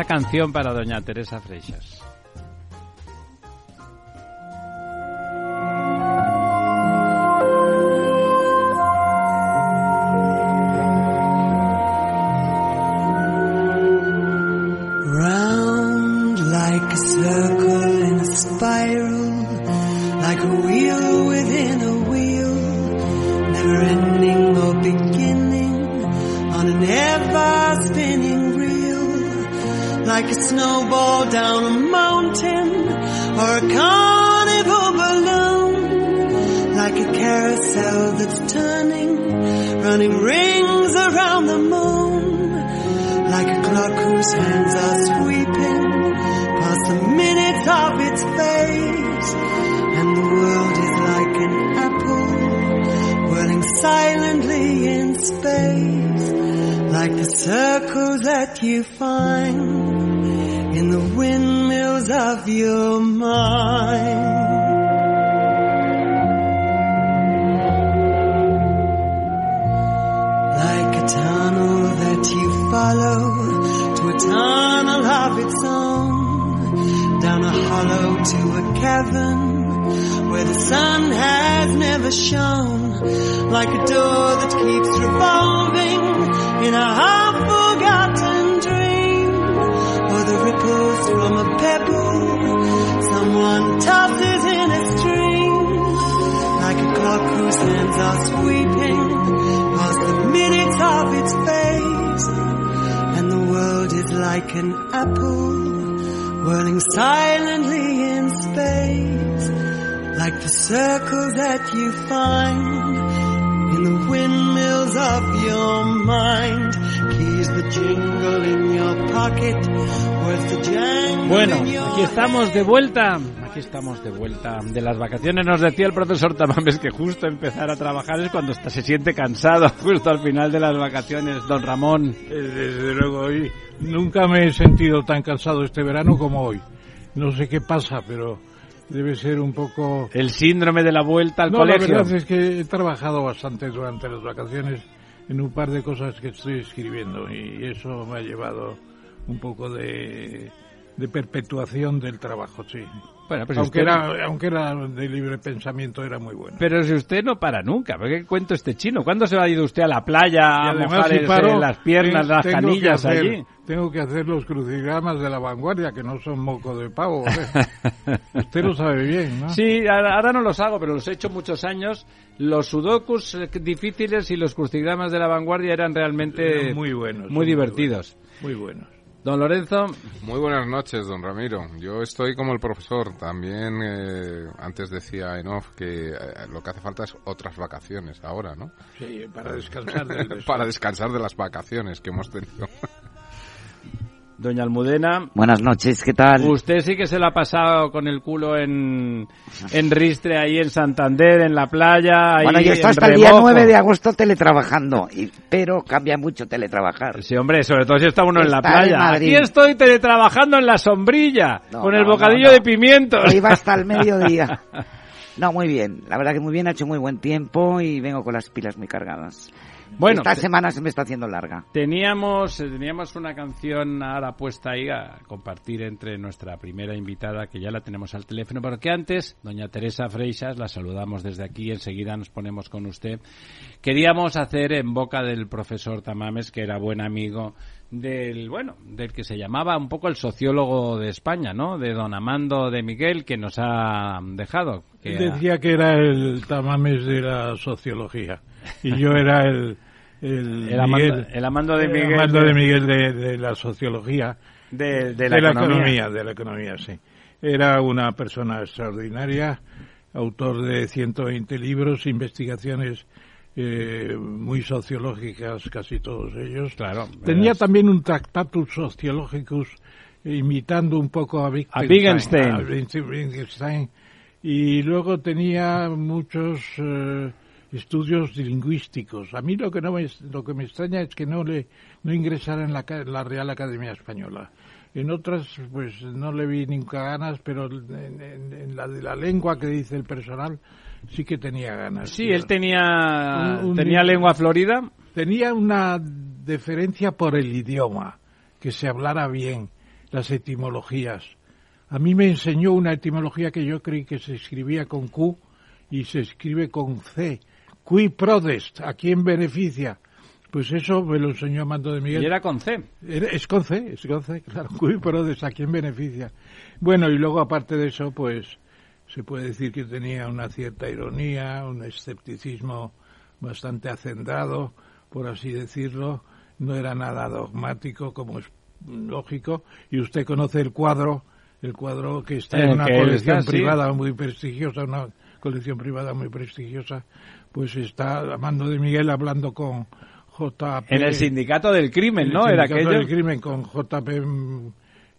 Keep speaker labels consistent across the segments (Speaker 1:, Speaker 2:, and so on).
Speaker 1: Esa canción para doña Teresa Freixas.
Speaker 2: You find that you find in the windmills of your mind. Keys that jingle in your pocket, worth the jangle
Speaker 1: Bueno, aquí estamos de vuelta. Aquí estamos de vuelta de las vacaciones. Nos decía el profesor Tamames que justo empezar a trabajar es cuando está- se siente cansado, justo al final de las vacaciones. Don Ramón.
Speaker 3: Eh, Desde luego, hoy nunca me he sentido tan cansado este verano como hoy. No sé qué pasa, pero debe ser un poco...
Speaker 1: El síndrome de la vuelta al
Speaker 3: no,
Speaker 1: colegio.
Speaker 3: la verdad es que he trabajado bastante durante las vacaciones en un par de cosas que estoy escribiendo y eso me ha llevado un poco de, de perpetuación del trabajo, sí.
Speaker 1: Bueno, pues
Speaker 3: aunque,
Speaker 1: usted-
Speaker 3: era, aunque era de libre pensamiento, era muy bueno.
Speaker 1: Pero si usted no para nunca, ¿por qué cuento este chino? ¿Cuándo se va a ir usted a la playa
Speaker 3: Y
Speaker 1: a mojar
Speaker 3: si paro,
Speaker 1: las piernas,
Speaker 3: te-
Speaker 1: las canillas
Speaker 3: hacer-
Speaker 1: allí?
Speaker 3: Tengo que hacer los crucigramas de la vanguardia, que no son moco de pavo. ¿eh? Usted lo sabe bien, ¿no?
Speaker 1: Sí, ahora, ahora no los hago, pero los he hecho muchos años. Los sudokus eh, difíciles y los crucigramas de la vanguardia eran realmente
Speaker 3: Eran muy buenos,
Speaker 1: muy divertidos.
Speaker 3: Muy buenos.
Speaker 1: Don Lorenzo,
Speaker 4: Muy buenas noches, don Ramiro. Yo estoy como el profesor. También eh, antes decía en off que eh, lo que hace falta es otras vacaciones ahora, ¿no?
Speaker 3: Sí, para descansar del descanso.
Speaker 4: Para descansar de las vacaciones que hemos tenido.
Speaker 1: Doña Almudena,
Speaker 5: Buenas noches, ¿qué tal?
Speaker 1: usted sí que se la ha pasado con el culo en, en Ristre, ahí en Santander, en la playa. Ahí
Speaker 5: bueno, yo estoy hasta el día
Speaker 1: remojo.
Speaker 5: 9 de agosto teletrabajando, y, pero cambia mucho teletrabajar.
Speaker 1: Sí, hombre, sobre todo si está uno en la
Speaker 5: en
Speaker 1: playa. Aquí estoy teletrabajando en la sombrilla,
Speaker 5: No,
Speaker 1: con el
Speaker 5: no,
Speaker 1: bocadillo
Speaker 5: no,
Speaker 1: de pimientos.
Speaker 5: Va hasta el mediodía. No, muy bien. La verdad que muy bien, ha hecho muy buen tiempo y vengo con las pilas muy cargadas.
Speaker 1: Bueno,
Speaker 5: Esta semana se me está haciendo larga.
Speaker 1: Teníamos, eh, teníamos una canción ahora puesta ahí a compartir entre nuestra primera invitada, que ya la tenemos al teléfono, pero que antes, doña Teresa Freixas, la saludamos desde aquí, enseguida nos ponemos con usted. Queríamos hacer en boca del profesor Tamames, que era buen amigo del bueno del que se llamaba un poco el sociólogo de España, ¿no? De don Amando de Miguel que nos ha dejado. Que
Speaker 3: Decía que era el tamames de la sociología y yo era el el,
Speaker 1: El Amando- el Amando de Miguel
Speaker 3: Amando
Speaker 1: de-
Speaker 3: Miguel de, de la sociología
Speaker 1: de, de la, economía.
Speaker 3: de la economía, sí. Era una persona extraordinaria, autor de 120 libros, investigaciones eh, muy sociológicas, casi todos ellos.
Speaker 1: Claro,
Speaker 3: Tenía también un Tractatus Sociologicus, imitando un poco a. Wittgenstein. a Wittgenstein. Y luego tenía muchos eh, estudios lingüísticos. A mí lo que no me, lo que me extraña es que no le no ingresara en la, Real Academia Española. En otras, pues no le vi nunca ganas, pero en, en- en la de la lengua que dice el personal sí que tenía ganas.
Speaker 1: Sí, él tenía
Speaker 3: Un- un-
Speaker 1: tenía lengua florida.
Speaker 3: Tenía una deferencia por el idioma, que se hablara bien, las etimologías. A mí me enseñó una etimología que yo creí que se escribía con Q y se escribe con C. Qui prodest, ¿a quién beneficia? Pues eso me lo enseñó Amando de Miguel.
Speaker 1: Y era con C.
Speaker 3: Es con C, es con C, claro. Qui prodest, ¿a quién beneficia? Bueno, y luego aparte de eso, pues se puede decir que tenía una cierta ironía, un escepticismo bastante hacendado, por así decirlo. No era nada dogmático, como es lógico. Y usted conoce el cuadro, el cuadro que está
Speaker 1: En
Speaker 3: una colección
Speaker 1: está, sí.
Speaker 3: privada muy prestigiosa, una colección privada muy prestigiosa. Pues está Amando de Miguel hablando con J.
Speaker 1: En el sindicato del crimen,
Speaker 3: El
Speaker 1: ¿no? Era
Speaker 3: sindicato
Speaker 1: aquello.
Speaker 3: del crimen con JP.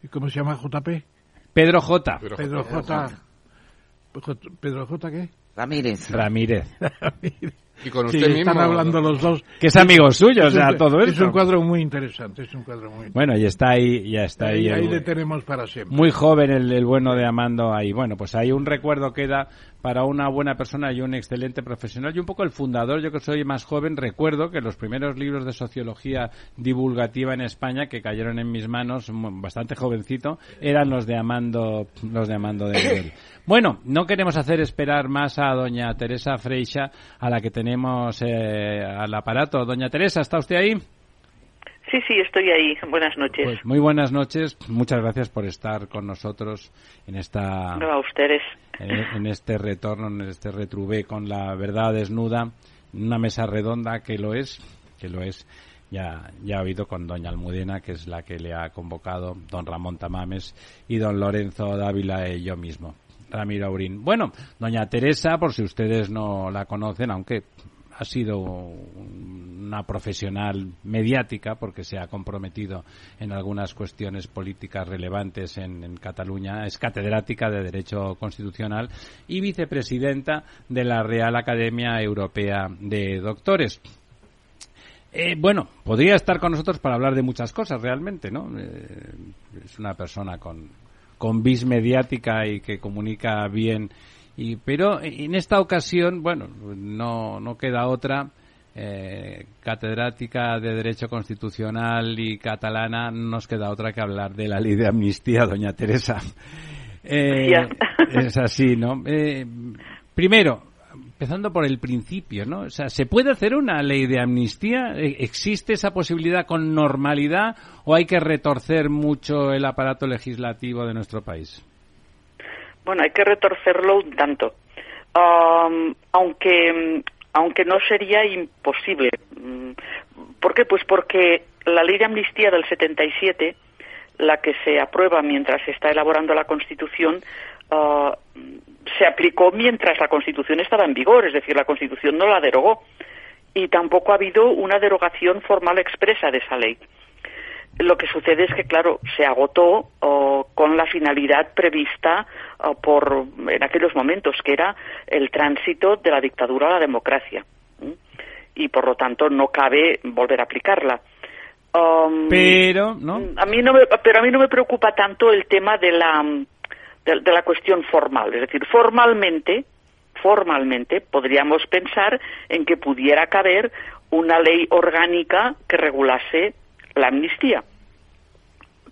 Speaker 3: ¿Cómo se llama JP?
Speaker 1: Pedro J.
Speaker 3: Pedro J. J- ¿Pedro J qué?
Speaker 5: Ramírez.
Speaker 1: Ramírez.
Speaker 4: Y con
Speaker 3: Sí,
Speaker 4: usted
Speaker 3: están
Speaker 4: mismo.
Speaker 3: hablando los dos.
Speaker 1: Que es amigo suyo, o
Speaker 3: Es
Speaker 1: sea,
Speaker 3: un-
Speaker 1: todo
Speaker 3: Es
Speaker 1: esto.
Speaker 3: un cuadro muy interesante, es un cuadro muy
Speaker 1: Bueno, y está ahí, ya está ahí.
Speaker 3: ahí, ahí
Speaker 1: el-
Speaker 3: le tenemos para siempre.
Speaker 1: muy joven el, el bueno de Amando ahí. Bueno, pues ahí un recuerdo queda para una buena persona y un excelente profesional. Y un poco el fundador, yo que soy más joven, recuerdo que los primeros libros de sociología divulgativa en España que cayeron en mis manos, bastante jovencito, eran los de Amando, los de Amando de Miguel. Bueno, no queremos hacer esperar más a doña Teresa Freixa, a la que tenemos eh, al aparato. Doña Teresa, ¿está usted ahí?
Speaker 6: Sí, sí, estoy ahí. Buenas noches.
Speaker 1: Pues muy buenas noches. Muchas gracias por estar con nosotros en esta
Speaker 6: No, a ustedes.
Speaker 1: en, en este retorno, en este retrubé con la verdad desnuda, una mesa redonda que lo es, que lo es. Ya, ya ha oído con doña Almudena, que es la que le ha convocado, don Ramón Tamames y don Lorenzo Dávila y yo mismo, Ramiro Aurín. Bueno, doña Teresa, por si ustedes no la conocen, aunque ha sido una profesional mediática porque se ha comprometido en algunas cuestiones políticas relevantes en, Cataluña. Es catedrática de Derecho Constitucional y vicepresidenta de la Real Academia Europea de Doctores. Eh, bueno, podría estar con nosotros para hablar de muchas cosas realmente, ¿no? Eh, es una persona con vis mediática y que comunica bien. Y, pero en esta ocasión, bueno, no, no queda otra. eh, catedrática de Derecho Constitucional y catalana, no nos queda otra que hablar de la ley de amnistía, doña Teresa. Eh, es así, ¿no? Eh, primero, empezando por el principio, ¿no? O sea, ¿se puede hacer una ley de amnistía? ¿Existe esa posibilidad con normalidad o hay que retorcer mucho el aparato legislativo de nuestro país?
Speaker 6: Bueno, hay que retorcerlo un tanto. Aunque, aunque no sería imposible. Mm, ¿Por qué? Pues porque la ley de amnistía del 77, la que se aprueba mientras se está elaborando la Constitución, ah, se aplicó mientras la Constitución estaba en vigor, es decir, la Constitución no la derogó. Y tampoco ha habido una derogación formal expresa de esa ley. Lo que sucede es que, claro, se agotó oh, con la finalidad prevista oh, por en aquellos momentos, que era el tránsito de la dictadura a la democracia. Y por lo tanto no cabe volver a aplicarla. Um,
Speaker 1: Pero, ¿no?
Speaker 6: a mí no me, pero a mí no me preocupa tanto el tema de la de, de la cuestión formal, es decir, formalmente formalmente podríamos pensar en que pudiera caber una ley orgánica que regulase la amnistía.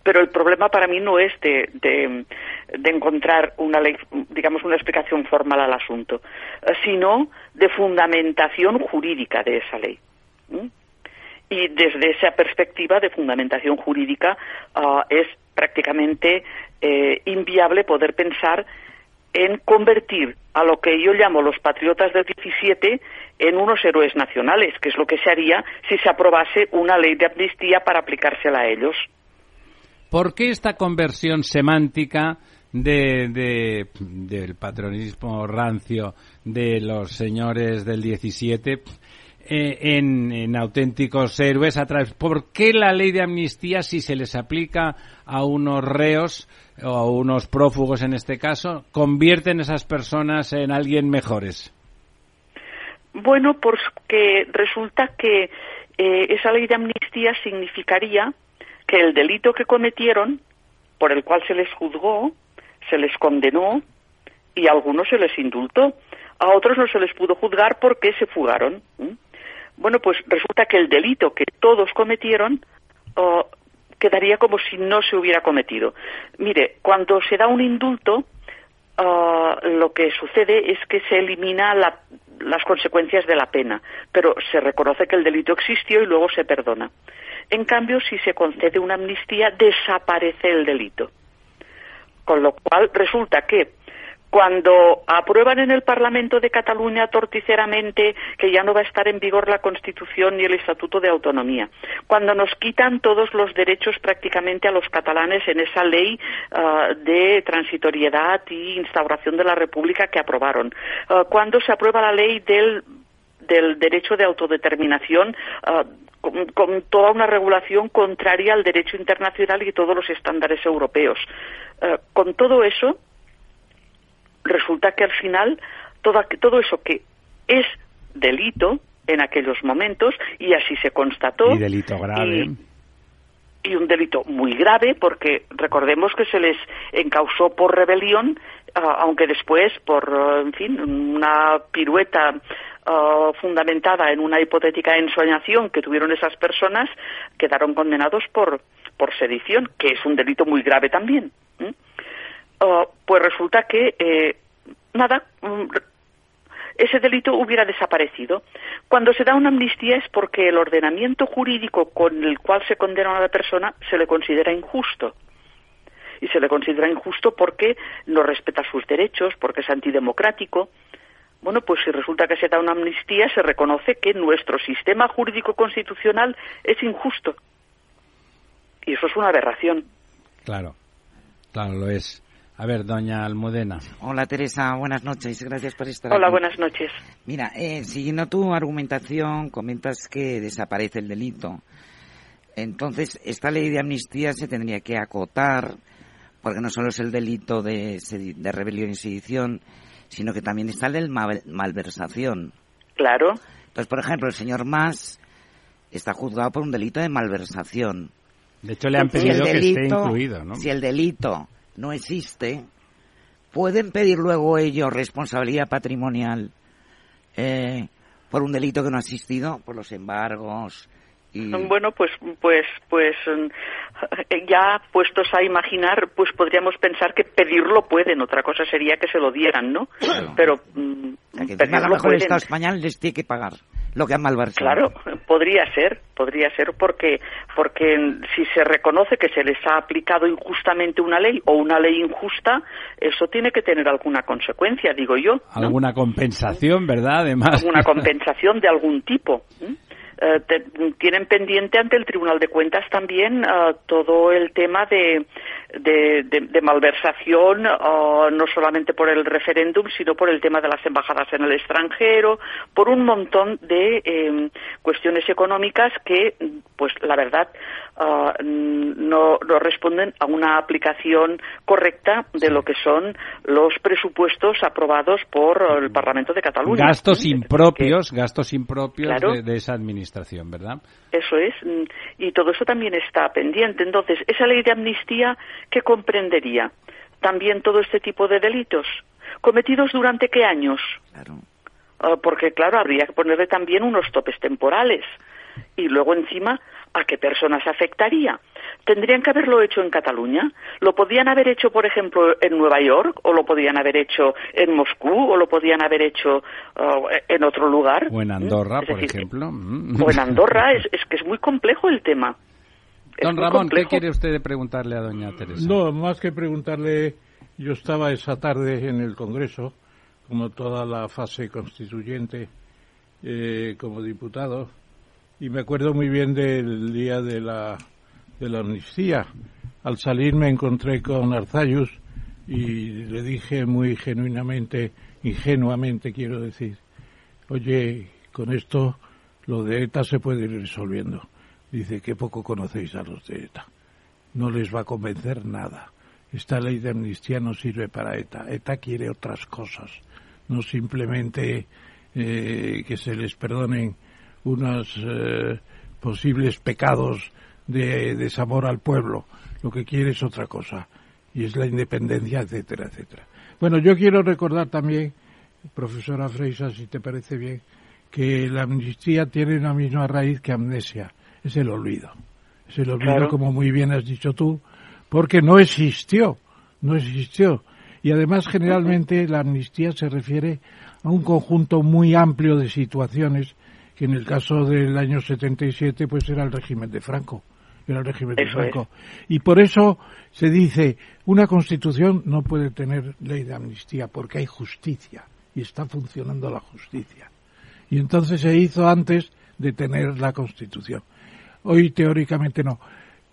Speaker 6: Pero el problema para mí no es de, de, encontrar una ley, digamos, una explicación formal al asunto, eh, sino de fundamentación jurídica de esa ley. Y desde esa perspectiva de fundamentación jurídica ah, es prácticamente eh, inviable poder pensar en convertir a lo que yo llamo los patriotas del 17 en unos héroes nacionales, que es lo que se haría si se aprobase una ley de amnistía para aplicársela a ellos.
Speaker 1: ¿Por qué esta conversión semántica de, del patronismo rancio de los señores del 17 eh, en, auténticos héroes a través. ¿Por qué la ley de amnistía, si se les aplica a unos reos o a unos prófugos en este caso, convierten esas personas en alguien mejores?
Speaker 6: Bueno, porque resulta que eh, esa ley de amnistía significaría que el delito que cometieron, por el cual se les juzgó, se les condenó y a algunos se les indultó. A otros no se les pudo juzgar porque se fugaron. Bueno, pues resulta que el delito que todos cometieron oh, quedaría como si no se hubiera cometido. Mire, cuando se da un indulto, oh, lo que sucede es que se elimina las consecuencias de la pena, pero se reconoce que el delito existió y luego se perdona. En cambio, si se concede una amnistía, desaparece el delito. Con lo cual resulta que cuando aprueban en el Parlamento de Cataluña torticeramente que ya no va a estar en vigor la Constitución ni el Estatuto de Autonomía, cuando nos quitan todos los derechos prácticamente a los catalanes en esa ley ah, de transitoriedad y instauración de la República que aprobaron, ah, cuando se aprueba la ley del del derecho de autodeterminación ah, con, toda una regulación contraria al derecho internacional y todos los estándares europeos. Con todo eso, resulta que al final todo, todo eso que es delito en aquellos momentos, y así se constató.
Speaker 1: Y delito grave.
Speaker 6: Y, un delito muy grave, porque recordemos que se les encausó por rebelión, aunque después, por, en fin, una pirueta Uh, fundamentada en una hipotética ensoñación que tuvieron esas personas, quedaron condenados por, por sedición, que es un delito muy grave también. Uh, pues resulta que, eh, nada, mm, ese delito hubiera desaparecido. Cuando se da una amnistía es porque el ordenamiento jurídico con el cual se condena a la persona se le considera injusto. Y se le considera injusto porque no respeta sus derechos, porque es antidemocrático, bueno, pues si resulta que se da una amnistía, se reconoce que nuestro sistema jurídico constitucional es injusto. Y eso es una aberración.
Speaker 1: Claro, claro, lo es. A ver, doña Almudena.
Speaker 5: Hola, Teresa. Buenas noches. Gracias por estar
Speaker 6: Hola, buenas noches.
Speaker 5: Mira, eh, siguiendo tu argumentación, comentas que desaparece el delito. Entonces, esta ley de amnistía se tendría que acotar, porque no solo es el delito de, de rebelión y sedición, sino que también está el del malversación.
Speaker 6: Claro.
Speaker 5: Entonces, por ejemplo, el señor Mas está juzgado por un delito de malversación.
Speaker 1: De hecho, le han pedido que esté incluido, ¿no?
Speaker 5: Si el delito no existe, ¿pueden pedir luego ellos responsabilidad patrimonial eh, por un delito que no ha existido? Por los embargos,
Speaker 6: bueno, pues, pues, pues, eh, ya puestos a imaginar, pues podríamos pensar que pedirlo pueden. Otra cosa sería que se lo dieran, ¿no? Pero
Speaker 5: mm, a lo mejor el Estado español les tiene que pagar lo que han malversado.
Speaker 6: Claro, podría ser, podría ser porque, porque si se reconoce que se les ha aplicado injustamente una ley o una ley injusta, eso tiene que tener alguna consecuencia, digo yo.
Speaker 1: Alguna compensación, ¿verdad? Además.
Speaker 6: Alguna compensación de algún tipo. Eh, tienen pendiente ante el Tribunal de Cuentas también eh, todo el tema de, de, malversación, uh, no solamente por el referéndum, sino por el tema de las embajadas en el extranjero, por un montón de eh, cuestiones económicas que, pues la verdad, uh, no, no, responden a una aplicación correcta de lo que son los presupuestos aprobados por el Parlamento de Cataluña.
Speaker 1: Gastos impropios, gastos impropios de esa administración, ¿verdad?
Speaker 6: Eso es, y todo eso también está pendiente. Entonces, esa ley de amnistía ¿qué comprendería? También todo este tipo de delitos. ¿Cometidos durante qué años? Ah, porque, claro, habría que ponerle también unos topes temporales. Y luego, encima, ¿a qué personas afectaría? tendrían que haberlo hecho en Cataluña. Lo podían haber hecho, por ejemplo, en Nueva York, o lo podían haber hecho en Moscú, o lo podían haber hecho uh, en otro lugar.
Speaker 1: O en Andorra, por ejemplo.
Speaker 6: O en Andorra, es, es, que es muy complejo el tema.
Speaker 1: Don Ramón, ¿qué quiere usted preguntarle a doña Teresa?
Speaker 3: No, más que preguntarle, yo estaba esa tarde en el Congreso, como toda la fase constituyente, eh, como diputado, y me acuerdo muy bien del día de la, de la amnistía. Al salir me encontré con Arzayus y le dije muy genuinamente, ingenuamente quiero decir, oye, con esto lo de ETA se puede ir resolviendo. Dice que poco conocéis a los de ETA. No les va a convencer nada. Esta ley de amnistía no sirve para ETA. ETA quiere otras cosas, no simplemente eh, que se les perdonen unos eh, posibles pecados de desamor al pueblo. Lo que quiere es otra cosa, y es la independencia, etcétera, etcétera. Bueno, yo quiero recordar también, profesora Freisa, si te parece bien, que la amnistía tiene una misma raíz que amnesia, es el olvido. Es el olvido, como muy bien has dicho tú, porque no existió, no existió. Y además, generalmente, la amnistía se refiere a un conjunto muy amplio de situaciones que en el caso del año 77 pues era el régimen de Franco era el régimen de Franco. y por eso se dice una constitución no puede tener ley de amnistía porque hay justicia y está funcionando la justicia. Y entonces se hizo antes de tener la constitución. Hoy teóricamente no.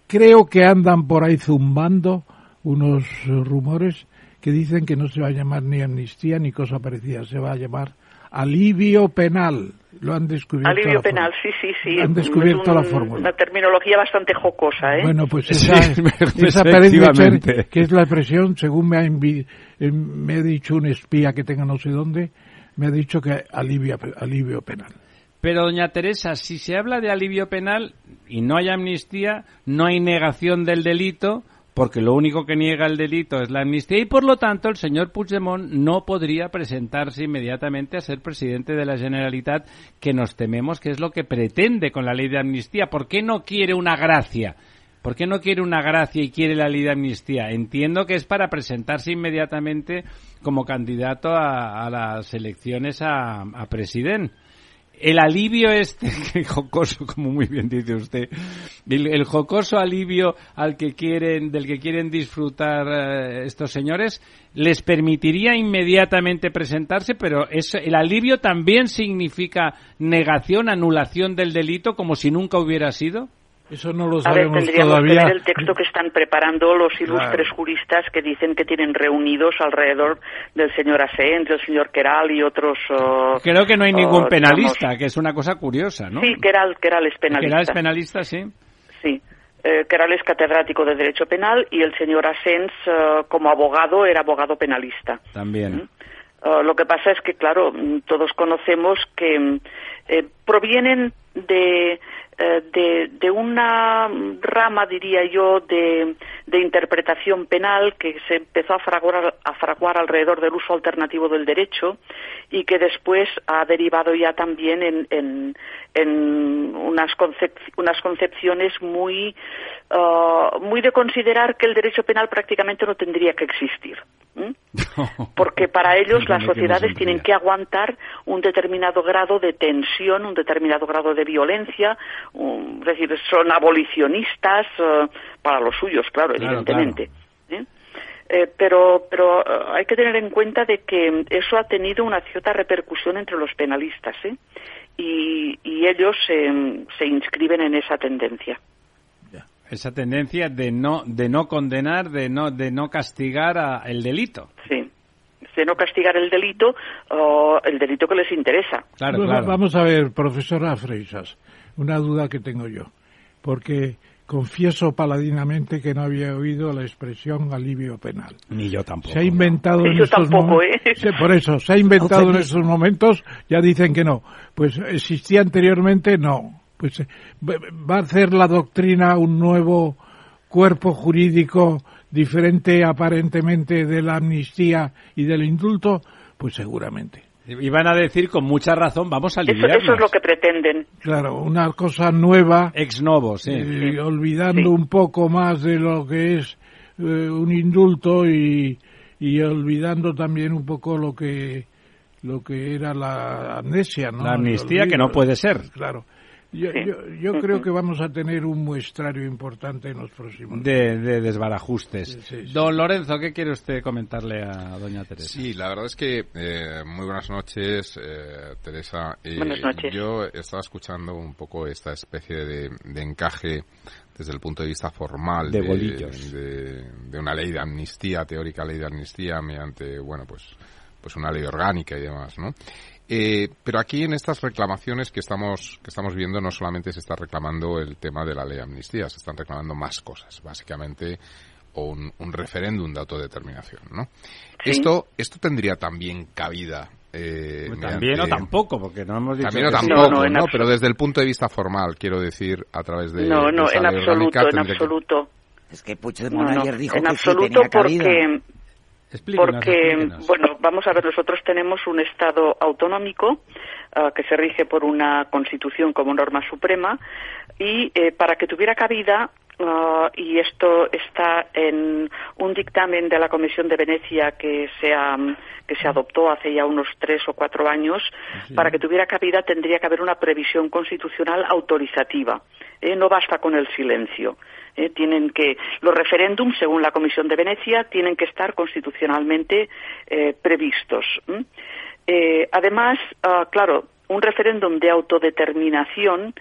Speaker 3: Creo que andan por ahí zumbando unos rumores que dicen que no se va a llamar ni amnistía ni cosa parecida se va a llamar alivio penal. Lo han descubierto.
Speaker 6: Alivio penal, sí, sí, sí.
Speaker 3: Han descubierto la fórmula.
Speaker 6: Una terminología bastante jocosa, ¿eh?
Speaker 3: Bueno, pues esa, esa parece ser que es la expresión, según me ha, eh, me ha dicho un espía que tenga no sé dónde, me ha dicho que alivio, alivio penal.
Speaker 1: Pero, doña Teresa, si se habla de alivio penal y no hay amnistía, no hay negación del delito, porque lo único que niega el delito es la amnistía y por lo tanto el señor Puigdemont no podría presentarse inmediatamente a ser presidente de la Generalitat que nos tememos que es lo que pretende con la ley de amnistía. ¿Por qué no quiere una gracia? ¿Por qué no quiere una gracia y quiere la ley de amnistía? Entiendo que es para presentarse inmediatamente como candidato a, las elecciones a, a presidente el alivio este, jocoso, como muy bien dice usted, el, jocoso alivio al que quieren, del que quieren disfrutar eh, estos señores, les permitiría inmediatamente presentarse, pero el alivio también significa negación, anulación del delito, como si nunca hubiera sido.
Speaker 3: Eso no lo sabemos a ver, tendríamos
Speaker 6: todavía. que ver el texto que están preparando los ilustres juristas que dicen que tienen reunidos alrededor del señor Asens, del señor Keral y otros. Oh,
Speaker 1: Creo que no hay ningún oh, penalista, que es una cosa curiosa, ¿no?
Speaker 6: Sí, Keral, Keral es penalista.
Speaker 1: Keral es penalista, sí.
Speaker 6: Sí. Eh, Keral es catedrático de Derecho Penal y el señor Asens, eh, como abogado, era abogado penalista.
Speaker 1: También. ¿Mm?
Speaker 6: Oh, lo que pasa es que, claro, todos conocemos que eh, provienen de eh, de, de, una rama, diría yo, de, de, interpretación penal que se empezó a fraguar, a fraguar alrededor del uso alternativo del derecho y que después ha derivado ya también en, en, en unas, unas concepciones muy, uh, muy de considerar que el derecho penal prácticamente no tendría que existir. Porque para ellos las sociedades tienen que aguantar un determinado grado de tensión, un determinado grado de violencia, es decir, son abolicionistas uh, para los suyos, claro, evidentemente. ¿eh? Eh, pero pero uh, hay que tener en cuenta de que eso ha tenido una cierta repercusión entre los penalistas ¿eh? y, y ellos se inscriben en esa tendencia
Speaker 1: esa tendencia de no de no condenar de no de no castigar a el delito
Speaker 6: sí de no castigar el delito o el delito que les interesa
Speaker 3: claro, claro. vamos a ver profesora Freisas una duda que tengo yo porque confieso paladinamente que no había oído la expresión alivio penal.
Speaker 1: Ni yo tampoco.
Speaker 3: Se ha inventado
Speaker 6: en estos momentos.
Speaker 3: ¿eh? por eso, se ha inventado en estos momentos, ya dicen que no. Pues existía anteriormente, no pues eh, va a hacer la doctrina un nuevo cuerpo jurídico diferente aparentemente de la amnistía y del indulto, pues seguramente.
Speaker 1: Iban a decir con mucha razón, vamos a
Speaker 6: Eso,
Speaker 1: aliviarnos.
Speaker 6: eso es lo que pretenden.
Speaker 3: Claro, una cosa nueva,
Speaker 1: Ex novo, sí.
Speaker 3: eh, olvidando
Speaker 6: Sí.
Speaker 3: un poco más de lo que es eh, un indulto y, y olvidando también un poco lo que lo que era la amnesia, ¿no?
Speaker 1: La amnistía que no puede ser.
Speaker 3: Claro. Yo,
Speaker 6: Sí.
Speaker 3: yo, yo creo que vamos a tener un muestrario importante en los próximos
Speaker 1: De, de desbarajustes.
Speaker 3: Sí, sí, sí.
Speaker 1: Don Lorenzo, ¿qué quiere usted comentarle a doña Teresa?
Speaker 4: Sí, la verdad es que eh, muy buenas noches, eh, Teresa. Eh,
Speaker 6: Buenas noches.
Speaker 4: Yo estaba escuchando un poco esta especie de, de encaje desde el punto de vista formal
Speaker 1: De bolillos.
Speaker 4: de, de una ley de amnistía, teórica ley de amnistía, mediante, bueno, pues, pues una ley orgánica y demás, ¿no? Eh, pero aquí en estas reclamaciones que estamos, que estamos viendo no solamente se está reclamando el tema de la ley de amnistía, se están reclamando más cosas, básicamente o un, un referéndum de autodeterminación, ¿no?
Speaker 6: Sí.
Speaker 4: Esto, esto tendría también cabida. eh,
Speaker 1: También o tampoco, porque no hemos dicho
Speaker 4: También o
Speaker 1: que sí.
Speaker 4: tampoco,
Speaker 6: No,
Speaker 4: ¿no?
Speaker 6: no, absoluto.
Speaker 4: Pero desde el punto de vista formal, quiero decir, a través de.
Speaker 6: no, no, en absoluto, en
Speaker 4: tendría que-
Speaker 6: absoluto.
Speaker 5: Es que Puigdemont ayer dijo
Speaker 6: en
Speaker 5: que
Speaker 6: absoluto
Speaker 5: sí tenía cabida.
Speaker 6: Porque
Speaker 1: Explíquenos,
Speaker 6: porque,
Speaker 1: explíquenos.
Speaker 6: bueno, vamos a ver, nosotros tenemos un Estado autonómico ah, que se rige por una Constitución como norma suprema y eh, para que tuviera cabida, ah, y esto está en un dictamen de la Comisión de Venecia que se, ha- que se adoptó hace ya unos tres o cuatro años, para que tuviera cabida tendría que haber una previsión constitucional autorizativa. Eh, no basta con el silencio. Eh, tienen que los referéndums, según la Comisión de Venecia, tienen que estar constitucionalmente eh, previstos. Eh, además, ah, claro, un referéndum de autodeterminación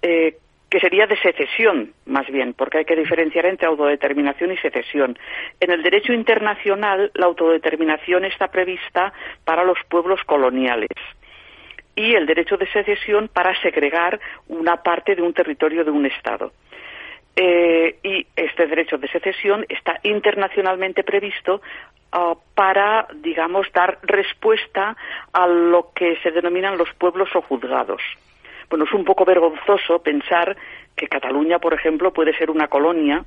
Speaker 6: que sería de secesión, más bien, porque hay que diferenciar entre autodeterminación y secesión. En el derecho internacional, la autodeterminación está prevista para los pueblos coloniales y el derecho de secesión para segregar una parte de un territorio de un Estado. Eh, y este derecho de secesión está internacionalmente previsto ah, para, digamos, dar respuesta a lo que se denominan los pueblos o juzgados. Bueno, es un poco vergonzoso pensar que Cataluña, por ejemplo, puede ser una colonia,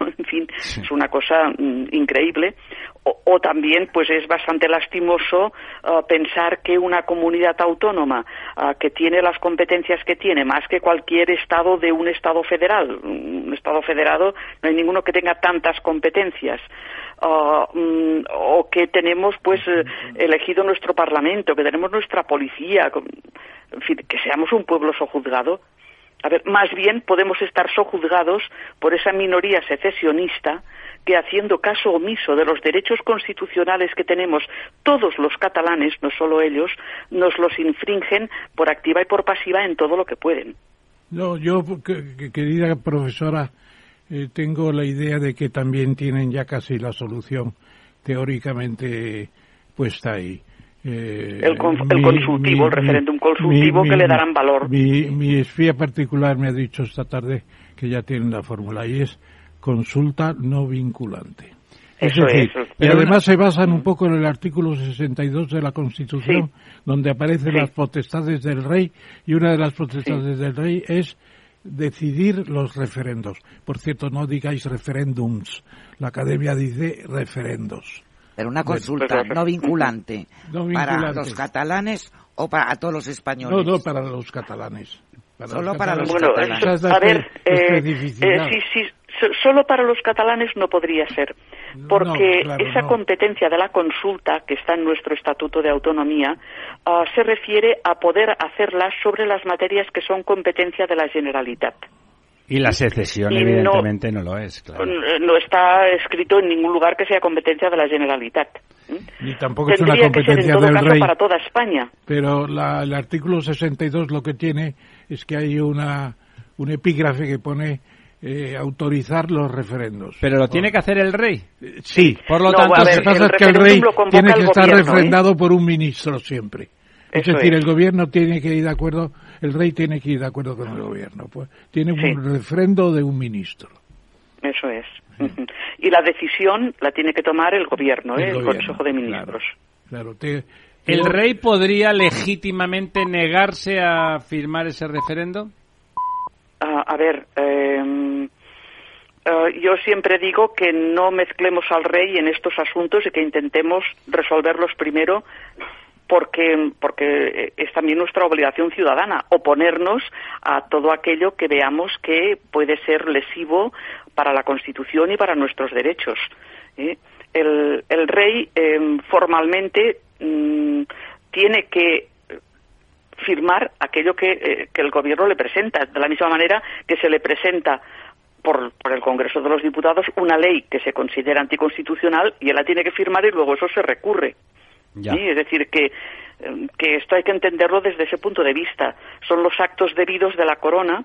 Speaker 6: en fin, es una cosa mm, increíble, o, o también, pues es bastante lastimoso ah, pensar que una comunidad autónoma ah, que tiene las competencias que tiene, más que cualquier estado de un estado federal, un estado federado, no hay ninguno que tenga tantas competencias, ah, mm, o que tenemos, pues, eh, elegido nuestro parlamento, que tenemos nuestra policía, en fin, que seamos un pueblo sojuzgado. A ver, más bien podemos estar sojuzgados por esa minoría secesionista que haciendo caso omiso de los derechos constitucionales que tenemos todos los catalanes, no solo ellos, nos los infringen por activa y por pasiva en todo lo que pueden.
Speaker 3: No, yo, que- que- querida profesora, eh, tengo la idea de que también tienen ya casi la solución teóricamente puesta ahí. Eh,
Speaker 6: El con- el consultivo, el referéndum consultivo que le darán valor.
Speaker 3: Mi, mi espía particular me ha dicho esta tarde que ya tienen la fórmula y es consulta no vinculante.
Speaker 6: Eso
Speaker 3: decir,
Speaker 6: es.
Speaker 3: y además se basan un poco en el artículo 62 de la Constitución,
Speaker 6: Sí.
Speaker 3: donde aparecen
Speaker 6: Sí.
Speaker 3: las potestades del rey, y una de las potestades del rey es decidir los referendos. Por cierto, no digáis referéndums. La academia dice referendos.
Speaker 5: Pero una consulta no vinculante,
Speaker 3: No
Speaker 5: para los catalanes o para todos los españoles.
Speaker 3: No, no para los catalanes.
Speaker 5: Solo para los
Speaker 6: Bueno,
Speaker 5: catalanes.
Speaker 6: eso- a ver, eh, eh, sí, sí, so- solo para los catalanes no podría ser, porque
Speaker 3: No, claro,
Speaker 6: esa
Speaker 3: no.
Speaker 6: competencia de la consulta que está en nuestro Estatuto de Autonomía ah, se refiere a poder hacerla sobre las materias que son competencia de la Generalitat.
Speaker 1: Y la secesión,
Speaker 6: Y no-
Speaker 1: evidentemente, no, lo es, claro.
Speaker 6: Eh, No está escrito en ningún lugar que sea competencia de la Generalitat. ¿Mm?
Speaker 3: Ni tampoco es una
Speaker 6: Tendría que ser en
Speaker 3: competencia
Speaker 6: todo
Speaker 3: del
Speaker 6: caso
Speaker 3: rey.
Speaker 6: para toda España.
Speaker 3: Pero la- el artículo 62 lo que tiene es que hay una un epígrafe que pone eh, autorizar los referendos.
Speaker 1: Pero lo tiene que hacer el rey.
Speaker 3: Eh, Sí.
Speaker 1: Por lo
Speaker 6: No,
Speaker 1: tanto,
Speaker 6: a
Speaker 3: Lo
Speaker 6: ver,
Speaker 3: que pasa
Speaker 6: el
Speaker 3: es que el rey tiene que estar
Speaker 6: gobierno, ¿eh?
Speaker 3: refrendado por un ministro siempre. Es decir,
Speaker 6: es.
Speaker 3: el gobierno tiene que ir de acuerdo, el rey tiene que ir de acuerdo con el gobierno. Pues tiene un
Speaker 6: Sí.
Speaker 3: refrendo de un ministro.
Speaker 6: Eso es. Y la decisión la tiene que tomar el gobierno, ¿eh? el, Consejo de Ministros.
Speaker 3: Claro, te-
Speaker 1: ¿el
Speaker 3: yo-
Speaker 1: rey podría legítimamente negarse a firmar ese referendo?
Speaker 6: Ah, a ver, eh, eh, yo siempre digo que no mezclemos al rey en estos asuntos y que intentemos resolverlos primero porque, porque es también nuestra obligación ciudadana oponernos a todo aquello que veamos que puede ser lesivo para la Constitución y para nuestros derechos. ¿eh? El, el, rey eh, formalmente mm, tiene que firmar aquello que, eh, que, el gobierno le presenta, de la misma manera que se le presenta por, por, el Congreso de los Diputados una ley que se considera anticonstitucional y él la tiene que firmar y luego eso se recurre. ¿Sí? Es decir, que, que esto hay que entenderlo desde ese punto de vista. Son los actos debidos de la corona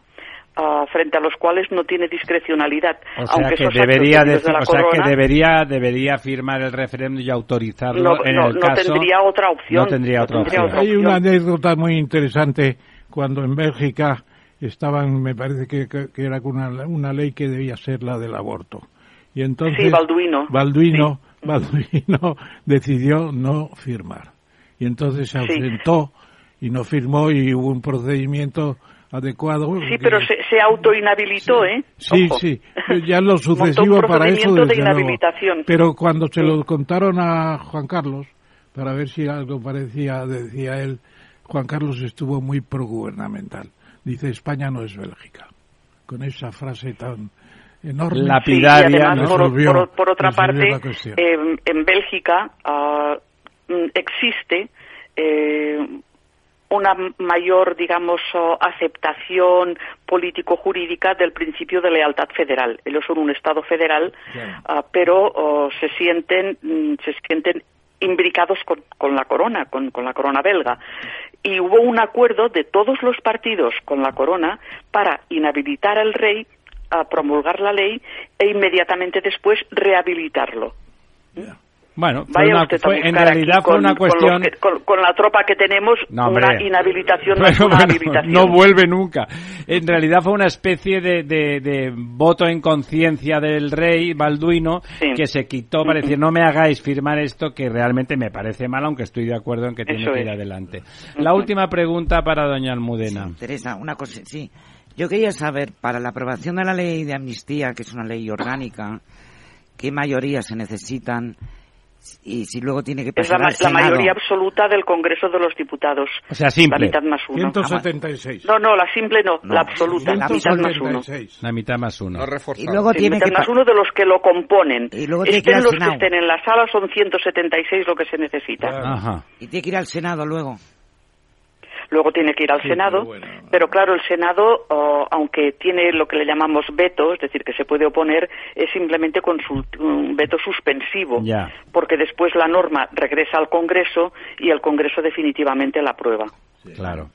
Speaker 6: Uh, frente a los cuales no tiene discrecionalidad.
Speaker 1: O sea,
Speaker 6: aunque
Speaker 1: que debería, decir, o sea que debería, debería firmar el referéndum y autorizarlo
Speaker 6: no,
Speaker 1: en
Speaker 6: no,
Speaker 1: el
Speaker 6: no
Speaker 1: caso.
Speaker 6: tendría otra opción.
Speaker 1: No tendría otra,
Speaker 6: tendría
Speaker 1: opción.
Speaker 6: otra
Speaker 3: Hay
Speaker 6: opción.
Speaker 3: una anécdota muy interesante cuando en Bélgica estaban, me parece que, que, que era una, una ley que debía ser la del aborto. Y entonces
Speaker 6: Sí, Balduino.
Speaker 3: Balduino, Balduino decidió no firmar. Y entonces se
Speaker 6: Sí.
Speaker 3: ausentó y no firmó y hubo un procedimiento adecuado.
Speaker 6: Sí,
Speaker 3: que-
Speaker 6: pero se, se autoinhabilitó, ¿eh?
Speaker 3: Sí,
Speaker 6: Ojo.
Speaker 3: sí, ya lo sucesivo para eso
Speaker 6: de
Speaker 3: desde luego. Pero cuando se lo contaron a Juan Carlos, para ver si algo parecía, decía él, Juan Carlos estuvo muy progubernamental. Dice, España no es Bélgica. Con esa frase tan enorme.
Speaker 1: Lapidaria,
Speaker 6: Sí, y además, por,
Speaker 3: Resolvió-
Speaker 6: por- por otra parte, eh, en Bélgica ah, mm, existe eh, una mayor, digamos, aceptación político-jurídica del principio de lealtad federal. Ellos son un Estado federal, ah, pero se sienten, mm, se sienten imbricados con, con la corona, con, con la corona belga. Y hubo un acuerdo de todos los partidos con la corona para inhabilitar al rey, a promulgar la ley e inmediatamente después rehabilitarlo.
Speaker 1: Bueno, fue
Speaker 6: Vaya
Speaker 1: una-
Speaker 6: usted a
Speaker 1: fue- en realidad fue
Speaker 6: con-
Speaker 1: una
Speaker 6: con
Speaker 1: cuestión.
Speaker 6: que- Con, con la tropa que tenemos,
Speaker 1: No,
Speaker 6: una inhabilitación no es
Speaker 1: Bueno,
Speaker 6: una
Speaker 1: bueno,
Speaker 6: habilitación.
Speaker 1: no vuelve nunca. En realidad fue una especie de, de- de voto en conciencia del rey Balduino
Speaker 6: Sí.
Speaker 1: que se quitó para decir no me hagáis firmar esto que realmente me parece mal, aunque estoy de acuerdo en que tiene
Speaker 6: Eso
Speaker 1: que ir
Speaker 6: es.
Speaker 1: adelante. La última pregunta para doña Almudena.
Speaker 5: Teresa, una cosa, sí. Yo quería saber, para la aprobación de la ley de amnistía, que es una ley orgánica, ¿qué mayorías se necesitan? Y si luego tiene que
Speaker 6: Es la,
Speaker 5: pasar al
Speaker 6: la
Speaker 5: Senado.
Speaker 6: mayoría absoluta del Congreso de los Diputados.
Speaker 1: O sea, simple.
Speaker 6: La mitad más uno.
Speaker 3: 176.
Speaker 6: No, no, la simple no,
Speaker 5: No,
Speaker 6: la absoluta, la mitad más uno.
Speaker 3: 176.
Speaker 1: La mitad más uno.
Speaker 4: No
Speaker 5: Y luego
Speaker 6: Sí,
Speaker 5: tiene
Speaker 6: mitad
Speaker 5: que
Speaker 6: más uno de los que lo componen.
Speaker 5: Y luego tiene que ir
Speaker 6: Estén
Speaker 5: al
Speaker 6: los que estén en la sala son 176 lo que se necesita.
Speaker 1: Ajá.
Speaker 5: y tiene que ir al Senado luego.
Speaker 6: Luego tiene que ir al
Speaker 3: Sí,
Speaker 6: Senado,
Speaker 3: pero bueno.
Speaker 6: pero claro, el Senado, oh, aunque tiene lo que le llamamos veto, es decir, que se puede oponer, es simplemente un veto suspensivo, porque después la norma regresa al Congreso y el Congreso definitivamente la aprueba.
Speaker 1: Claro.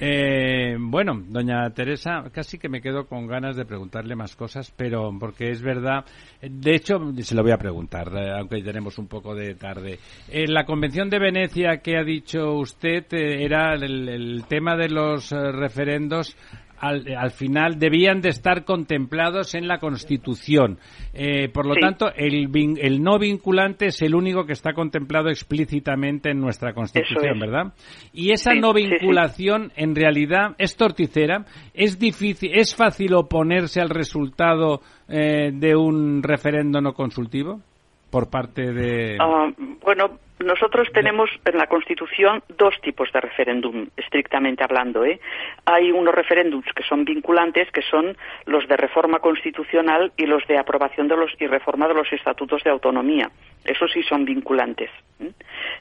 Speaker 1: Eh, bueno, doña Teresa, casi que me quedo con ganas de preguntarle más cosas, pero porque es verdad, de hecho, se lo voy a preguntar, eh, aunque tenemos un poco de tarde. En la Convención de Venecia que ha dicho usted eh, era el, el tema de los eh, referendos. Al, al final debían de estar contemplados en la Constitución. Eh, por lo
Speaker 6: Sí.
Speaker 1: tanto, el, vin- el no vinculante es el único que está contemplado explícitamente en nuestra Constitución,
Speaker 6: es.
Speaker 1: ¿verdad? Y esa
Speaker 6: Sí,
Speaker 1: no
Speaker 6: sí.
Speaker 1: vinculación en realidad es torticera, es difícil, es fácil oponerse al resultado eh, de un referendo no consultivo por parte de
Speaker 6: Ah, bueno, nosotros tenemos en la Constitución dos tipos de referéndum, estrictamente hablando. ¿eh? Hay unos referéndums que son vinculantes, que son los de reforma constitucional y los de aprobación de los y reforma de los estatutos de autonomía. Esos sí son vinculantes. ¿eh?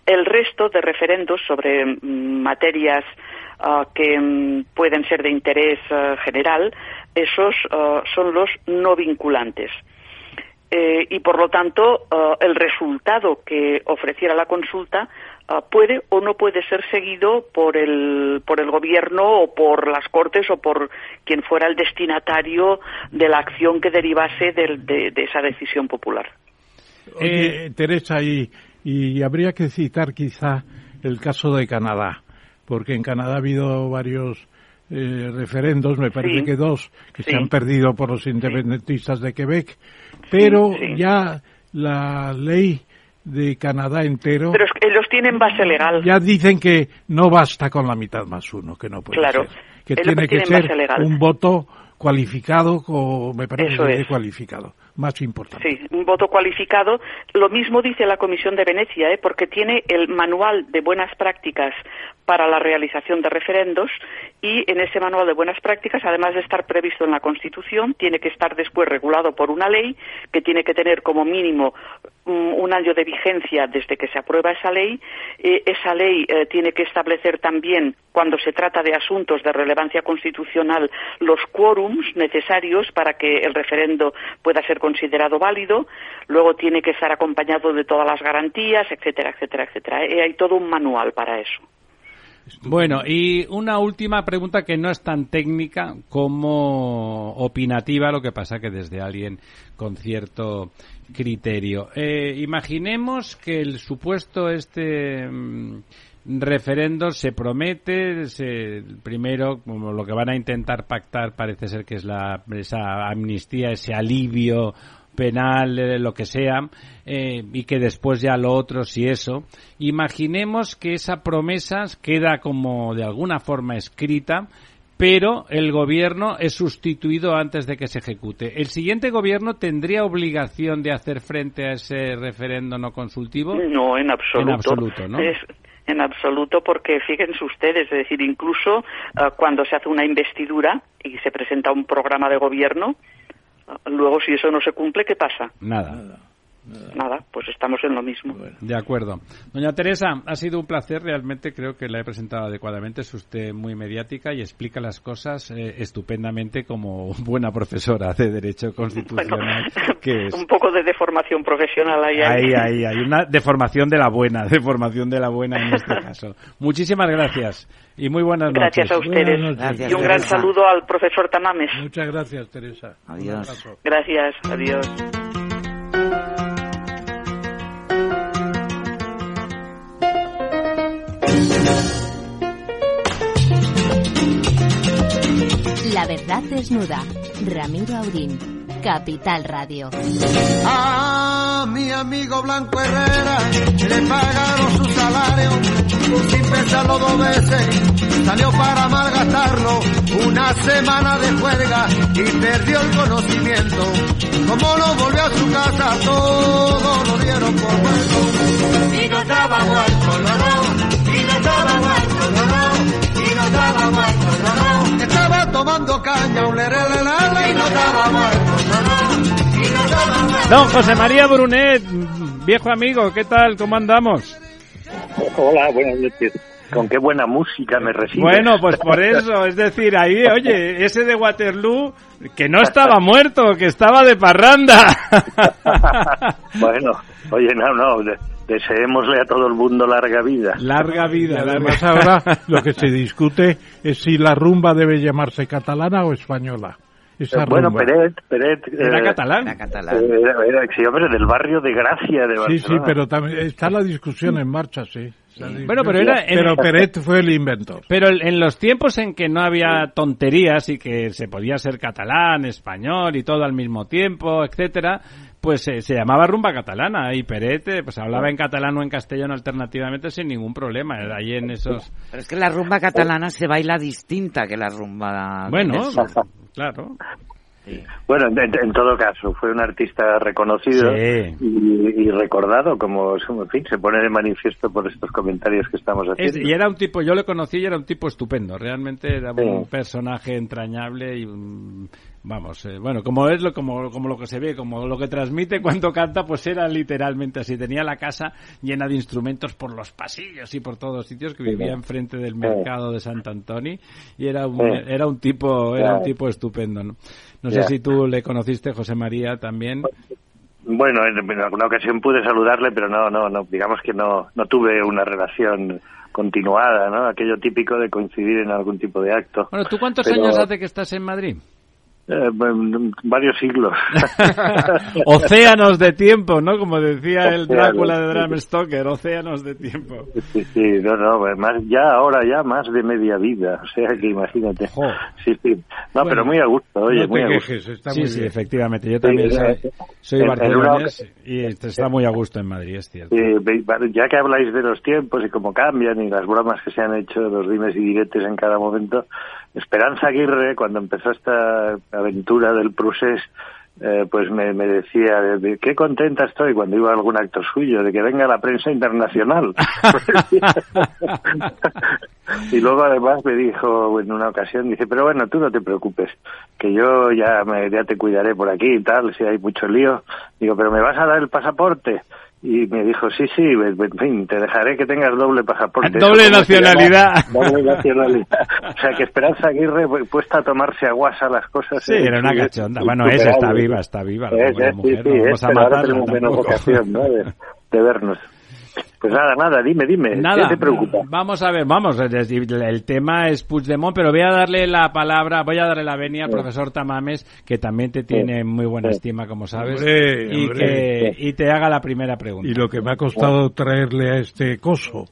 Speaker 6: El resto de referendos sobre mm, materias ah, que mm, pueden ser de interés ah, general, esos ah, son los no vinculantes. Eh, y por lo tanto eh, el resultado que ofreciera la consulta eh, puede o no puede ser seguido por el por el gobierno o por las cortes o por quien fuera el destinatario de la acción que derivase del- de, de esa decisión popular.
Speaker 3: Oye, Teresa, y, y habría que citar quizá el caso de Canadá, porque en Canadá ha habido varios eh, referendos, me parece
Speaker 6: Sí.
Speaker 3: que dos, que
Speaker 6: Sí.
Speaker 3: se han perdido por los independentistas de Quebec, pero
Speaker 6: sí.
Speaker 3: ya la ley de Canadá entero
Speaker 6: Pero es que ellos tienen base legal.
Speaker 3: ya dicen que no basta con la mitad más uno, que no puede
Speaker 6: Claro.
Speaker 3: ser, que tiene
Speaker 6: que
Speaker 3: ser un voto cualificado, o me parece
Speaker 6: Eso
Speaker 3: que
Speaker 6: es.
Speaker 3: cualificado. Más importante.
Speaker 6: Sí, un voto cualificado. Lo mismo dice la Comisión de Venecia, ¿eh? porque tiene el manual de buenas prácticas para la realización de referendos y en ese manual de buenas prácticas, además de estar previsto en la Constitución, tiene que estar después regulado por una ley que tiene que tener como mínimo mm, un año de vigencia desde que se aprueba esa ley. Eh, esa ley eh, tiene que establecer también, cuando se trata de asuntos de relevancia constitucional, los quórums necesarios para que el referendo pueda ser considerado válido. Luego tiene que estar acompañado de todas las garantías, etcétera, etcétera, etcétera. Eh, hay todo un manual para eso.
Speaker 1: Bueno, y una última pregunta que no es tan técnica como opinativa, lo que pasa que desde alguien con cierto criterio. Eh, imaginemos que el supuesto este mm, referendo se promete, se, primero, como lo que van a intentar pactar parece ser que es la, esa amnistía, ese alivio penal, eh, lo que sea, eh, y que después ya lo otro, si eso. Imaginemos que esa promesa queda como de alguna forma escrita, pero el gobierno es sustituido antes de que se ejecute. ¿El siguiente gobierno tendría obligación de hacer frente a ese referendo no consultivo?
Speaker 6: No, en absoluto.
Speaker 1: En absoluto, ¿no?
Speaker 6: Es- en absoluto, porque fíjense ustedes, es decir, incluso ah, cuando se hace una investidura y se presenta un programa de gobierno, ah, luego si eso no se cumple, ¿qué pasa?
Speaker 1: Nada.
Speaker 6: Nada, pues estamos en lo mismo.
Speaker 1: De acuerdo. Doña Teresa, ha sido un placer, realmente creo que la he presentado adecuadamente. Es usted muy mediática y explica las cosas eh, estupendamente como buena profesora de Derecho Constitucional que es.
Speaker 6: un poco de deformación profesional ahí.
Speaker 1: Ahí, ahí, hay una deformación de la buena, deformación de la buena en este caso. Muchísimas gracias y muy buenas
Speaker 6: Gracias
Speaker 1: noches.
Speaker 6: a ustedes. Y un gran
Speaker 5: Teresa.
Speaker 6: saludo al profesor Tamames.
Speaker 3: Muchas gracias, Teresa.
Speaker 5: Adiós.
Speaker 6: Gracias, adiós.
Speaker 7: La verdad desnuda. Ramiro Aurín. Capital Radio.
Speaker 2: A mi amigo Blanco Herrera le pagaron su salario sin pensarlo dos veces. Salió para malgastarlo una semana de juerga y perdió el conocimiento. Como no volvió a su casa, todo lo dieron por muerto. Y no estaba muerto, no, no. Y no estaba muerto, no, no. Y no estaba muerto, no, no. Estaba tomando caña, un lerelelele, y no estaba muerto, no, no.
Speaker 1: Don José María Brunet, viejo amigo, ¿qué tal? ¿Cómo andamos?
Speaker 8: Hola, buenas noches. Con qué buena música me recibes.
Speaker 1: Bueno, pues por eso, es decir, ahí, oye, ese de Waterloo, que no estaba muerto, que estaba de parranda.
Speaker 8: bueno, oye, no, no, de- deseémosle a todo el mundo larga vida.
Speaker 1: Larga
Speaker 3: Y
Speaker 1: vida,
Speaker 3: además
Speaker 1: larga
Speaker 3: ahora lo que se discute es si la rumba debe llamarse catalana o española. Esa
Speaker 8: Eh, bueno,
Speaker 3: rumba.
Speaker 8: Peret, Peret...
Speaker 1: Era
Speaker 8: eh,
Speaker 1: catalán.
Speaker 5: La catalán.
Speaker 8: eh, Era, era, sí, hombre, del barrio de Gracia de
Speaker 3: Sí, sí,
Speaker 8: Barcelona.
Speaker 3: pero también está la discusión en marcha, sí.
Speaker 1: Bueno, pero era en-
Speaker 3: Pero Peret fue el inventor.
Speaker 1: Pero en los tiempos en que no había tonterías y que se podía ser catalán, español y todo al mismo tiempo, etcétera, pues eh, se llamaba rumba catalana y Peret eh, pues hablaba en catalán o en castellano alternativamente sin ningún problema. Era Ahí en esos
Speaker 5: Pero es que la rumba catalana se baila distinta que la rumba...
Speaker 1: bueno, claro.
Speaker 8: Bueno, en, en todo caso, fue un artista reconocido
Speaker 1: Sí.
Speaker 8: y, y recordado, como en fin, se pone de manifiesto por estos comentarios que estamos
Speaker 1: Es-
Speaker 8: haciendo.
Speaker 1: y era un tipo, yo le conocí y era un tipo estupendo. Realmente era un personaje entrañable y un- vamos, eh, bueno, como es lo como como lo que se ve, como lo que transmite cuando canta, pues era literalmente así. Tenía la casa llena de instrumentos por los pasillos y por todos sitios que vivía enfrente del mercado de Sant Antoni y era un
Speaker 8: Sí.
Speaker 1: era un tipo era un tipo estupendo, ¿no? No sé si tú le conociste, José María, también.
Speaker 8: Bueno, en, en alguna ocasión pude saludarle, pero no, no, no, digamos que no, no tuve una relación continuada, ¿no? Aquello típico de coincidir en algún tipo de acto.
Speaker 1: Bueno, ¿tú cuántos
Speaker 8: Pero-
Speaker 1: años hace que estás en Madrid?
Speaker 8: Eh, varios siglos.
Speaker 1: Océanos de tiempo, ¿no? Como decía el Drácula de. Bram Stoker, océanos de tiempo.
Speaker 8: sí, sí, no, no, más, ya ahora ya más de media vida, o sea que imagínate.
Speaker 1: Jo.
Speaker 8: Sí, sí. No,
Speaker 1: Bueno,
Speaker 8: pero muy a gusto, oye,
Speaker 3: no
Speaker 8: muy a gusto.
Speaker 3: quejes, está
Speaker 1: sí,
Speaker 3: muy
Speaker 1: sí,
Speaker 3: bien.
Speaker 1: efectivamente. Yo también
Speaker 8: Sí,
Speaker 1: soy,
Speaker 8: eh,
Speaker 1: soy
Speaker 8: en- en
Speaker 1: barcelonés y está muy a gusto en Madrid, es cierto.
Speaker 8: Eh, ya que habláis de los tiempos y cómo cambian y las bromas que se han hecho, los dimes y diretes en cada momento, Esperanza Aguirre, cuando empezó esta aventura del procés, eh, pues me, me decía, de- qué contenta estoy cuando iba a algún acto suyo, de que venga la prensa internacional. y luego además me dijo en una ocasión, dice, pero bueno, tú no te preocupes, que yo ya, me, ya te cuidaré por aquí y tal, si hay mucho lío. Digo, pero ¿me vas a dar el pasaporte? Y me dijo, sí, sí, en fin, te dejaré que tengas doble pasaporte.
Speaker 1: Doble nacionalidad.
Speaker 8: Doble nacionalidad. O sea, que Esperanza Aguirre pu- puesta a tomarse a guasa las cosas.
Speaker 1: Sí, era una
Speaker 8: sí,
Speaker 1: cachonda. Bueno, esa está viva, está viva. La
Speaker 8: Es,
Speaker 1: buena
Speaker 8: es, sí,
Speaker 1: mujer,
Speaker 8: sí,
Speaker 1: no
Speaker 8: es,
Speaker 1: vamos a
Speaker 8: pero ahora
Speaker 1: matarla
Speaker 8: tenemos menos ocasión, ¿no? De, de vernos. Pues nada, nada, dime, dime.
Speaker 1: Nada,
Speaker 8: ¿Qué te preocupa?
Speaker 1: vamos a ver, vamos, el tema es Puigdemont, pero voy a darle la palabra, voy a darle la venia al profesor Tamames, que también te tiene muy buena
Speaker 8: Sí.
Speaker 1: estima, como sabes,
Speaker 3: Hombre,
Speaker 1: y,
Speaker 3: hombre.
Speaker 1: que, y te haga la primera pregunta.
Speaker 3: Y lo que me ha costado traerle a este coso.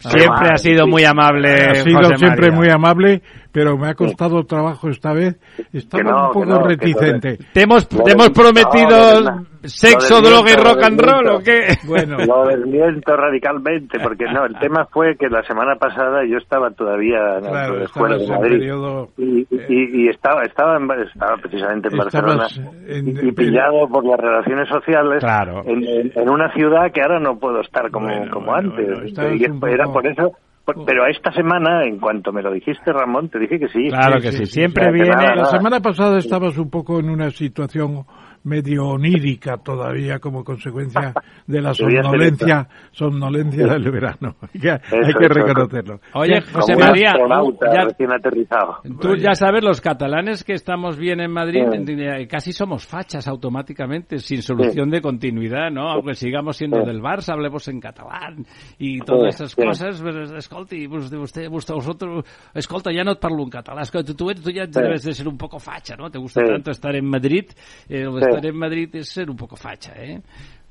Speaker 1: Siempre ha sido muy amable,
Speaker 3: Ha sido
Speaker 1: José
Speaker 3: siempre
Speaker 1: María.
Speaker 3: muy amable, pero me ha costado trabajo esta vez. Estaba
Speaker 8: no,
Speaker 3: un poco
Speaker 8: no,
Speaker 3: reticente.
Speaker 1: ¿Te hemos, te hemos prometido sexo, droga y rock and roll o qué?
Speaker 3: Bueno,
Speaker 8: Lo desmiento radicalmente, porque no, el tema fue que la semana pasada yo estaba todavía no,
Speaker 3: claro, estabas
Speaker 8: de
Speaker 3: en
Speaker 8: Madrid.
Speaker 3: periodo...
Speaker 8: Y, y, y estaba, estaba, en- estaba precisamente en Barcelona
Speaker 3: en-
Speaker 8: y, y pillado por las relaciones sociales
Speaker 1: Claro.
Speaker 8: en, en- en una ciudad que ahora no puedo estar como,
Speaker 3: Bueno,
Speaker 8: como
Speaker 3: bueno,
Speaker 8: antes.
Speaker 3: bueno,
Speaker 8: Y era
Speaker 3: poco-
Speaker 8: por eso. Pero a esta semana, en cuanto me lo dijiste, Ramón, te dije que sí.
Speaker 1: Claro
Speaker 3: Sí,
Speaker 1: que
Speaker 3: sí,
Speaker 1: siempre
Speaker 8: sí, que
Speaker 1: viene...
Speaker 8: nada,
Speaker 3: La
Speaker 8: nada.
Speaker 3: semana pasada estabas un poco en una situación medio onírica todavía como consecuencia de la somnolencia, somnolencia del verano. Hay que, hay reconocerlo.
Speaker 1: Oye,
Speaker 8: Como
Speaker 1: José
Speaker 8: un
Speaker 1: María, ya-
Speaker 8: recién aterrizado.
Speaker 1: Tú ya sabes, los catalanes que estamos bien en Madrid,
Speaker 8: Sí.
Speaker 1: casi somos fachas automáticamente, sin solución de continuidad, ¿no? Aunque sigamos siendo
Speaker 8: Sí.
Speaker 1: del Barça, hablemos en catalán y todas
Speaker 8: Sí,
Speaker 1: esas
Speaker 8: sí.
Speaker 1: cosas. Pues, escolti, pues, de usted, vosotros, escolta, ya no te parlo en catalán. Escolta, tú, tú ya debes de ser un poco facha, ¿no? Te gusta
Speaker 8: Sí.
Speaker 1: tanto estar en Madrid. Eh,
Speaker 8: Sí.
Speaker 1: Estar en Madrid es ser un poco facha, ¿eh?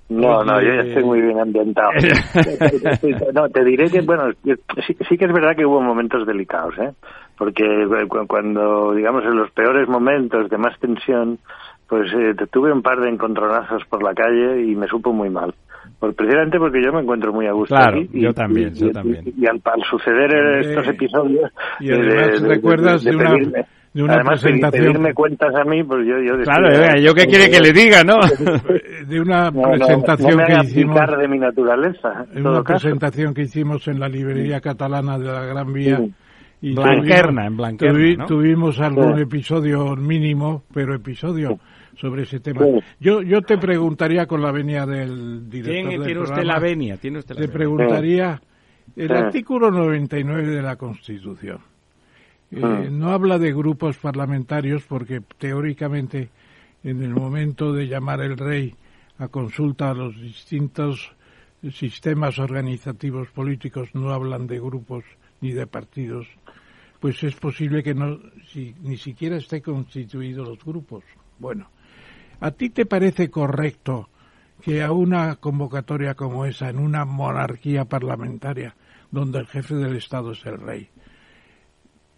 Speaker 8: No, no, yo ya estoy muy bien ambientado. no, te diré que, bueno, sí, sí que es verdad que hubo momentos delicados, ¿eh? Porque cu- cuando, digamos, en los peores momentos de más tensión, pues eh, tuve un par de encontronazos por la calle y me supo muy mal. Pues precisamente porque yo me encuentro muy a gusto
Speaker 1: Claro,
Speaker 8: aquí. y-
Speaker 1: yo también,
Speaker 8: y-
Speaker 1: yo
Speaker 8: y-
Speaker 1: también.
Speaker 8: Y, al, al suceder estos episodios...
Speaker 3: y además
Speaker 8: de-
Speaker 3: recuerdas de una-
Speaker 8: pedirme-
Speaker 3: de una
Speaker 8: además,
Speaker 3: presentación-
Speaker 8: pedirme cuentas a mí, pues yo... yo
Speaker 1: Claro,
Speaker 8: decía-
Speaker 1: ¿yo qué quiere que le diga, no?
Speaker 3: De una
Speaker 8: No, no,
Speaker 3: presentación
Speaker 8: no me
Speaker 3: que hicimos,
Speaker 8: de mi naturaleza. en
Speaker 3: una
Speaker 8: caso.
Speaker 3: presentación que hicimos en la librería catalana de la Gran Vía.
Speaker 8: Sí.
Speaker 3: Y
Speaker 1: Blanquerna,
Speaker 3: tuvimos-
Speaker 1: en Blanquerna,
Speaker 3: tuvi-
Speaker 1: ¿no?
Speaker 3: Tuvimos algún
Speaker 8: Sí.
Speaker 3: episodio mínimo, pero episodio sobre ese tema.
Speaker 8: Sí.
Speaker 3: Yo, yo te preguntaría con la venia del director
Speaker 1: Tiene,
Speaker 3: del
Speaker 1: tiene usted
Speaker 3: programa,
Speaker 1: la venia, tiene usted la
Speaker 3: Te
Speaker 1: venia.
Speaker 3: preguntaría, el
Speaker 8: Sí.
Speaker 3: artículo 99 de la Constitución eh,
Speaker 8: Mm.
Speaker 3: no habla de grupos parlamentarios porque teóricamente en el momento de llamar el rey a consulta a los distintos sistemas organizativos políticos no hablan de grupos ni de partidos, pues es posible que no si, ni siquiera esté constituidos los grupos. Bueno, ¿a ti te parece correcto que a una convocatoria como esa, en una monarquía parlamentaria, donde el jefe del Estado es el rey,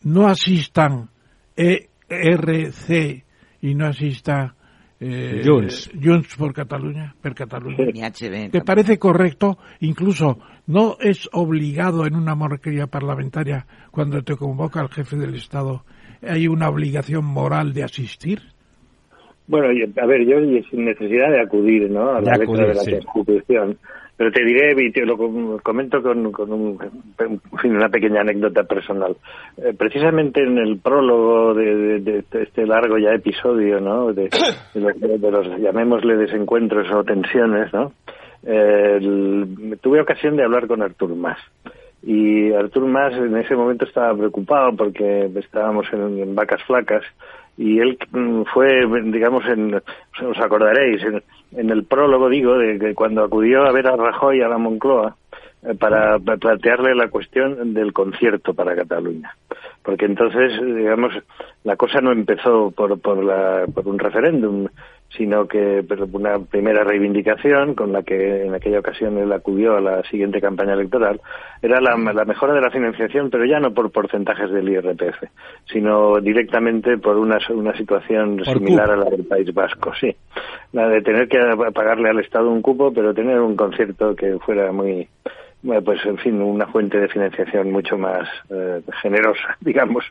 Speaker 3: no asistan ERC y no asista eh,
Speaker 1: Junts.
Speaker 3: Junts por Cataluña, per Cataluña?
Speaker 5: Ni HB.
Speaker 3: ¿Te parece correcto? Incluso no es obligado en una monarquía parlamentaria cuando te convoca el jefe del Estado, hay una obligación moral de asistir.
Speaker 8: Bueno, y, a ver, yo sin necesidad de acudir ¿no? a
Speaker 1: De
Speaker 8: la
Speaker 1: acudir,
Speaker 8: letra de la
Speaker 1: sí.
Speaker 8: Constitución, pero te diré, y te lo com- comento con, con un, una pequeña anécdota personal. Eh, precisamente en el prólogo de, de- de este largo ya episodio, ¿no? de, de los, de los, llamémosle, desencuentros o tensiones, ¿no? Eh, el- tuve ocasión de hablar con Artur Mas. Y Artur Mas en ese momento estaba preocupado porque estábamos en, en vacas flacas y él mm, fue, digamos, en, os acordaréis, en, en el prólogo digo, de que cuando acudió a ver a Rajoy a la Moncloa eh, para pa- plantearle la cuestión del concierto para Cataluña. Porque entonces, digamos, la cosa no empezó por, por, la, por un referéndum, sino que una primera reivindicación con la que en aquella ocasión él acudió a la siguiente campaña electoral, era la, la mejora de la financiación, pero ya no por porcentajes del IRPF, sino directamente por una, una situación similar a la del País Vasco, sí. La de tener que pagarle al Estado un cupo, pero tener un concierto que fuera muy, bueno, pues en fin, una fuente de financiación mucho más eh, generosa, digamos.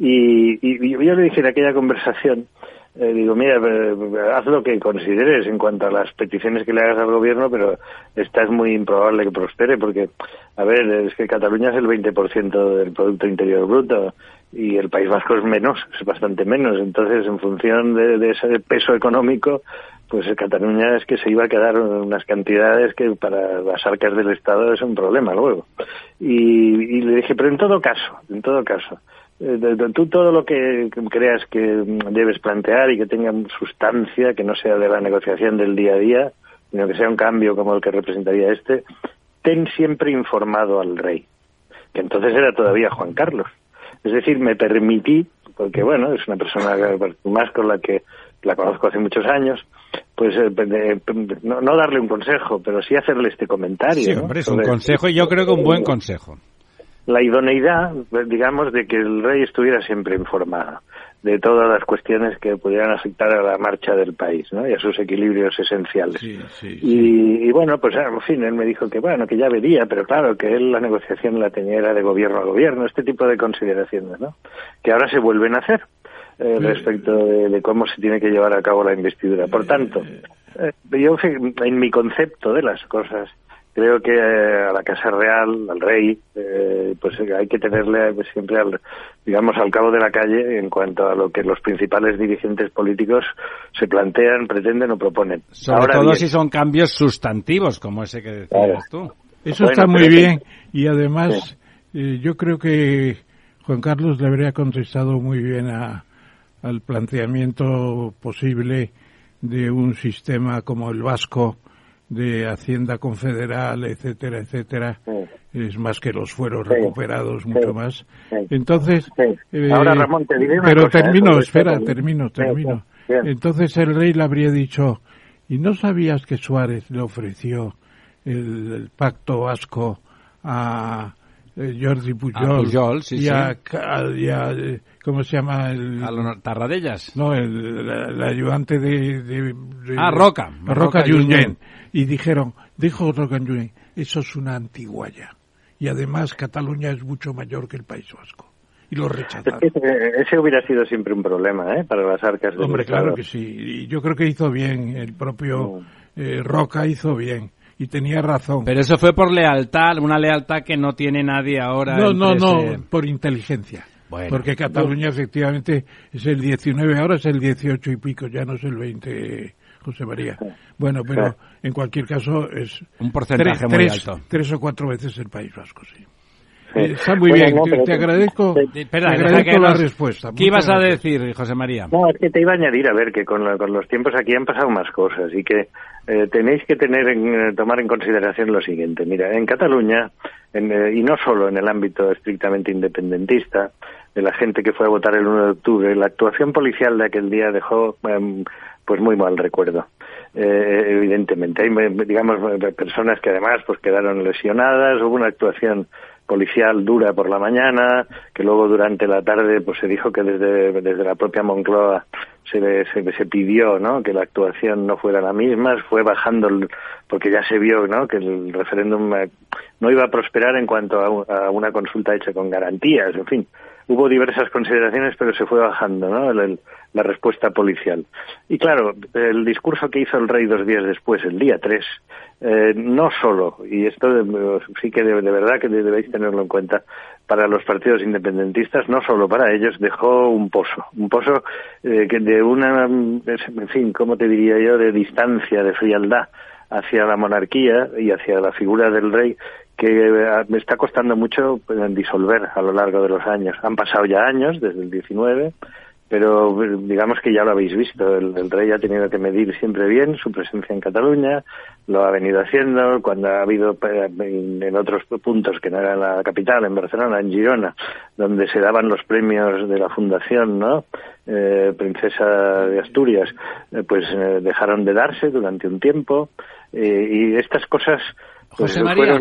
Speaker 8: Y, y- y yo le dije en aquella conversación eh, digo, mira, eh, haz lo que consideres en cuanto a las peticiones que le hagas al gobierno, pero esta es muy improbable que prospere, porque, a ver, es que Cataluña es el 20% del Producto Interior Bruto y el País Vasco es menos, es bastante menos. Entonces, en función de, ese peso económico, pues Cataluña es que se iba a quedar unas cantidades que para las arcas del Estado es un problema luego. Y, y le dije, pero en todo caso, en todo caso, eh, tú todo lo que creas que debes plantear y que tenga sustancia, que no sea de la negociación del día a día, sino que sea un cambio como el que representaría este, ten siempre informado al rey, que entonces era todavía Juan Carlos. Es decir, me permití, porque bueno, es una persona más con la que la conozco hace muchos años, pues eh, no, darle un consejo, pero sí hacerle este comentario.
Speaker 1: Sí, hombre, es un consejo y yo creo que un buen consejo
Speaker 8: la idoneidad, digamos, de que el rey estuviera siempre informado de todas las cuestiones que pudieran afectar a la marcha del país ¿no? y a sus equilibrios esenciales. y, bueno, pues en fin, él me dijo que bueno, que ya vería, pero claro, que él la negociación la tenía era de gobierno a gobierno, este tipo de consideraciones, ¿no? Que ahora se vuelven a hacer eh, respecto de, cómo se tiene que llevar a cabo la investidura. Por tanto, eh, yo en mi concepto de las cosas, creo que eh, a la Casa Real, al rey, eh, pues hay que tenerle siempre, al, digamos, al cabo de la calle en cuanto a lo que los principales dirigentes políticos se plantean, pretenden o proponen.
Speaker 1: Sobre todo si son cambios sustantivos, como ese que decías tú.
Speaker 3: Eso está muy bien y además eh, yo creo que Juan Carlos le habría contestado muy bien a, al planteamiento posible de un sistema como el vasco de Hacienda Confederal, etcétera, etcétera, es más que los fueros recuperados, mucho más. Entonces,
Speaker 8: eh, ahora Ramón, te diré
Speaker 3: pero termino, espera, termino, termino. Entonces el rey le habría dicho, ¿y no sabías que Suárez le ofreció el, pacto vasco a eh, Jordi Pujol,
Speaker 1: y, a,
Speaker 3: eh, ¿cómo se llama? El,
Speaker 1: ¿A Tarradellas?
Speaker 3: No, el, ayudante de,
Speaker 1: Ah, Roca.
Speaker 3: Roca, y dijeron, dijo Rocanjuy, eso es una antiguaya. Y además Cataluña es mucho mayor que el País Vasco. Y lo rechazaron.
Speaker 8: ese hubiera sido siempre un problema ¿eh? para las arcas
Speaker 3: del Hombre, claro que sí. Y yo creo que hizo bien. El propio eh, Roca hizo bien. Y tenía razón.
Speaker 1: Pero eso fue por lealtad, una lealtad que no tiene nadie ahora.
Speaker 3: No, no, no, por inteligencia. Porque Cataluña efectivamente es el 19, ahora es el 18 y pico, ya no es el 20 José María. Bueno, pero en cualquier caso es
Speaker 1: un porcentaje
Speaker 3: tres,
Speaker 1: muy
Speaker 3: alto. Tres o cuatro veces el País Vasco, sí. Eh, está muy bien, te, agradezco, la respuesta.
Speaker 1: ¿Qué ibas a decir, José María?
Speaker 8: No, es que te iba a añadir, a ver, que con, los tiempos aquí han pasado más cosas y que eh, tenéis que tener en, eh, tomar en consideración lo siguiente. Mira, en Cataluña, y no solo en el ámbito estrictamente independentista, de la gente que fue a votar el 1 de octubre, la actuación policial de aquel día dejó em, pues muy mal recuerdo. Eh, evidentemente, hay digamos personas que además pues quedaron lesionadas, hubo una actuación policial dura por la mañana, que luego durante la tarde pues se dijo que desde, desde la propia Moncloa se, se, se pidió ¿no? que la actuación no fuera la misma, fue bajando porque ya se vio ¿no? que el referéndum eh, no iba a prosperar en cuanto a, a una consulta hecha con garantías, en fin hubo diversas consideraciones, pero se fue bajando ¿no? la respuesta policial. Y claro, el discurso que hizo el rey dos días después, el día 3, eh, no solo, y esto sí que de, verdad que debéis tenerlo en cuenta, para los partidos independentistas, no solo para ellos, dejó un pozo, un pozo eh, que de una, en fin, ¿cómo te diría yo?, de distancia, de frialdad hacia la monarquía y hacia la figura del rey que eh, me está costando mucho pues, disolver a lo largo de los años. Han pasado ya años, desde el 19, pero digamos que ya lo habéis visto. El, rey ha tenido que medir siempre bien su presencia en Cataluña, lo ha venido haciendo cuando ha habido eh, en otros puntos que no era la capital, en Barcelona, en Girona, donde se daban los premios de la fundación, ¿no? Eh, Princesa de Asturias, pues dejaron de darse durante un tiempo y estas cosas pues José María.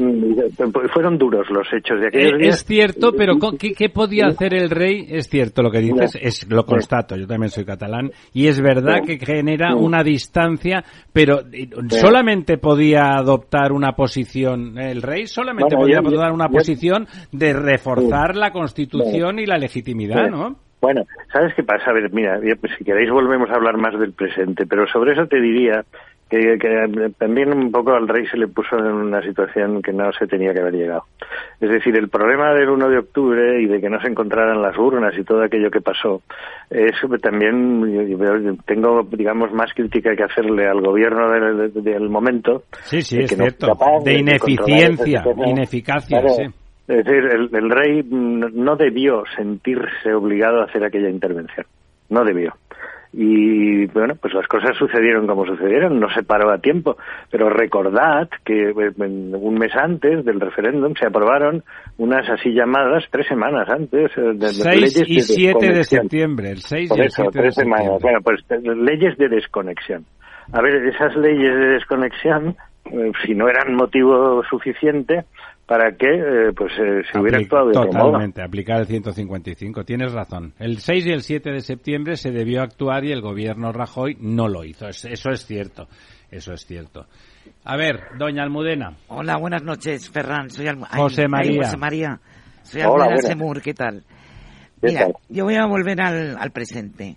Speaker 8: Fueron, duros los hechos de aquellos
Speaker 1: días. Es cierto, pero ¿qué, podía hacer el rey? Es cierto lo que dices, es lo constato, yo también soy catalán, y es verdad que genera una distancia, pero eh, solamente podía adoptar una posición, el rey solamente podía adoptar una posición de reforzar la constitución y la legitimidad, ¿no?
Speaker 8: Bueno, ¿sabes qué pasa? A ver, mira, pues si queréis volvemos a hablar más del presente, pero sobre eso te diría que, que, también un poco al rey se le puso en una situación que no se tenía que haber llegado. Es decir, el problema del 1 de octubre y de que no se encontraran las urnas y todo aquello que pasó, eso también tengo, digamos, más crítica que hacerle al gobierno del, del momento.
Speaker 1: Sí, sí, es cierto. de ineficiencia, ineficacia, sí.
Speaker 8: Es decir, el, el, rey no debió sentirse obligado a hacer aquella intervención. No debió. Y bueno, pues las cosas sucedieron como sucedieron, no se paró a tiempo. Pero recordad que eh, un mes antes del referéndum se aprobaron unas así llamadas, tres semanas antes,
Speaker 1: eh, de, 6 y 7 de septiembre. El 6
Speaker 8: Por
Speaker 1: y
Speaker 8: eso,
Speaker 1: 7
Speaker 8: tres
Speaker 1: de
Speaker 8: semanas. Bueno, pues leyes de desconexión. A ver, esas leyes de desconexión, eh, si no eran motivo suficiente, para que eh, pues eh, se hubiera actuado de
Speaker 1: Totalmente, aplicar el 155. Tienes razón. El 6 y el 7 de septiembre se debió actuar y el gobierno Rajoy no lo hizo. Eso es cierto. Eso es cierto. A ver, doña Almudena.
Speaker 5: Hola, buenas noches, Ferran. Soy Alm
Speaker 1: José María.
Speaker 5: Ay, José María. Soy Almudena Semur, ¿qué tal?
Speaker 8: ¿Qué
Speaker 5: Mira,
Speaker 8: tal?
Speaker 5: yo voy a volver al, al presente.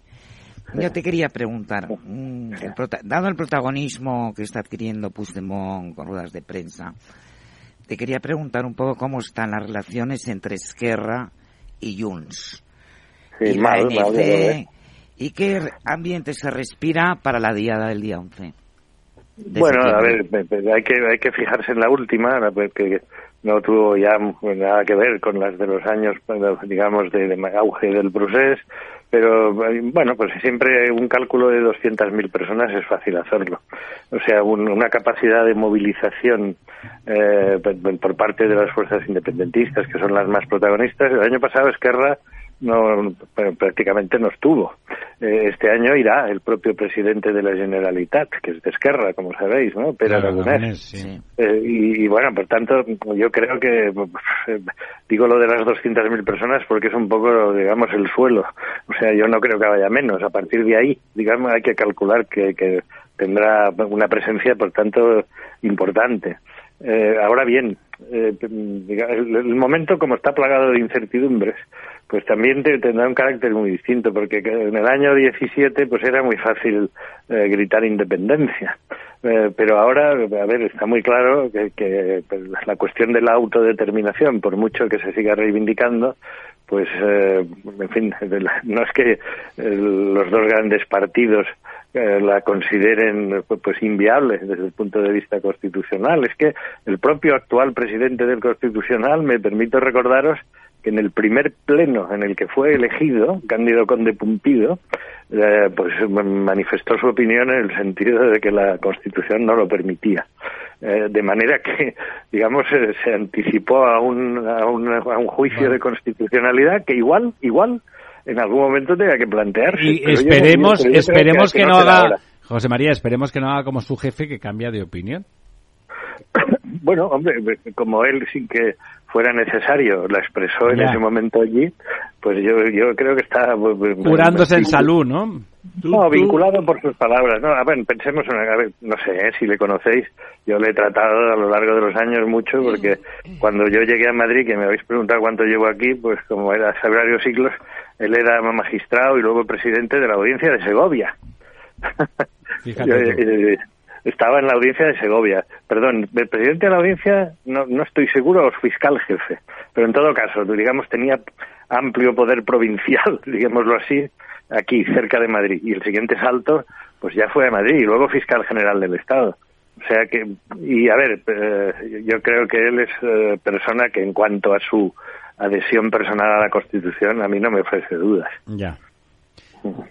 Speaker 5: Yo te quería preguntar, mm, el prota- dado el protagonismo que está adquiriendo Puigdemont con ruedas de prensa, te quería preguntar un poco cómo están las relaciones entre Esquerra y Junts.
Speaker 8: Sí,
Speaker 5: y
Speaker 8: mal,
Speaker 5: la
Speaker 8: mal, ya lo
Speaker 5: ANC,
Speaker 8: ves.
Speaker 5: ¿Y qué ambiente se respira para la diada del día 11? de
Speaker 8: Bueno, a ver, hay que hay que fijarse en la última, que no tuvo ya nada que ver con las de los años, digamos, de, de auge del procés, pero eh, bueno, pues siempre un cálculo de 200.000 personas es fácil hacerlo. O sea, un- una capacidad de movilización eh, por parte de las fuerzas independentistas, que son las más protagonistas. El año pasado Esquerra no pr- prácticamente no estuvo. Eh, este año irá el propio presidente de la Generalitat, que es de Esquerra, como sabéis, ¿no? Pero
Speaker 1: Claro, sí.
Speaker 8: Eh, y, y, bueno, por tanto, yo creo que eh, digo lo de las 200.000 personas porque es un poco, digamos, el suelo. O sea, yo no creo que vaya menos. A partir de ahí, digamos, hay que calcular que, que tendrá una presencia, por tanto, importante. Eh, ahora bien, eh, el, el momento como está plagado de incertidumbres, pues también te- tendrá un carácter muy distinto, porque que en el año 17 pues era muy fácil eh, gritar independencia. Eh, pero ahora, a ver, está muy claro que, que, pues, la cuestión de la autodeterminación, por mucho que se siga reivindicando, pues, eh, en fin, no es que los dos grandes partidos eh, la consideren pues, pues inviable desde el punto de vista constitucional. Es que el propio actual presidente del Constitucional, me permito recordaros que en el primer pleno en el que fue elegido, Cándido Conde Pumpido, eh, pues manifestó su opinión en el sentido de que la Constitución no lo permitía. Eh, de manera que, digamos, eh, se anticipó a un, a un, a un juicio de constitucionalidad que igual, igual, en algún momento tenga que plantearse.
Speaker 1: Y
Speaker 8: Pero
Speaker 1: esperemos,
Speaker 8: yo
Speaker 1: esperemos que, no haga,
Speaker 8: ahora.
Speaker 1: José María, esperemos que no haga como su jefe que cambia de opinión.
Speaker 8: Bueno, hombre, como él sin que fuera necesario la expresó en
Speaker 1: Ya.
Speaker 8: ese momento allí, pues yo yo creo que está
Speaker 1: Curándose en salud, ¿no? Tú-
Speaker 8: No,
Speaker 1: tú-
Speaker 8: vinculado por sus palabras. No, a ver, pensemos en, a ver, no sé, ¿eh? si le conocéis, yo le he tratado a lo largo de los años mucho porque cuando yo llegué a Madrid, que me habéis preguntado cuánto llevo aquí, pues como era hace varios siglos, él era magistrado y luego presidente de la audiencia de Segovia.
Speaker 1: Fíjate
Speaker 8: Yo, estaba en la audiencia de Segovia. Perdón, el presidente de la audiencia no, no estoy seguro, o fiscal jefe. Pero en todo caso, digamos, tenía amplio poder provincial, digámoslo así, aquí, cerca de Madrid. Y el siguiente salto, pues ya fue a Madrid y luego fiscal general del Estado. O sea que, y a ver, eh, yo creo que él es eh, persona que en cuanto a su adhesión personal a la Constitución, a mí no me ofrece dudas.
Speaker 1: Ya.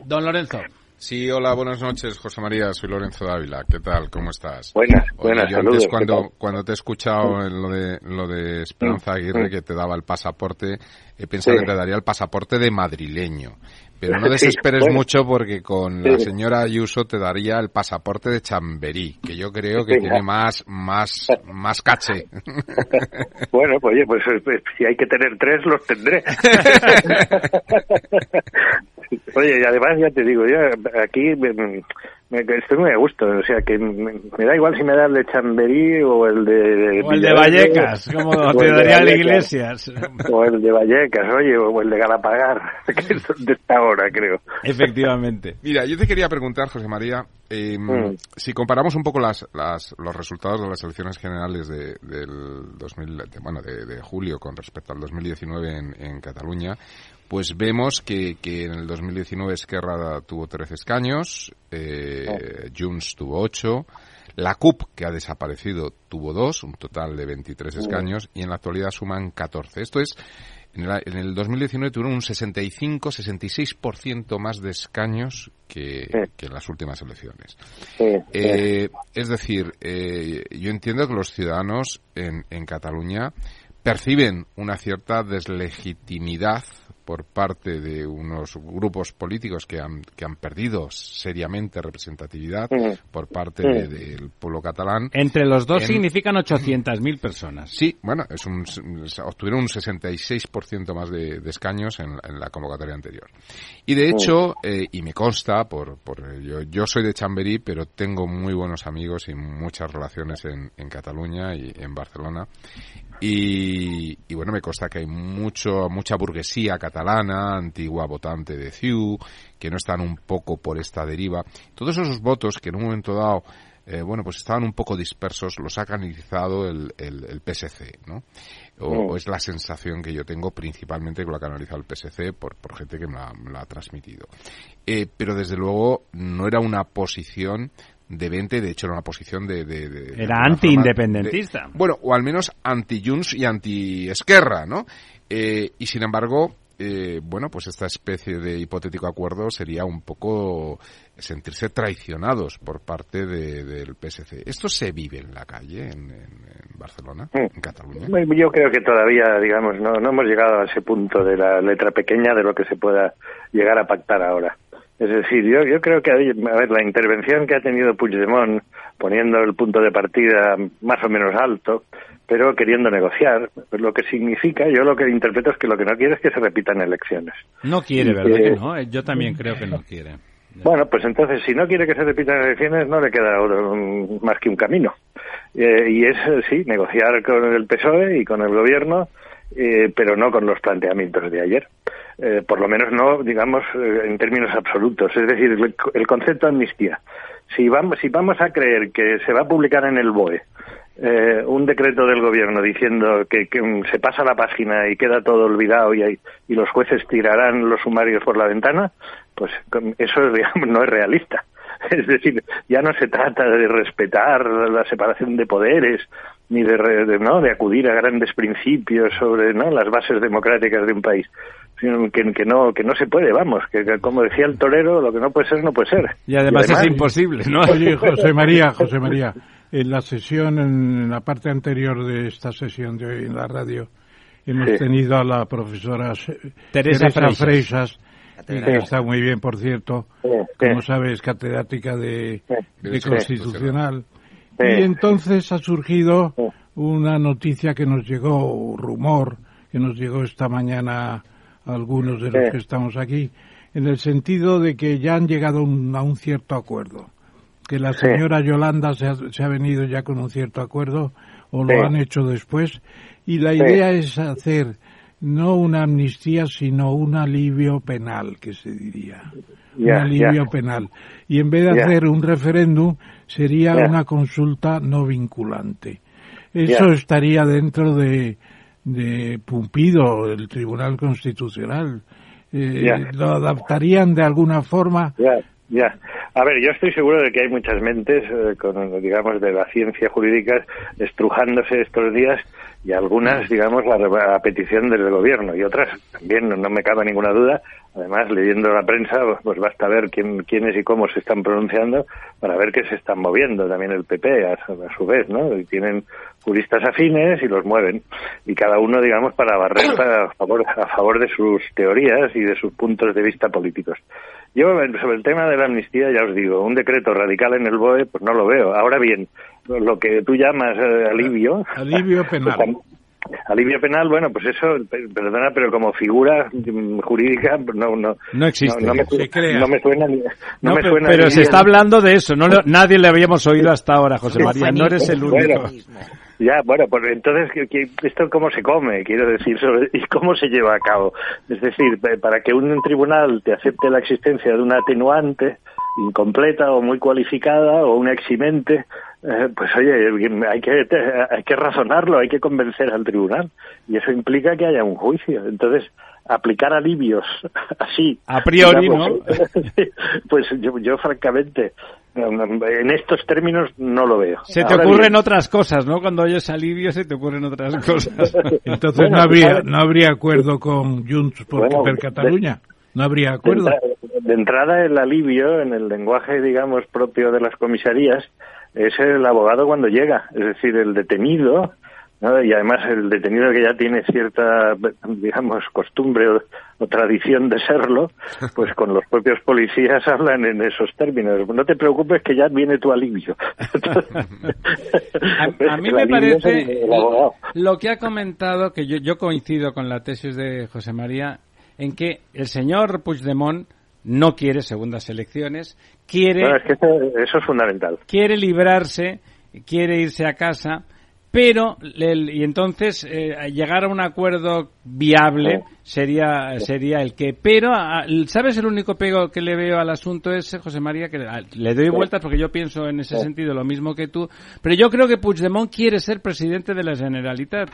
Speaker 1: Don Lorenzo.
Speaker 4: Sí, hola, buenas noches, José María. Soy Lorenzo Dávila. ¿Qué tal? ¿Cómo estás?
Speaker 8: Buenas,
Speaker 4: Oye,
Speaker 8: buenas,
Speaker 4: yo
Speaker 8: saludos.
Speaker 4: antes
Speaker 8: ¿qué
Speaker 4: cuando, cuando te he escuchado en lo de, lo de Esperanza
Speaker 8: Mm,
Speaker 4: Aguirre
Speaker 8: mm.
Speaker 4: que te daba el pasaporte, he pensado
Speaker 8: Sí.
Speaker 4: que te daría el pasaporte de madrileño. Pero no
Speaker 8: Sí,
Speaker 4: desesperes
Speaker 8: bueno.
Speaker 4: mucho porque con la señora Ayuso te daría el pasaporte de Chamberí, que yo creo que
Speaker 8: Sí,
Speaker 4: tiene más, más, más caché.
Speaker 8: Bueno, pues oye, pues, pues, si hay que tener tres, los tendré. Oye, y además ya te digo, yo aquí mm, me- estoy muy a gusto. O sea, que me, me da igual si me da el de Chamberí o el de...
Speaker 1: O el de Vallecas, como te
Speaker 8: el
Speaker 1: daría
Speaker 8: Vallecas,
Speaker 1: Iglesias.
Speaker 8: O el de Vallecas, oye, o el de Galapagar, que es de esta hora, creo.
Speaker 1: Efectivamente.
Speaker 4: Mira, yo te quería preguntar, José María, eh,
Speaker 8: Mm.
Speaker 4: si comparamos un poco las, las- los resultados de las elecciones generales de, del 2000, de- bueno, de, de julio con respecto al 2019 en, en Cataluña, pues vemos que, que en el 2019 Esquerra tuvo 13 escaños, eh, Junts tuvo 8, la CUP, que ha desaparecido, tuvo 2, un total de 23 escaños, y en la actualidad suman 14. Esto es, en el, en el 2019 tuvieron un 65-66% más de escaños que,
Speaker 8: Sí.
Speaker 4: que en las últimas elecciones.
Speaker 8: Sí,
Speaker 4: Eh, es decir, eh, yo entiendo que los ciudadanos en, en Cataluña perciben una cierta deslegitimidad por parte de unos grupos políticos que han, que han perdido seriamente representatividad por parte
Speaker 8: Ujú.
Speaker 4: de- del pueblo catalán.
Speaker 1: Entre los dos
Speaker 4: En-
Speaker 1: significan 800.000 personas.
Speaker 4: Sí, bueno, es un, obtuvieron un 66% más de, de escaños en, en la convocatoria anterior. Y de hecho, eh, y me consta, por, por yo, yo soy de Chamberí, pero tengo muy buenos amigos y muchas relaciones en, en Cataluña y en Barcelona. Y, y bueno, me consta que hay mucho, mucha burguesía catalana, antigua votante de CIU, que no están un poco por esta deriva. Todos esos votos que en un momento dado eh, bueno, pues estaban un poco dispersos, los ha canalizado el, el, el PSC, ¿no? O,
Speaker 8: Mm.
Speaker 4: o es la sensación que yo tengo principalmente que lo ha canalizado el PSC por, por gente que me la, me la ha transmitido. Eh, pero desde luego no era una posición de 20, de hecho era una posición de... de-
Speaker 1: Era anti-independentista.
Speaker 4: bueno, o al menos anti-Junts y anti-Esquerra, ¿no? Eh, y sin embargo, eh, bueno, pues esta especie de hipotético acuerdo sería un poco sentirse traicionados por parte de- del PSC. ¿Esto se vive en la calle, en, en- en Barcelona, en Cataluña?
Speaker 8: Yo creo que todavía, digamos, no, no hemos llegado a ese punto de la letra pequeña de lo que se pueda llegar a pactar ahora. Es decir, yo, yo creo que, a ver, la intervención que ha tenido Puigdemont, poniendo el punto de partida más o menos alto, pero queriendo negociar, pues lo que significa, yo lo que interpreto es que lo que no quiere es que se repitan elecciones.
Speaker 1: No quiere, ¿verdad
Speaker 8: que-
Speaker 1: que no? Eh, Yo también creo que no quiere.
Speaker 8: Bueno, pues entonces, si no quiere que se repitan elecciones, no le queda otro- más que un camino. Eh, y es, eh, sí, negociar con el PSOE y con el gobierno, eh, pero no con los planteamientos de ayer. Eh, por lo menos no, digamos, eh, en términos absolutos. Es decir, el, el concepto de amnistía. Si vamos, si vamos a creer que se va a publicar en el BOE eh, un decreto del gobierno diciendo que, que, se pasa la página y queda todo olvidado y, hay- y los jueces tirarán los sumarios por la ventana, pues eso digamos, no es realista. Es decir, ya no se trata de respetar la separación de poderes ni de, re- de, no de acudir a grandes principios sobre no las bases democráticas de un país, sino que, que no que no se puede, vamos, que, que como decía el torero, lo que no puede ser no puede ser.
Speaker 1: Y además es imposible, ¿no?
Speaker 3: Oye, José María, José María, en la sesión, en la parte anterior de esta sesión de hoy en la radio, hemos
Speaker 8: Sí.
Speaker 3: tenido a la profesora
Speaker 1: Teresa Freixas.
Speaker 3: Freixas,
Speaker 5: Catedrática.
Speaker 3: Que está muy bien, por cierto,
Speaker 8: Sí,
Speaker 3: como
Speaker 8: sí.
Speaker 3: sabes, catedrática de, de
Speaker 4: Sí.
Speaker 3: Constitucional.
Speaker 8: Sí.
Speaker 3: Y entonces ha surgido una noticia que nos llegó, rumor, que nos llegó esta mañana a algunos de los
Speaker 8: Sí.
Speaker 3: que estamos aquí, en el sentido de que ya han llegado a un- a un cierto acuerdo. Que la
Speaker 8: Sí.
Speaker 3: señora Yolanda se ha, se ha venido ya con un cierto acuerdo, o lo han hecho después, y la
Speaker 8: Sí.
Speaker 3: idea es hacer no una amnistía, sino un alivio penal, que se diría. Un alivio penal. Y en vez de hacer un referéndum, sería una consulta no vinculante. Eso estaría dentro de, de Pumpido, el Tribunal Constitucional. Eh. ¿Lo adaptarían de alguna forma?
Speaker 8: Ya, ya. A ver, yo estoy seguro de que hay muchas mentes, eh, con, digamos, de la ciencia jurídica estrujándose estos días y algunas, digamos, a, a petición del gobierno y otras también, no, no me cabe ninguna duda. Además, leyendo la prensa, pues basta ver quién, quiénes y cómo se están pronunciando para ver que se están moviendo también el PP a, su- a su vez, ¿no? Y tienen juristas afines y los mueven. Y cada uno, digamos, para barrer para, a, favor, a favor de sus teorías y de sus puntos de vista políticos. Yo, sobre el tema de la amnistía, ya os digo, un decreto radical en el BOE, pues no lo veo. Ahora bien, lo que tú llamas eh, alivio...
Speaker 3: Alivio penal.
Speaker 8: pues alivio penal, bueno, pues eso, perdona, pero como figura jurídica no no
Speaker 1: no existe.
Speaker 8: No, me, no me, suena ni, no, me suena
Speaker 1: pero se está hablando de eso, no nadie le habíamos oído hasta ahora, José María, no eres el único.
Speaker 8: Ya, bueno, pues entonces, ¿esto cómo se come? Quiero decir, ¿y cómo se lleva a cabo? Es decir, para que un tribunal te acepte la existencia de una atenuante incompleta o muy cualificada o un eximente, eh, pues oye, hay que, hay que razonarlo, hay que convencer al tribunal. Y eso implica que haya un juicio. Entonces, aplicar alivios así.
Speaker 1: A priori, ¿no?
Speaker 8: pues yo, yo francamente en estos términos no lo veo.
Speaker 1: Se te ocurren otras cosas, ¿no? Cuando oyes alivio se te ocurren otras cosas.
Speaker 3: Entonces no habría no habría acuerdo con Junts por, Cataluña. No habría acuerdo.
Speaker 8: De entrada, el alivio en el lenguaje, digamos, propio de las comisarías es el abogado cuando llega, es decir, el detenido y además el detenido que ya tiene cierta, digamos, costumbre o, tradición de serlo, pues con los propios policías hablan en esos términos. No te preocupes que ya viene tu alivio.
Speaker 1: a, mí me parece lo que ha comentado, que yo, yo coincido con la tesis de José María, en que el señor Puigdemont no quiere segundas elecciones, quiere...
Speaker 8: es que eso es fundamental.
Speaker 1: Quiere librarse, quiere irse a casa pero y entonces eh, llegar a un acuerdo viable sería sería el que pero sabes el único pego que le veo al asunto es José María que le doy vueltas porque yo pienso en ese sentido lo mismo que tú pero yo creo que Puigdemont quiere ser presidente de la Generalitat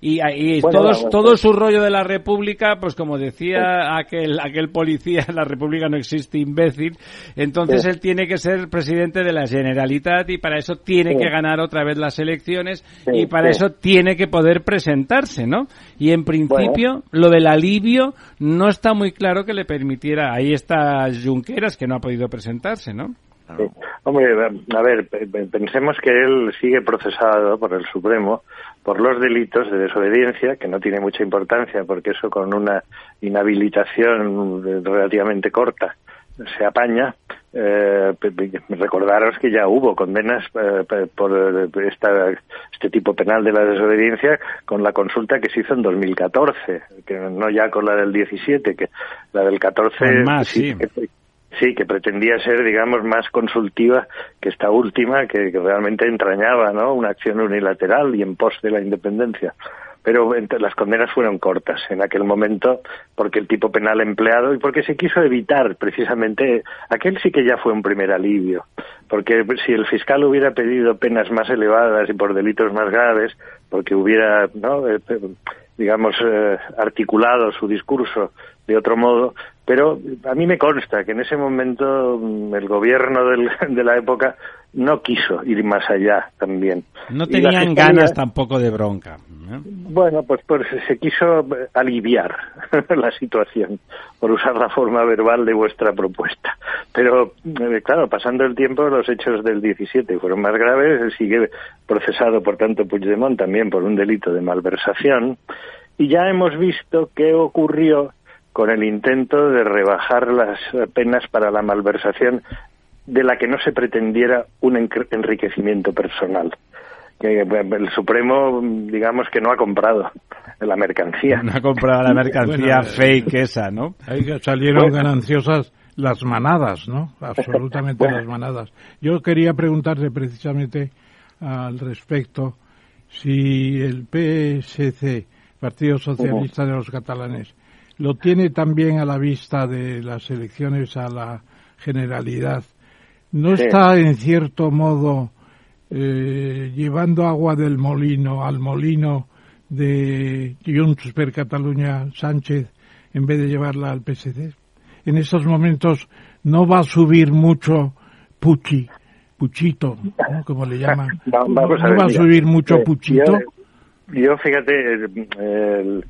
Speaker 1: y, y todo, todo su rollo de la República, pues como decía aquel, aquel policía, la República no existe imbécil, entonces él tiene que ser presidente de la Generalitat y para eso tiene que ganar otra vez las elecciones y para eso tiene que poder presentarse, ¿no? Y en principio lo del alivio no está muy claro que le permitiera, ahí está Junqueras que no ha podido presentarse, ¿no?
Speaker 8: Hombre, a ver, pensemos que él sigue procesado por el Supremo por los delitos de desobediencia, que no tiene mucha importancia porque eso con una inhabilitación relativamente corta se apaña. Eh, recordaros que ya hubo condenas eh, por esta, este tipo penal de la desobediencia con la consulta que se hizo en 2014, que no ya con la del 17, que la del 14
Speaker 1: más, sí,
Speaker 8: Sí, que pretendía ser, digamos, más consultiva que esta última, que, realmente entrañaba, ¿no? Una acción unilateral y en pos de la independencia. Pero las condenas fueron cortas en aquel momento porque el tipo penal empleado y porque se quiso evitar precisamente aquel sí que ya fue un primer alivio. Porque si el fiscal hubiera pedido penas más elevadas y por delitos más graves, porque hubiera, ¿no? Eh, digamos, eh, articulado su discurso de otro modo, pero a mí me consta que en ese momento mm, el gobierno del, de la época no quiso ir más allá también.
Speaker 1: No tenían ganas tampoco de bronca.
Speaker 8: Bueno, pues, pues se quiso aliviar la situación, por usar la forma verbal de vuestra propuesta. Pero, eh, claro, pasando el tiempo, los hechos del 17 fueron más graves, sigue procesado, por tanto, Puigdemont también por un delito de malversación, y ya hemos visto qué ocurrió con el intento de rebajar las penas para la malversación de la que no se pretendiera un enriquecimiento personal. El Supremo, digamos que no ha comprado la mercancía.
Speaker 1: No ha comprado la mercancía fake esa, ¿no?
Speaker 3: Ahí salieron gananciosas las manadas, ¿no? Absolutamente las manadas. Yo quería preguntarte precisamente al respecto si el PSC, Partido Socialista de los Catalanes, lo tiene también a la vista de las elecciones a la generalidad. ¿No está en cierto modo eh, llevando agua del molino al molino de Junts per Cataluña Sánchez en vez de llevarla al PSC? En estos momentos no va a subir mucho Pucci, Puchito, como le llaman. no, va a subir mucho Puchito.
Speaker 8: Yo, fíjate, el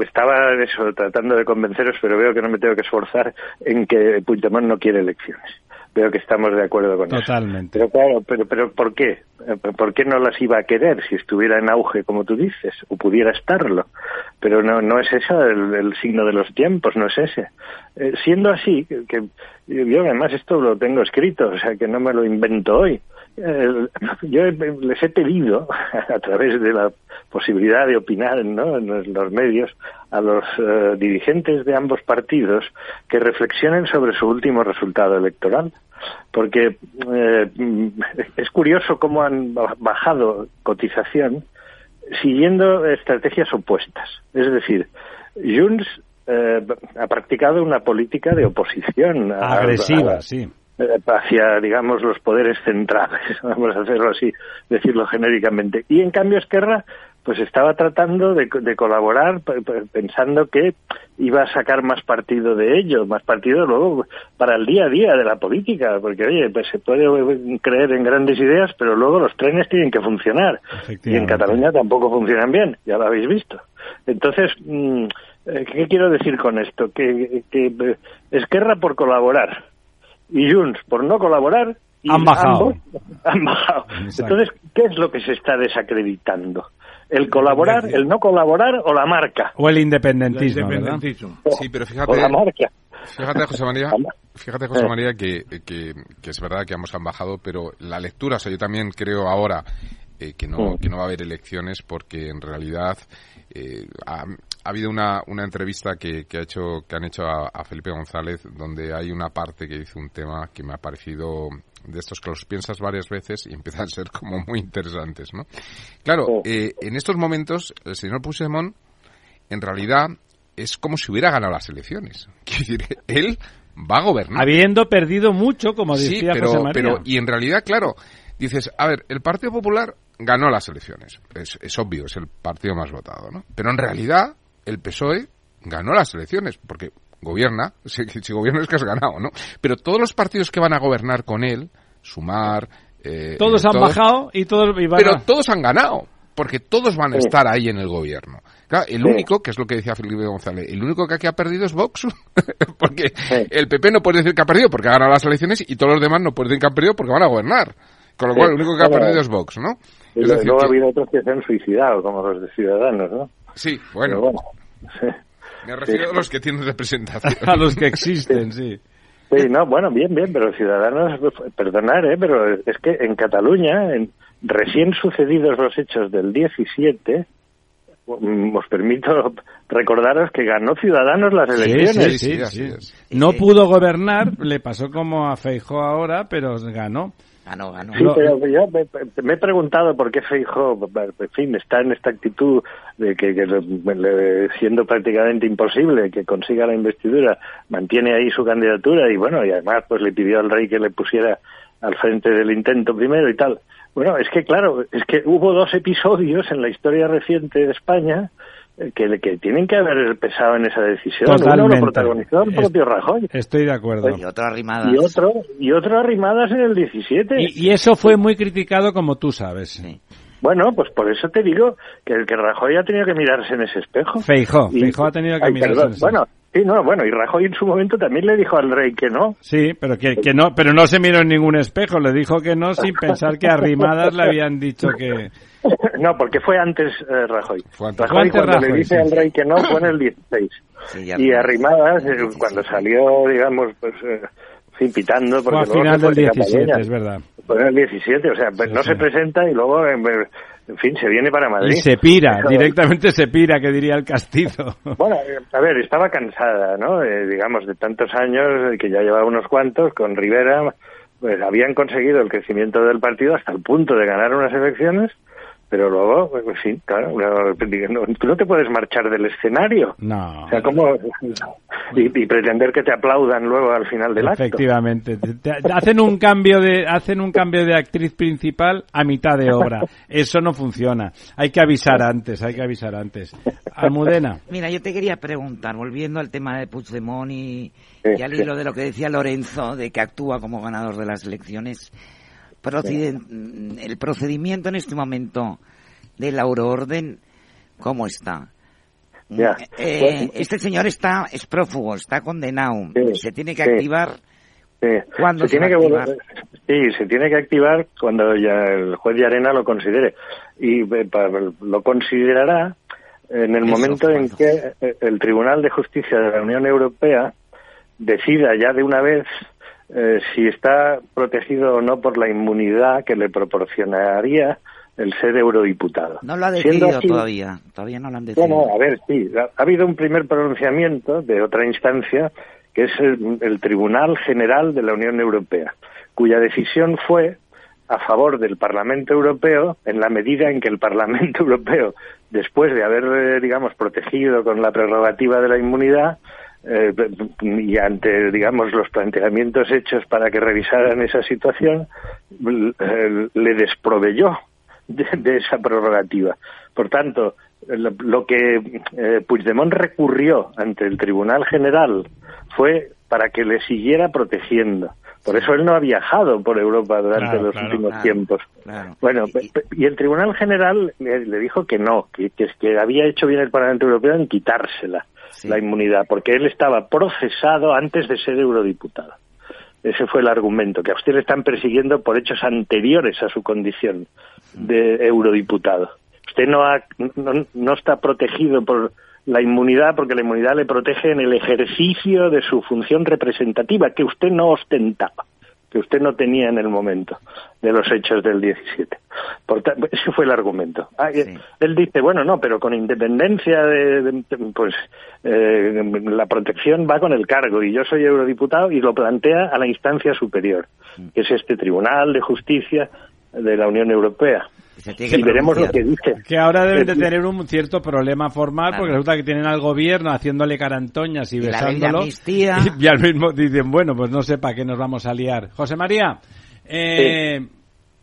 Speaker 8: estaba eso, tratando de convenceros, pero veo que no me tengo que esforzar en que Puigdemont no quiere elecciones. Veo que estamos de acuerdo con
Speaker 1: Totalmente.
Speaker 8: eso. Pero claro, pero, pero ¿por qué? ¿Por qué no las iba a querer si estuviera en auge, como tú dices, o pudiera estarlo? Pero no, no es eso el, el signo de los tiempos, no es ese. Eh, siendo así, que, que yo además esto lo tengo escrito, o sea que no me lo invento hoy. Eh, yo les he pedido, a través de la posibilidad de opinar ¿no? en los- medios, a los eh, dirigentes de ambos partidos que reflexionen sobre su último resultado electoral. Porque eh, es curioso cómo han ba- bajado cotización siguiendo estrategias opuestas. Es decir, Junts eh, ha practicado una política de oposición a-
Speaker 1: Agresiva,
Speaker 8: a-
Speaker 1: sí.
Speaker 8: Eh, hacia, digamos, los poderes centrales, vamos a hacerlo así, decirlo genéricamente. Y en cambio Esquerra, pues estaba tratando de, de colaborar pensando que iba a sacar más partido de ello, más partido luego para el día a día de la política, porque oye, pues se puede creer en grandes ideas, pero luego los trenes tienen que funcionar. Y en. Cataluña tampoco funcionan bien, ya lo habéis visto. Entonces, mm, eh, ¿qué quiero decir con esto? Que, que Esquerra por colaborar y Junts por no colaborar y
Speaker 1: Han bajado.
Speaker 8: ambos han bajado.
Speaker 1: Exacto.
Speaker 8: Entonces, ¿qué es lo que se está desacreditando? ¿El colaborar, el no colaborar o la marca?
Speaker 1: O el independentismo.
Speaker 4: Sí, pero
Speaker 8: O
Speaker 4: fíjate,
Speaker 8: la marca.
Speaker 4: Fíjate, José María, fíjate, José
Speaker 8: Eh.
Speaker 4: María, que, que, que es verdad que ambos han bajado, pero la lectura, o sea, yo también creo ahora eh, que, no, que no va a haber elecciones porque en realidad eh, ha habido una, una entrevista que, que, ha hecho, que han hecho a, a Felipe González donde hay una parte que dice un tema que me ha parecido de estos que los piensas varias veces y empiezan a ser como muy interesantes, ¿no? Claro,
Speaker 8: Oh.
Speaker 4: eh, en estos momentos el señor Puigdemont en realidad es como si hubiera ganado las elecciones. Quiero decir, él va a gobernar.
Speaker 1: Habiendo perdido mucho, como
Speaker 4: sí,
Speaker 1: decía
Speaker 4: pero,
Speaker 1: José María.
Speaker 4: pero y en realidad, claro, dices, a ver, el Partido Popular ganó las elecciones. Es, es obvio, es el partido más votado, ¿no? Pero en realidad, el PSOE ganó las elecciones, porque gobierna, si, si gobierna es que has ganado, ¿no? Pero todos los partidos que van a gobernar con él, Sumar... eh,
Speaker 1: todos
Speaker 4: eh,
Speaker 1: han bajado y todos y van
Speaker 4: pero
Speaker 1: a-
Speaker 4: todos han ganado, porque todos van a
Speaker 8: Sí.
Speaker 4: estar ahí en el gobierno. Claro, el
Speaker 8: Sí.
Speaker 4: único, que es lo que decía Felipe González, el único que aquí ha perdido es Vox, porque
Speaker 8: Sí.
Speaker 4: el PP no puede decir que ha perdido porque ha ganado las elecciones y todos los demás no pueden decir que han perdido porque van a gobernar. Con lo
Speaker 8: Sí.
Speaker 4: cual, el único que ha perdido es Vox, ¿no?
Speaker 8: Y
Speaker 4: Es decir
Speaker 8: ha habido otros que se han suicidado, como los de Ciudadanos, ¿no?
Speaker 4: Sí, bueno,
Speaker 8: bueno, sí.
Speaker 4: me refiero a los que tienen representación.
Speaker 1: a los que existen, sí.
Speaker 8: Sí, no, bueno, bien, bien, pero Ciudadanos, perdonar, ¿eh? pero es que en Cataluña, en, recién sucedidos los hechos del 17, mm, os permito recordaros que ganó Ciudadanos las
Speaker 1: Sí,
Speaker 8: elecciones.
Speaker 1: sí,
Speaker 4: sí,
Speaker 1: sí. No pudo gobernar, le pasó como a Feijó ahora, pero ganó.
Speaker 5: Ganó, ganó.
Speaker 8: Sí,
Speaker 1: Lo-
Speaker 8: pero yo me, me he preguntado por qué Feijóo, en fin, está en esta actitud de que, que le- siendo prácticamente imposible que consiga la investidura, mantiene ahí su candidatura y bueno, y además pues le pidió al rey que le pusiera al frente del intento primero y tal. Bueno, es que claro, es que hubo dos episodios en la historia reciente de España eh, que, que tienen que haber pesado en esa decisión. Uno
Speaker 1: Totalmente.
Speaker 8: lo protagonizó el
Speaker 1: Es-
Speaker 8: propio Rajoy
Speaker 1: Estoy de acuerdo.
Speaker 5: Y otro arrimadas.
Speaker 8: y otro y otro arrimadas en el 17.
Speaker 1: Y, y eso fue muy criticado, como tú sabes.
Speaker 5: Sí.
Speaker 8: Bueno, pues por eso te digo que el que Rajoy ha tenido que mirarse en ese espejo.
Speaker 1: Feijó,
Speaker 8: Y-
Speaker 1: Feijó ha tenido que
Speaker 8: Ay,
Speaker 1: mirarse
Speaker 8: perdón,
Speaker 1: en ese
Speaker 8: Bueno, sí, no, bueno, y Rajoy en su momento también le dijo al rey que no.
Speaker 1: Sí, pero que, que no, pero no se miró en ningún espejo, le dijo que no sin pensar que arrimadas le habían dicho que
Speaker 8: No, porque fue antes eh, Rajoy.
Speaker 4: Fue antes.
Speaker 8: Rajoy
Speaker 1: antes
Speaker 8: cuando le
Speaker 1: Rajoy,
Speaker 8: dice
Speaker 1: sí.
Speaker 8: al rey que no fue en el 16.
Speaker 5: Sí,
Speaker 8: y Arrimadas, eh, cuando salió, digamos, pues, eh, pitando,
Speaker 1: fue
Speaker 8: porque
Speaker 1: al
Speaker 8: luego
Speaker 1: final del
Speaker 8: fue de
Speaker 1: 17,
Speaker 8: Cataluña.
Speaker 1: es verdad.
Speaker 8: Fue en el 17, o sea, pues
Speaker 1: Sí,
Speaker 8: no
Speaker 1: sí.
Speaker 8: se presenta y luego, en, en fin, se viene para Madrid.
Speaker 1: Y se pira,
Speaker 8: Eso-
Speaker 1: directamente se pira, que diría el castizo.
Speaker 8: Bueno, eh, a ver, estaba cansada, ¿no? Eh, digamos, de tantos años, eh, que ya llevaba unos cuantos, con Rivera, pues habían conseguido el crecimiento del partido hasta el punto de ganar unas elecciones, pero luego, pues sí, claro, no, no- tú no te puedes marchar del escenario.
Speaker 1: No.
Speaker 8: O sea, ¿cómo? Y, y pretender que te aplaudan luego al final del acto.
Speaker 1: Efectivamente, Te- te- hacen un cambio de hacen un cambio de actriz principal a mitad de obra. Eso no funciona. Hay que avisar antes, hay que avisar antes. Almudena.
Speaker 5: Mira, yo te quería preguntar, volviendo al tema de Puigdemont y, y al
Speaker 8: sí.
Speaker 5: hilo de lo que decía Lorenzo, de que actúa como ganador de las elecciones, proceden- el procedimiento en este momento del euroorden, ¿cómo está?
Speaker 8: Ya.
Speaker 5: Eh,
Speaker 8: Bueno.
Speaker 5: este señor está, es prófugo, está condenado,
Speaker 8: Sí,
Speaker 5: se tiene que
Speaker 8: sí.
Speaker 5: activar
Speaker 8: Sí.
Speaker 5: ¿Cuándo
Speaker 8: se
Speaker 5: se
Speaker 8: tiene
Speaker 5: va
Speaker 8: que
Speaker 5: a
Speaker 8: volver, Sí, se tiene que activar cuando ya el juez de arena lo considere. Y eh, lo considerará en el momento en que eh, el Tribunal de Justicia de la Unión Europea decida ya de una vez eh, si está protegido o no por la inmunidad que le proporcionaría el ser eurodiputado.
Speaker 5: No lo ha decidido todavía, todavía no lo han decidido.
Speaker 8: Bueno, a ver, sí, ha, habido un primer pronunciamiento de otra instancia, que es el, Tribunal General de la Unión Europea, cuya decisión fue a favor del Parlamento Europeo en la medida en que el Parlamento Europeo, después de haber, eh, digamos, protegido con la prerrogativa de la inmunidad, eh, y ante, digamos, los planteamientos hechos para que revisaran esa situación, le desproveyó de, esa prerrogativa. Por tanto, lo, que eh, Puigdemont recurrió ante el Tribunal General fue para que le siguiera protegiendo. Por eso él no ha viajado por Europa durante los últimos tiempos. Bueno, y, el Tribunal General le, dijo que no, que, que, había hecho bien el Parlamento Europeo en quitársela la inmunidad, porque él estaba procesado antes de ser eurodiputado. Ese fue el argumento, que a usted le están persiguiendo por hechos anteriores a su condición de eurodiputado. Usted no, no, está protegido por la inmunidad porque la inmunidad le protege en el ejercicio de su función representativa, que usted no ostentaba que usted no tenía en el momento de los hechos del 17. Por ese fue el argumento. Ah, él dice, bueno, no, pero con independencia de, pues eh, la protección va con el cargo y yo soy eurodiputado y lo plantea a la instancia superior, que es este Tribunal de Justicia de la Unión Europea.
Speaker 1: Y veremos lo que dice. Que ahora deben de tener un cierto problema formal porque resulta que tienen al gobierno haciéndole carantoñas y, besándolo. Y, al mismo dicen, bueno, pues no sé para qué nos vamos a liar. José María, eh,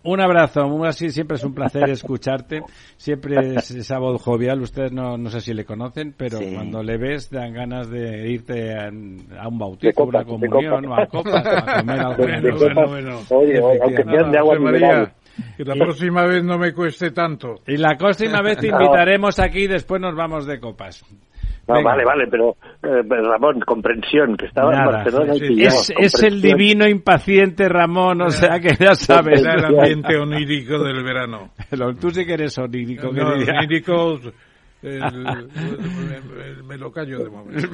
Speaker 1: un abrazo. Así siempre es un placer escucharte. Siempre es esa voz jovial. Ustedes no, no sé si le conocen, pero cuando le ves dan ganas de irte a, un bautizo, una comunión o a copas, a comer algo. Bueno, bueno, Oye, aunque
Speaker 3: de agua María. Que la próxima vez no me cueste tanto.
Speaker 1: Y la próxima vez te invitaremos aquí y después nos vamos de copas.
Speaker 8: vale, vale, pero eh, Ramón, comprensión, que estaba en Barcelona.
Speaker 1: es, el divino impaciente Ramón, o sea que ya sabes.
Speaker 3: el ambiente onírico del verano.
Speaker 1: Tú sí que eres onírico.
Speaker 3: No, onírico me lo callo de momento.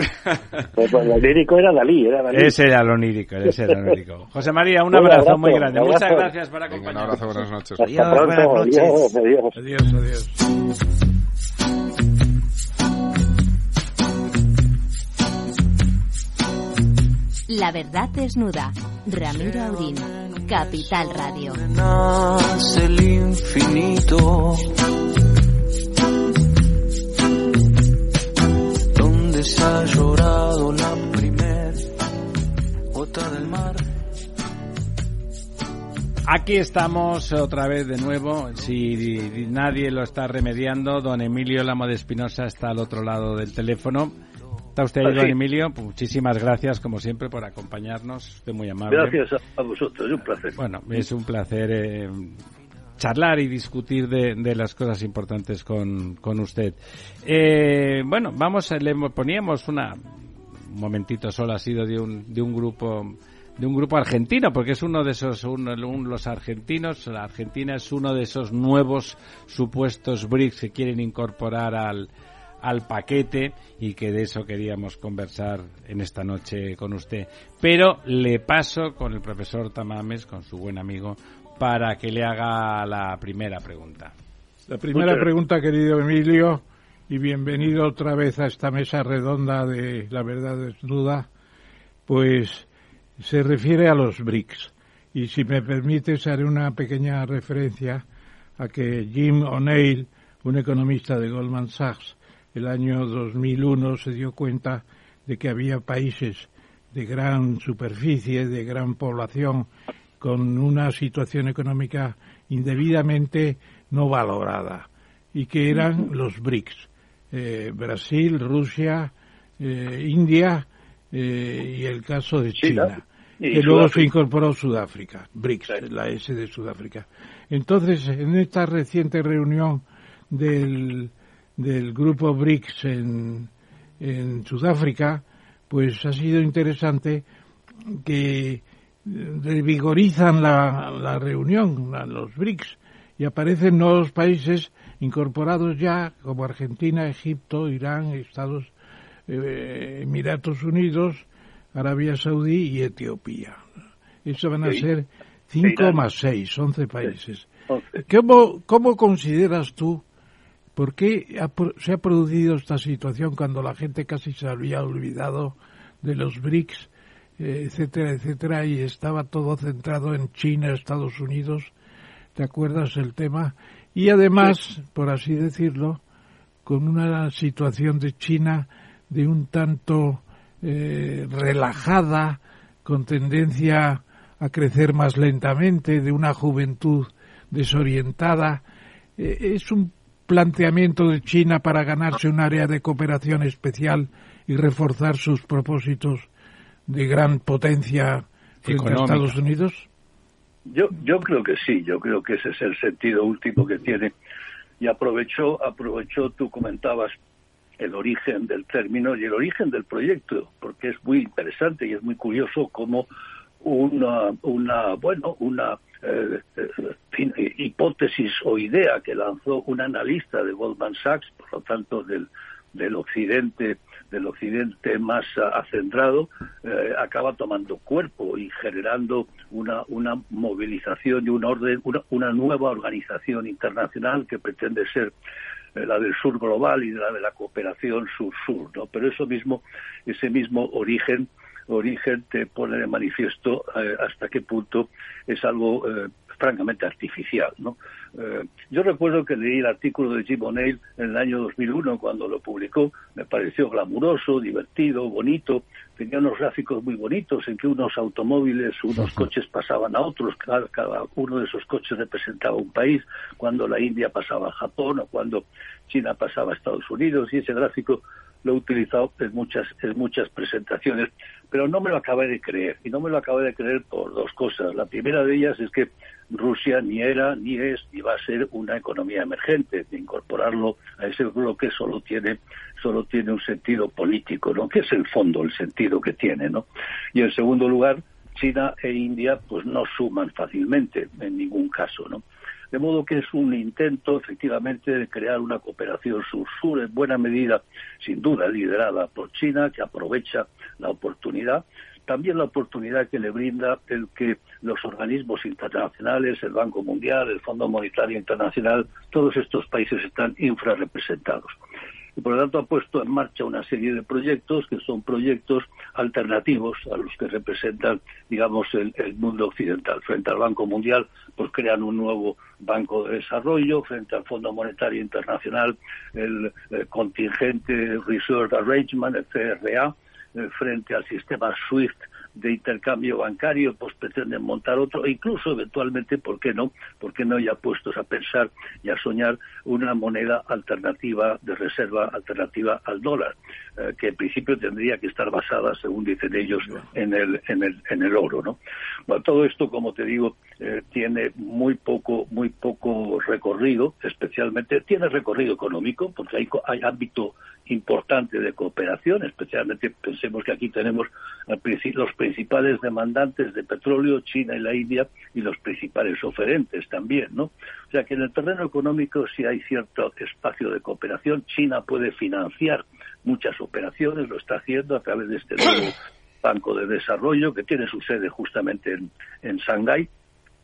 Speaker 8: Pues, pues, el lírico era Dalí, era Dalí.
Speaker 1: Ese era lo onírico, ese era lo onírico. José María, un abrazo, muy grande. Muchas gracias por acompañarnos. un abrazo, buenas noches.
Speaker 8: Adiós, buenas noches.
Speaker 3: Adiós, adiós. adiós.
Speaker 7: La verdad desnuda. Ramiro Aurín, Capital Radio.
Speaker 2: El infinito ha llorado la primer gota del mar.
Speaker 1: Aquí estamos otra vez de nuevo. Si nadie lo está remediando, don Emilio Lamo de Espinosa está al otro lado del teléfono. ¿Está usted ahí, don Emilio? Muchísimas gracias, como siempre, por acompañarnos. Usted muy amable.
Speaker 9: Gracias a vosotros, es un placer.
Speaker 1: Bueno, es un placer eh, charlar y discutir de, las cosas importantes con, con usted. Eh, bueno, vamos, le poníamos una, un momentito solo ha sido de un, de un grupo de un grupo argentino, porque es uno de esos, uno, los argentinos, la Argentina es uno de esos nuevos supuestos BRICS que quieren incorporar al, al paquete y que de eso queríamos conversar en esta noche con usted. Pero le paso con el profesor Tamames, con su buen amigo, para que le haga la primera pregunta.
Speaker 3: La primera pregunta, querido Emilio, y bienvenido otra vez a esta mesa redonda de La Verdad Desnuda, pues se refiere a los BRICS. Y si me permites, haré una pequeña referencia a que Jim O'Neill, un economista de Goldman Sachs, el año 2001 se dio cuenta de que había países de gran superficie, de gran población con una situación económica indebidamente no valorada y que eran los BRICS, eh, Brasil, Rusia, eh, India eh, y el caso de China, que luego se incorporó Sudáfrica, BRICS, la S de Sudáfrica. Entonces, en esta reciente reunión del, del grupo BRICS en, en Sudáfrica, pues ha sido interesante que revigorizan la, la reunión, los BRICS, y aparecen nuevos países incorporados ya, como Argentina, Egipto, Irán, Estados eh, Emiratos Unidos, Arabia Saudí y Etiopía. Eso van a ser 5 más 6, 11 países. ¿Cómo, ¿Cómo consideras tú por qué se ha producido esta situación cuando la gente casi se había olvidado de los BRICS, etcétera, etcétera, y estaba todo centrado en China, Estados Unidos? ¿Te acuerdas el tema? Y además, por así decirlo, con una situación de China de un tanto eh, relajada, con tendencia a crecer más lentamente, de una juventud desorientada. Eh, es un planteamiento de China para ganarse un área de cooperación especial y reforzar sus propósitos de gran potencia frente a Estados Unidos?
Speaker 9: Yo, yo creo que sí, yo creo que ese es el sentido último que tiene. Y aprovechó, aprovechó, tú comentabas el origen del término y el origen del proyecto, porque es muy interesante y es muy curioso cómo una, una bueno, una eh, eh, hipótesis o idea que lanzó un analista de Goldman Sachs, por lo tanto del, del occidente del occidente más acendrado eh, acaba tomando cuerpo y generando una, una movilización y un orden una, una nueva organización internacional que pretende ser la del sur global y la de la cooperación sur-sur, ¿no? Pero eso mismo, ese mismo origen, origen te pone de manifiesto eh, hasta qué punto es algo eh, francamente artificial, ¿no? Eh, yo recuerdo que leí el artículo de Jim O'Neill en el año 2001 cuando lo publicó, me pareció glamuroso, divertido, bonito, tenía unos gráficos muy bonitos en que unos automóviles, unos coches pasaban a otros, cada, cada uno de esos coches representaba un país, cuando la India pasaba a Japón o cuando China pasaba a Estados Unidos y ese gráfico lo he utilizado en muchas, en muchas presentaciones, pero no me lo acabé de creer. Y no me lo acabé de creer por dos cosas. La primera de ellas es que Rusia ni era, ni es, ni va a ser una economía emergente. De incorporarlo a ese bloque solo tiene, solo tiene un sentido político, ¿no? Que es el fondo, el sentido que tiene, ¿no? Y en segundo lugar, China e India pues no suman fácilmente en ningún caso, ¿no? De modo que es un intento, efectivamente, de crear una cooperación sur-sur, en buena medida, sin duda, liderada por China, que aprovecha la oportunidad, también la oportunidad que le brinda el que los organismos internacionales, el Banco Mundial, el Fondo Monetario Internacional, todos estos países están infrarrepresentados y por lo tanto ha puesto en marcha una serie de proyectos que son proyectos alternativos a los que representan, digamos, el, mundo occidental. Frente al Banco Mundial, pues crean un nuevo Banco de Desarrollo, frente al Fondo Monetario Internacional, el, contingente Reserve Arrangement, el CRA, eh, frente al sistema SWIFT de intercambio bancario, pues pretenden montar otro, e incluso eventualmente, ¿por qué no? ¿Por qué no ya puestos a pensar y a soñar una moneda alternativa de reserva alternativa al dólar, eh, que en principio tendría que estar basada, según dicen ellos, en el, en el, en el oro, ¿no? Bueno, todo esto, como te digo, eh, tiene muy poco, muy poco recorrido, especialmente, tiene recorrido económico, porque hay, hay ámbito importante de cooperación, especialmente pensemos que aquí tenemos los principales demandantes de petróleo, China y la India, y los principales oferentes también, ¿no? O sea que en el terreno económico sí hay cierto espacio de cooperación. China puede financiar muchas operaciones, lo está haciendo a través de este nuevo Banco de Desarrollo que tiene su sede justamente en, en Shanghái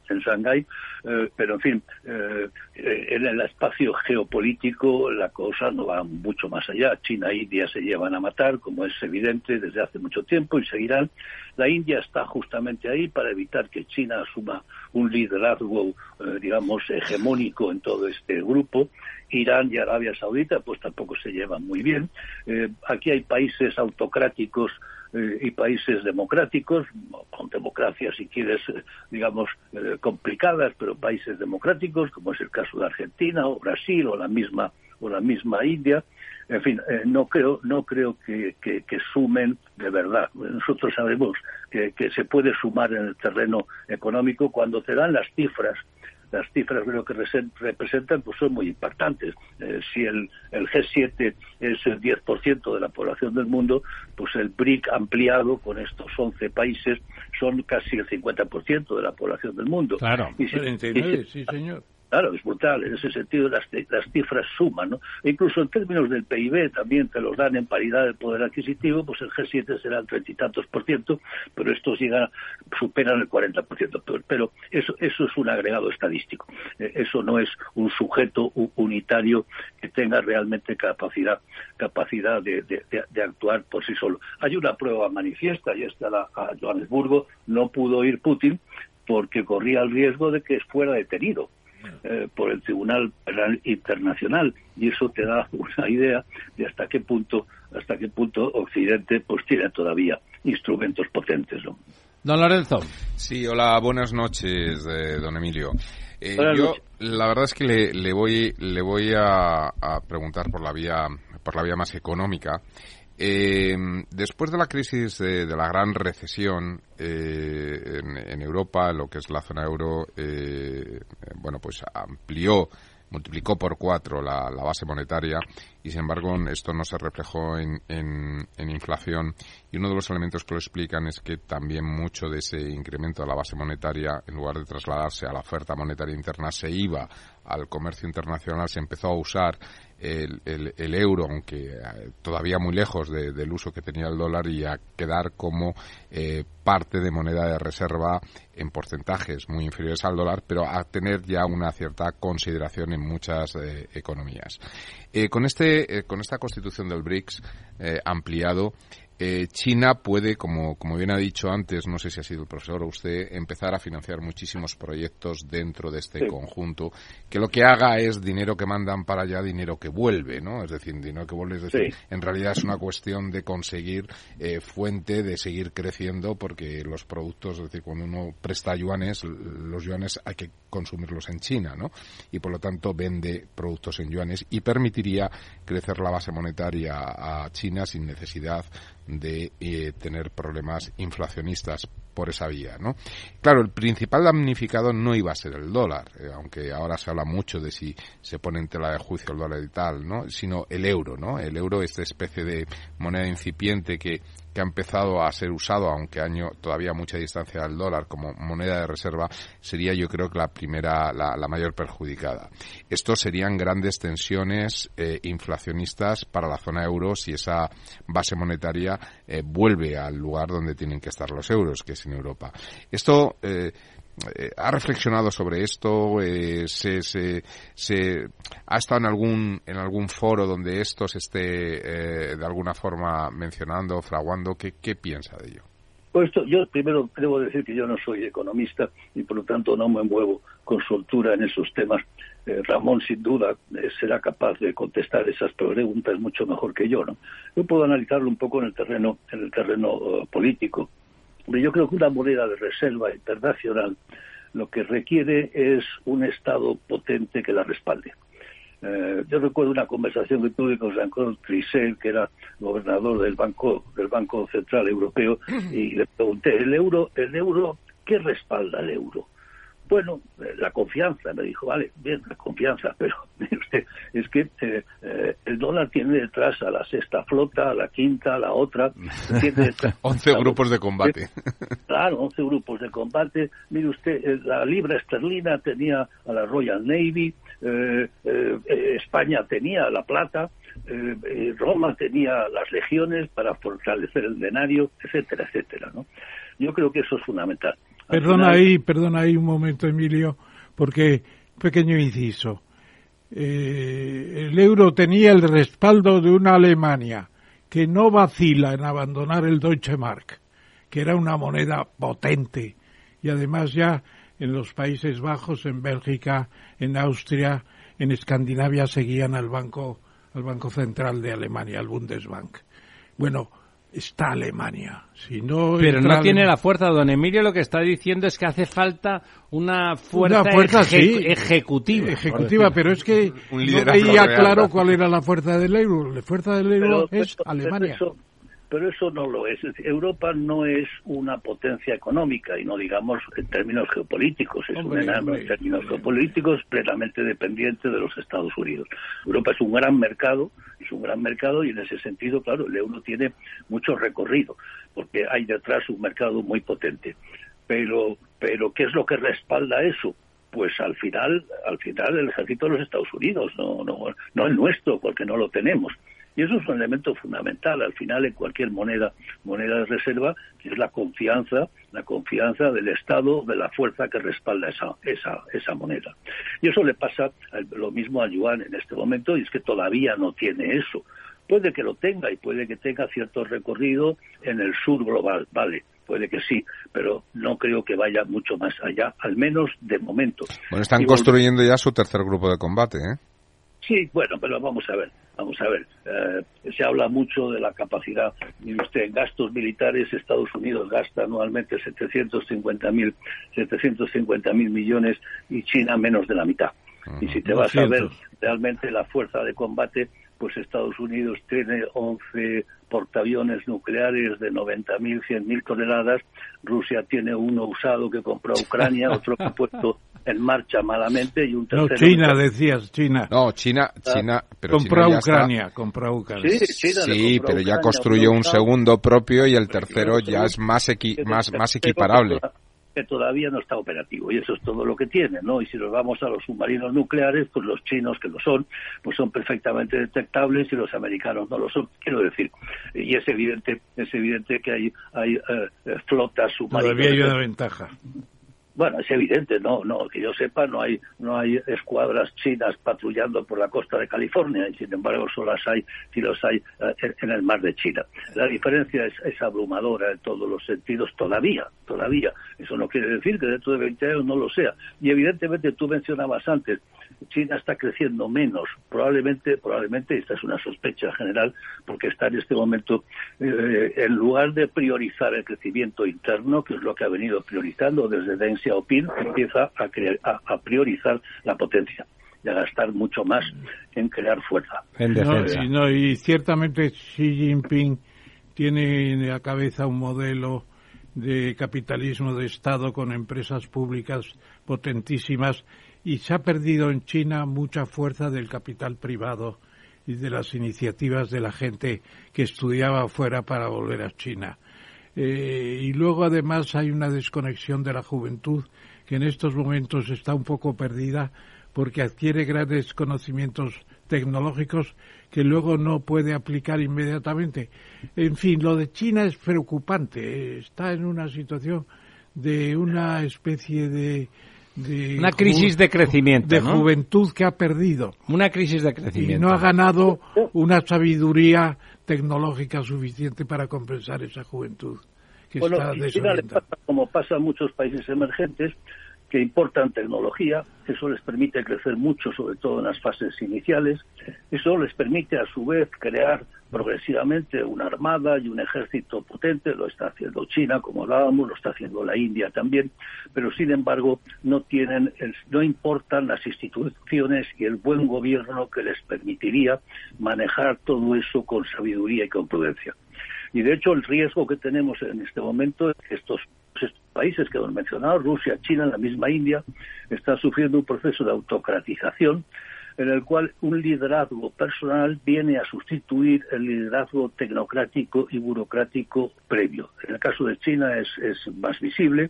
Speaker 9: en Shanghái, eh, pero en fin, eh, en el espacio geopolítico la cosa no va mucho más allá. China e India se llevan a matar, como es evidente desde hace mucho tiempo, y seguirán. La India está justamente ahí para evitar que China asuma un liderazgo, eh, digamos, hegemónico en todo este grupo. Irán y Arabia Saudita, pues tampoco se llevan muy bien. aquí hay países autocráticos y países democráticos, con democracias, si quieres, eh, digamos, eh, complicadas, pero países democráticos, como es el caso de Argentina o Brasil o la misma o la misma India. En fin, eh, no creo, no creo que, que, sumen de verdad. Nosotros sabemos que, que se puede sumar en el terreno económico cuando te dan las cifras las cifras lo que representan pues son muy impactantes. Eh, si el, el G7 es el 10% de la población del mundo, pues el BRIC ampliado con estos 11 países son casi el 50% de la población del mundo.
Speaker 1: Claro,
Speaker 3: y sí señor.
Speaker 9: Claro, es brutal. En ese sentido, las, las cifras suman, ¿no? E incluso en términos del PIB también te los dan en paridad de poder adquisitivo, pues el G7 será el treinta y tantos por ciento, pero estos llegan, superan el 40 por ciento. Pero, eso, eso es un agregado estadístico. Eh, eso no es un sujeto unitario que tenga realmente capacidad, capacidad de, de, actuar por sí solo. Hay una prueba manifiesta, y esta la, a Johannesburgo no pudo ir Putin porque corría el riesgo de que fuera detenido eh, por el Tribunal Penal Internacional y eso te da una idea de hasta qué punto hasta qué punto Occidente pues tiene todavía instrumentos potentes, ¿no?
Speaker 1: Don Lorenzo.
Speaker 4: Sí, hola, buenas noches, eh, don Emilio. Eh, yo, la verdad es que le, voy, le voy a, a, preguntar por la vía, por la vía más económica. Eh, después de la crisis de, la gran recesión eh, en, Europa, lo que es la zona euro, eh, bueno, pues amplió, multiplicó por cuatro la, base monetaria y, sin embargo, esto no se reflejó en, en, inflación. Y uno de los elementos que lo explican es que también mucho de ese incremento de la base monetaria, en lugar de trasladarse a la oferta monetaria interna, se iba al comercio internacional, se empezó a usar el, euro, aunque eh, todavía muy lejos del uso que tenía el dólar, y a quedar como eh, parte de moneda de reserva en porcentajes muy inferiores al dólar, pero a tener ya una cierta consideración en muchas eh, economías. Con, este, con esta constitución del BRICS ampliado, eh, China puede, como, como bien ha dicho antes, no sé si ha sido el profesor o usted, empezar a financiar muchísimos proyectos dentro de este conjunto, que lo que haga es dinero que mandan para allá, dinero que vuelve, ¿no? Es decir, dinero que vuelve, es decir, en realidad es una cuestión de conseguir eh, fuente, de seguir creciendo, porque los productos, es decir, cuando uno presta yuanes, los yuanes hay que consumirlos en China, ¿no? Y por lo tanto vende productos en yuanes y permitiría crecer la base monetaria a China sin necesidad de eh, tener problemas inflacionistas por esa vía, ¿no? Claro, el principal damnificado no iba a ser el dólar, eh, aunque ahora se habla mucho de si se pone en tela de juicio el dólar y tal, ¿no? Sino el euro, ¿no? El euro, esta especie de moneda incipiente que que ha empezado a ser usado, aunque año todavía mucha distancia del dólar como moneda de reserva, sería yo creo que la primera, la, mayor perjudicada. Estos serían grandes tensiones eh, inflacionistas para la zona euro si esa base monetaria eh, vuelve al lugar donde tienen que estar los euros, que es en Europa. Esto eh, eh, ¿Ha reflexionado sobre esto? Eh, se, se, ¿Ha estado en algún, en algún foro donde esto se esté eh, de alguna forma mencionando, fraguando? ¿Qué, ¿Qué piensa de ello?
Speaker 9: Pues esto, yo primero debo decir que yo no soy economista y por lo tanto no me muevo con soltura en esos temas. Ramón, sin duda, será capaz de contestar esas preguntas mucho mejor que yo. ¿no? Yo puedo analizarlo un poco en el terreno, en el terreno político yo creo que una moneda de reserva internacional lo que requiere es un Estado potente que la respalde. Eh, yo recuerdo una conversación que tuve con Jean-Claude Trichet, que era gobernador del Banco del Banco Central Europeo, y le pregunté, ¿el euro, el euro qué respalda el euro? Bueno, eh, la confianza, me dijo, vale, bien, la confianza, pero usted, es que eh, eh, el dólar tiene detrás a la sexta flota, a la quinta, a la otra.
Speaker 4: Tiene 11 grupos de combate.
Speaker 9: Claro, 11 grupos de combate. Mire usted, la libra esterlina tenía a la Royal Navy, España tenía la plata, Roma tenía las legiones para fortalecer el denario, etcétera, etcétera. ¿no? Yo creo que eso es fundamental.
Speaker 3: Perdona ahí, perdona ahí un momento, Emilio, porque pequeño inciso. Eh, el euro tenía el respaldo de una Alemania que no vacila en abandonar el Deutsche Mark, que era una moneda potente y además ya en los Países Bajos, en Bélgica, en Austria, en Escandinavia seguían al banco al banco central de Alemania, al Bundesbank. Bueno, está Alemania. Si no
Speaker 1: Pero no tiene la fuerza. Don Emilio lo que está diciendo es que hace falta una fuerza,
Speaker 3: Una fuerza,
Speaker 1: eje-
Speaker 3: sí.
Speaker 1: ejecutiva.
Speaker 3: ejecutiva, pero es que
Speaker 4: Un
Speaker 3: no veía
Speaker 4: real,
Speaker 3: claro cuál era la fuerza del euro. La fuerza del euro es
Speaker 9: pero-
Speaker 3: Alemania.
Speaker 9: Pero eso, pero eso no lo es. Es decir, Europa no es una potencia económica y no digamos en términos geopolíticos. Es
Speaker 3: Hombre,
Speaker 9: un enano
Speaker 3: hombre.
Speaker 9: en términos geopolíticos plenamente dependiente de los Estados Unidos. Europa es un gran mercado, es un gran mercado y en ese sentido, claro, el euro tiene mucho recorrido porque hay detrás un mercado muy potente. Pero, pero ¿qué es lo que respalda eso? Pues al final, al final el ejército de los Estados Unidos, no, no, no el nuestro, porque no lo tenemos. Y eso es un elemento fundamental. Al final, en cualquier moneda, moneda de reserva, que es la confianza, la confianza del Estado, de la fuerza que respalda esa, esa, esa moneda. Y eso le pasa lo mismo a Yuan en este momento, y es que todavía no tiene eso. Puede que lo tenga y puede que tenga cierto recorrido en el sur global, vale, puede que sí, pero no creo que vaya mucho más allá, al menos de momento.
Speaker 4: Bueno, están
Speaker 9: Y
Speaker 4: construyendo ya su tercer grupo de combate, ¿eh?
Speaker 9: Sí, bueno, pero vamos a ver, vamos a ver. Eh, se habla mucho de la capacidad. Mire usted, en gastos militares Estados Unidos gasta anualmente 750 mil 750 mil millones y China menos de la mitad. Y si te vas a ver
Speaker 3: 200.
Speaker 9: realmente la fuerza de combate, pues Estados Unidos tiene 11 portaaviones nucleares de 90.000, 100.000 toneladas. Rusia tiene uno usado que compró a Ucrania, otro que ha puesto en marcha malamente y un
Speaker 3: No,
Speaker 9: tercero...
Speaker 3: China, decías, China.
Speaker 4: No, China, China, pero
Speaker 3: compró
Speaker 4: China
Speaker 3: a
Speaker 4: ya está-
Speaker 3: Ucrania, compró a Ucrania.
Speaker 9: Sí, China
Speaker 4: Sí, pero ya
Speaker 9: Ucrania
Speaker 4: construyó un segundo propio y el tercero ya es más, equi- más, más equiparable.
Speaker 9: Que- todavía no está operativo y eso es todo lo que tiene, ¿no? Y si nos vamos a los submarinos nucleares, pues los chinos que lo son, pues son perfectamente detectables y los americanos no lo son. Quiero decir, y es evidente, es evidente que hay, hay eh, eh, flotas submarinas.
Speaker 3: Todavía hay una ventaja.
Speaker 9: Bueno, es evidente, no, no, que yo sepa, no hay, no hay escuadras chinas patrullando por la costa de California y sin embargo solo las hay, si los hay eh, en- el mar de China. La diferencia es, es abrumadora en todos los sentidos todavía, todavía. Eso no quiere decir que dentro de 20 años no lo sea. Y evidentemente tú mencionabas antes, China está creciendo menos, probablemente, probablemente, esta es una sospecha general, porque está en este momento, eh, en lugar de priorizar el crecimiento interno, que es lo que ha venido priorizando desde Deng Xiaoping, empieza a, crear- a- a priorizar la potencia y a gastar mucho más en crear fuerza.
Speaker 1: En
Speaker 3: No,
Speaker 1: defensa.
Speaker 3: y, no, y ciertamente Xi Jinping tiene en la cabeza un modelo de capitalismo de Estado con empresas públicas potentísimas y se ha perdido en China mucha fuerza del capital privado y de las iniciativas de la gente que estudiaba fuera para volver a China. Eh, y luego además hay una desconexión de la juventud que en estos momentos está un poco perdida porque adquiere grandes conocimientos tecnológicos que luego no puede aplicar inmediatamente. En fin, lo de China es preocupante. Está en una situación de una especie de... de
Speaker 1: Una crisis de crecimiento,
Speaker 3: de
Speaker 1: ¿no?
Speaker 3: juventud que ha perdido
Speaker 1: Una crisis de
Speaker 3: y
Speaker 1: crecimiento.
Speaker 3: no ha ganado una sabiduría tecnológica suficiente para compensar esa juventud que
Speaker 9: Bueno,
Speaker 3: está
Speaker 9: y le pasa como pasa a muchos países emergentes que importan tecnología, eso les permite crecer mucho, sobre todo en las fases iniciales, eso les permite a su vez crear progresivamente una armada y un ejército potente, lo está haciendo China, como hablábamos, lo está haciendo la India también, pero sin embargo no tienen, no importan las instituciones y el buen gobierno que les permitiría manejar todo eso con sabiduría y con prudencia. Y de hecho el riesgo que tenemos en este momento es que estos países que hemos mencionado, Rusia, China, la misma India, están sufriendo un proceso de autocratización en el cual un liderazgo personal viene a sustituir el liderazgo tecnocrático y burocrático previo. En el caso de China es, es más visible.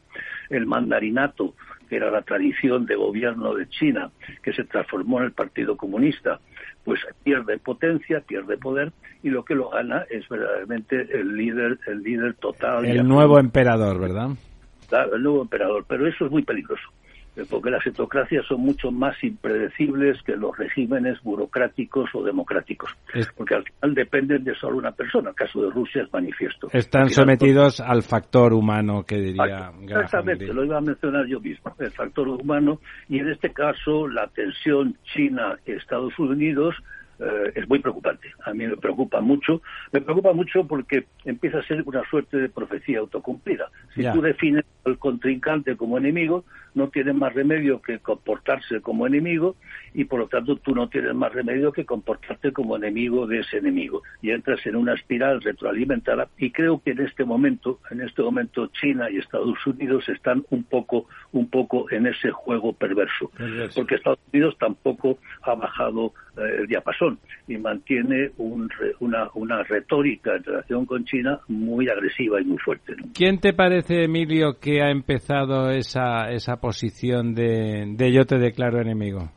Speaker 9: El mandarinato, que era la tradición de gobierno de China, que se transformó en el Partido Comunista, pues pierde potencia, pierde poder y lo que lo gana es verdaderamente el líder, el líder total.
Speaker 1: El nuevo emperador, ¿verdad?
Speaker 9: El nuevo emperador, pero eso es muy peligroso, eh, porque las autocracias son mucho más impredecibles que los regímenes burocráticos o democráticos,
Speaker 1: Es-
Speaker 9: porque al final dependen de solo una persona. El caso de Rusia es manifiesto.
Speaker 1: Están
Speaker 9: final,
Speaker 1: sometidos al factor humano que diría
Speaker 9: Exactamente, lo iba a mencionar yo mismo, el factor humano, y en este caso la tensión China-Estados Unidos eh, es muy preocupante. A mí me preocupa mucho. Me preocupa mucho porque empieza a ser una suerte de profecía autocumplida. Si tú defines al contrincante como enemigo, no tienes más remedio que comportarse como enemigo y por lo tanto tú no tienes más remedio que comportarte como enemigo de ese enemigo y entras en una espiral retroalimentada y creo que en este momento en este momento China y Estados Unidos están un poco un poco en ese juego perverso, porque Estados Unidos tampoco ha bajado el diapasón y mantiene una, una retórica en relación con China muy agresiva y muy fuerte.
Speaker 1: ¿Quién te parece, Emilio, que ha empezado esa, esa posición de, de yo te declaro enemigo?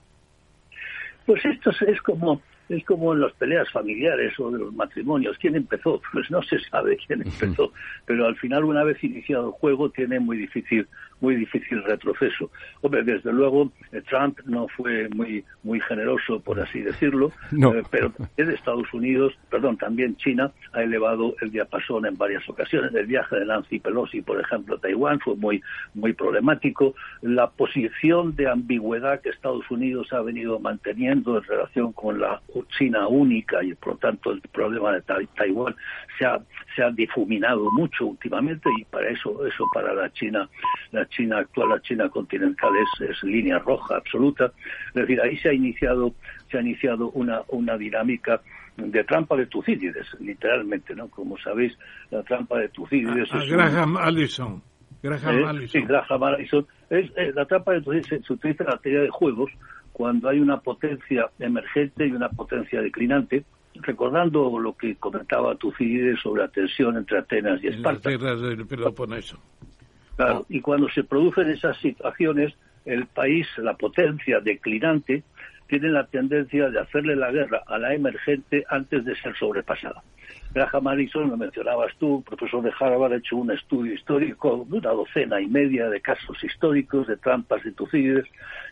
Speaker 9: Pues esto es como es como en las peleas familiares o de los matrimonios. ¿Quién empezó? Pues no se sabe quién empezó, pero al final, una vez iniciado el juego, tiene muy difícil muy difícil retroceso. Hombre, desde luego eh, Trump no fue muy muy generoso, por así decirlo, eh, pero también Estados Unidos, perdón, también China ha elevado el diapasón en varias ocasiones. El viaje de Nancy Pelosi, por ejemplo, a Taiwán fue muy muy problemático. La posición de ambigüedad que Estados Unidos ha venido manteniendo en relación con la China única y por lo tanto el problema de Taiwán se ha se ha difuminado mucho últimamente y para eso eso para la China la China actual, la China continental es, línea roja absoluta. Es decir, ahí se ha iniciado, se ha iniciado una, una dinámica de trampa de Tucídides, literalmente, ¿no? Como sabéis, la trampa de Tucídides...
Speaker 3: es Graham Allison. Graham
Speaker 9: ¿Eh? Allison. Sí, Graham Allison. Es, eh, la trampa de Tucídides se utiliza en la teoría de juegos cuando hay una potencia emergente y una potencia declinante, recordando lo que comentaba Tucídides sobre la tensión entre Atenas y Esparta.
Speaker 3: En las del Peloponeso.
Speaker 9: Claro, y cuando se producen esas situaciones, el país, la potencia declinante, tiene la tendencia de hacerle la guerra a la emergente antes de ser sobrepasada. Graham Madison, lo mencionabas tú, profesor de Harvard, ha hecho un estudio histórico de una docena y media de casos históricos de trampas y Tucídides,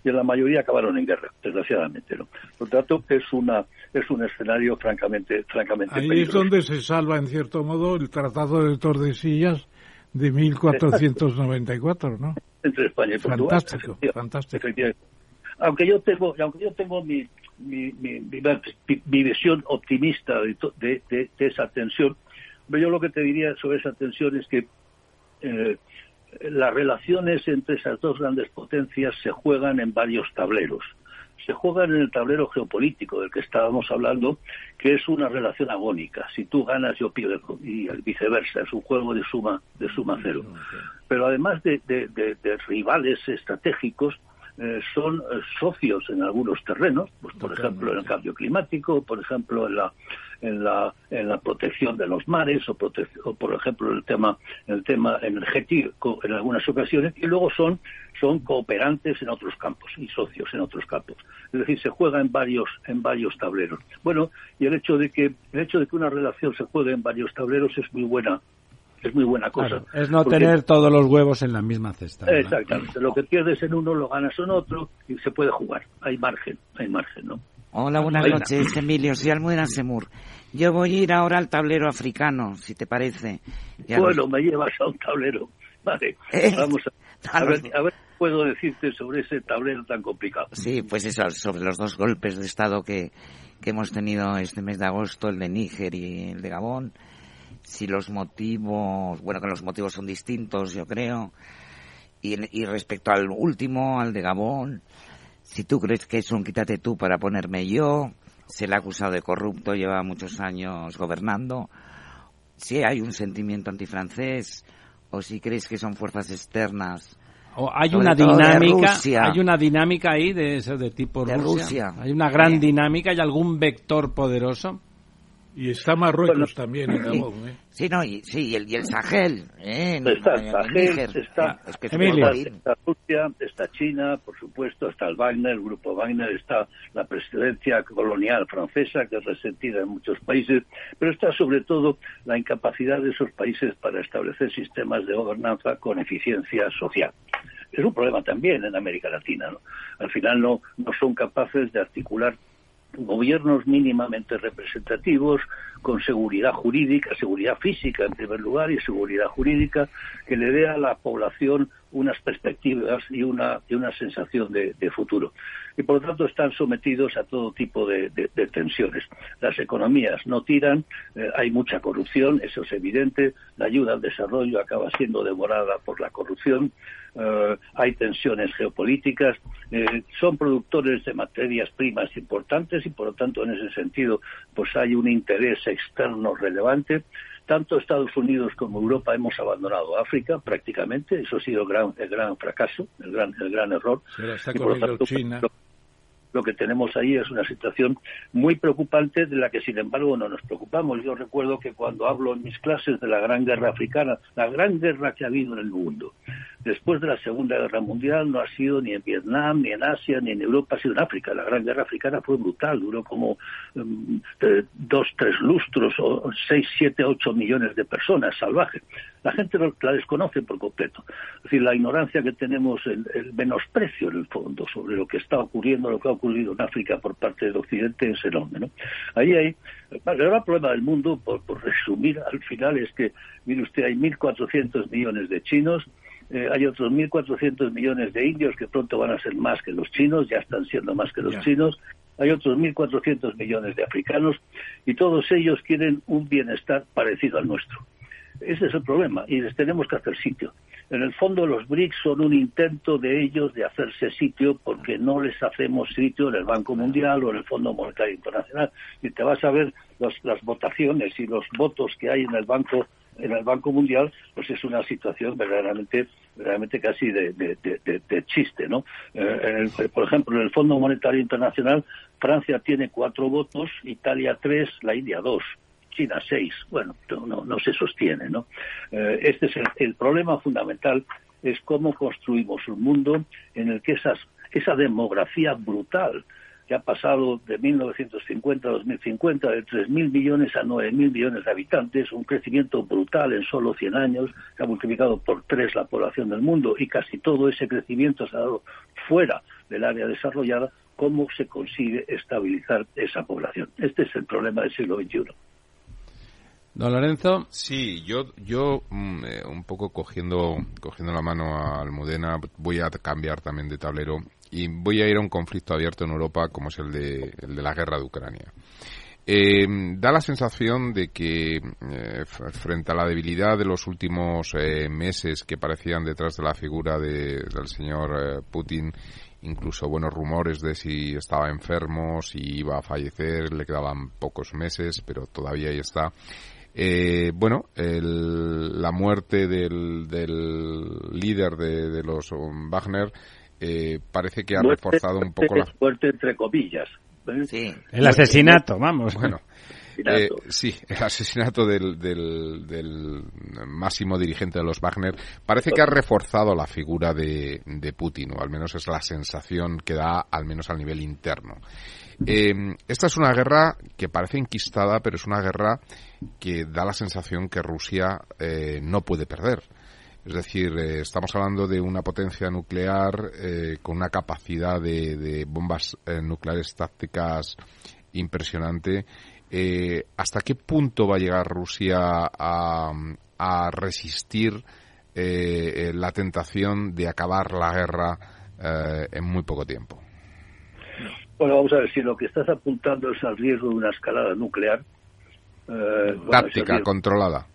Speaker 9: y en la mayoría acabaron en guerra, desgraciadamente. ¿no? Por lo tanto, es, una, es un escenario francamente, francamente
Speaker 3: Ahí es donde se salva, en cierto modo, el Tratado de Tordesillas, de 1494, ¿no?
Speaker 9: Entre España y Portugal.
Speaker 3: Fantástico, fantástico.
Speaker 9: Aunque yo tengo, aunque yo tengo mi, mi, mi, mi visión optimista de, de, esa tensión, yo lo que te diría sobre esa tensión es que eh, las relaciones entre esas dos grandes potencias se juegan en varios tableros se juega en el tablero geopolítico del que estábamos hablando, que es una relación agónica. Si tú ganas, yo pierdo, y viceversa. Es un juego de suma, de suma cero. Pero además de, rivales estratégicos, eh, son eh, socios en algunos terrenos, pues por ejemplo en el cambio climático, por ejemplo en la en la, en la protección de los mares o, o por ejemplo el tema el tema energético en algunas ocasiones y luego son son cooperantes en otros campos y socios en otros campos. Es decir se juega en varios en varios tableros. Bueno y el hecho de que el hecho de que una relación se juegue en varios tableros es muy buena es muy buena cosa.
Speaker 1: es no tener todos los huevos en la misma cesta.
Speaker 9: Exactamente. Lo que pierdes en uno lo ganas en otro y se puede jugar. Hay margen, hay margen, ¿no?
Speaker 5: Hola, buenas noches, Emilio. Soy Almudena Semur. Yo voy a ir ahora al tablero africano, si te parece.
Speaker 9: bueno, me llevas a un tablero. Vale, eh, vamos a, a, ver, a ver qué puedo decirte sobre ese tablero tan complicado.
Speaker 5: Sí, pues eso, sobre los dos golpes de Estado que, que hemos tenido este mes de agosto, el de Níger y el de Gabón. Si los motivos, bueno, que los motivos son distintos, yo creo. Y, y respecto al último, al de Gabón, si tú crees que es un quítate tú para ponerme yo, se le ha acusado de corrupto, lleva muchos años gobernando. Si hay un sentimiento antifrancés, o si crees que son fuerzas externas.
Speaker 1: O hay una dinámica, hay una dinámica ahí de eso de tipo Rusia. Hay una gran dinámica, hay algún vector poderoso.
Speaker 3: Y está Marruecos también en Gabón, ¿eh?
Speaker 5: Sí, no, y, sí, y el, y el Sahel, ¿eh?
Speaker 9: está el Sahel, está, está Rusia, está China, por supuesto, está el Wagner, el grupo Wagner, está la presidencia colonial francesa, que es resentida en muchos países, pero está sobre todo la incapacidad de esos países para establecer sistemas de gobernanza con eficiencia social es un problema también en América Latina. ¿no? Al final no, no son capaces de articular gobiernos mínimamente representativos, con seguridad jurídica, seguridad física en primer lugar y seguridad jurídica, que le dé a la población unas perspectivas y una, y una sensación de, futuro. Y por lo tanto están sometidos a todo tipo de, tensiones. Las economías no tiran, eh, hay mucha corrupción, eso es evidente, la ayuda al desarrollo acaba siendo devorada por la corrupción, eh, hay tensiones geopolíticas, eh, son productores de materias primas importantes y por lo tanto en ese sentido pues hay un interés externo relevante. Tanto Estados Unidos como Europa hemos abandonado África prácticamente, eso ha sido el gran, el gran fracaso, el gran, el gran error.
Speaker 3: y por lo tanto, China
Speaker 9: lo que tenemos ahí es una situación muy preocupante de la que, sin embargo, no nos preocupamos. Yo recuerdo que cuando hablo en mis clases de la Gran Guerra Africana, la gran guerra que ha habido en el mundo, después de la Segunda Guerra Mundial, no ha sido ni en Vietnam, ni en Asia, ni en Europa, ha sido en África. La Gran Guerra Africana fue brutal, duró como um, dos, tres lustros, o seis, siete, ocho millones de personas salvajes. La gente la desconoce por completo. Es decir, la ignorancia que tenemos, el, el menosprecio en el fondo sobre lo que está ocurriendo, lo que ha ocurrido en África por parte del Occidente es enorme. ¿no? Ahí hay, el gran problema del mundo, por, resumir al final, es que, mire usted, hay 1.400 millones de chinos, eh, hay otros 1.400 millones de indios que pronto van a ser más que los chinos, ya están siendo más que los chinos, hay otros 1.400 millones de africanos y todos ellos quieren un bienestar parecido al nuestro. Ese es el problema y les tenemos que hacer sitio. En el fondo los BRICS son un intento de ellos de hacerse sitio porque no les hacemos sitio en el Banco Mundial o en el Fondo Monetario Internacional. Y te vas a ver las votaciones y los votos que hay en el Banco en el Banco Mundial, pues es una situación verdaderamente, verdaderamente casi de, chiste, ¿no? Eh, por ejemplo, en el Fondo Monetario Internacional, Francia tiene cuatro votos, Italia tres, la India dos. China 6. Bueno, no, no se sostiene, ¿no? Eh, este es el, problema fundamental, es cómo construimos un mundo en el que esas, esa demografía brutal que ha pasado de 1950 a 2050 de 3.000 millones a 9.000 millones de habitantes, un crecimiento brutal en solo 100 años, se ha multiplicado por tres la población del mundo y casi todo ese crecimiento se ha dado fuera del área desarrollada, ¿cómo se consigue estabilizar esa población? Este es el problema del siglo XXI.
Speaker 1: Don Lorenzo.
Speaker 4: Sí, yo, yo mm, eh, un poco cogiendo, cogiendo la mano a Almudena, voy a cambiar también de tablero y voy a ir a un conflicto abierto en Europa como es el de, el de la guerra de Ucrania. Eh, da la sensación de que eh, frente a la debilidad de los últimos meses que parecían detrás de la figura del señor Putin, incluso buenos rumores de si estaba enfermo, si iba a fallecer, le quedaban pocos meses, pero todavía ahí está. Eh, bueno, la muerte del, líder de, los um, Wagner eh, parece que ha reforzado un poco la...
Speaker 9: Muerte entre comillas.
Speaker 1: Sí. El asesinato, vamos.
Speaker 4: Bueno, eh, sí, el asesinato del, del, máximo dirigente de los Wagner parece que ha reforzado la figura de, de Putin, o al menos es la sensación que da, al menos al nivel interno. Eh, esta es una guerra que parece enquistada, pero es una guerra que da la sensación que Rusia eh, no puede perder. Es decir, eh, estamos hablando de una potencia nuclear eh, con una capacidad de, bombas nucleares tácticas impresionante. ¿Hasta qué punto va a llegar Rusia a, a resistir la tentación de acabar la guerra en muy poco tiempo?
Speaker 9: Bueno, vamos a ver, si lo que estás apuntando es al riesgo de una escalada nuclear.
Speaker 4: Eh, táctica, controlada.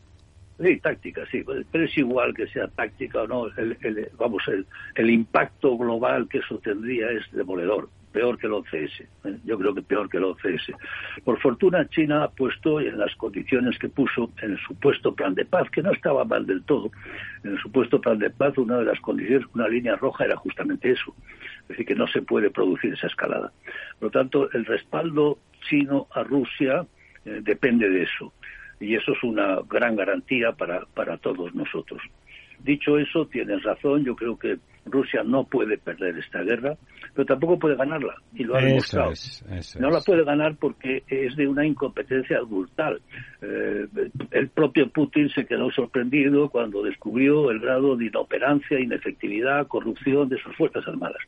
Speaker 9: Sí, táctica, sí, pero es igual que sea táctica o no, el, vamos, el, el impacto global que eso tendría es demoledor, peor que el OCS, ¿eh? yo creo que peor que el OCS. Por fortuna, China ha puesto en las condiciones que puso en el supuesto plan de paz, que no estaba mal del todo, en el supuesto plan de paz, una de las condiciones, una línea roja era justamente eso, es decir, que no se puede producir esa escalada. Por lo tanto, el respaldo chino a Rusia depende de eso. Y eso es una gran garantía para, para todos nosotros. Dicho eso, tienes razón, yo creo que Rusia no puede perder esta guerra, pero tampoco puede ganarla, y lo ha demostrado. no la puede ganar porque es de una incompetencia brutal. Eh, el propio Putin se quedó sorprendido cuando descubrió el grado de inoperancia, inefectividad, corrupción de sus Fuerzas Armadas.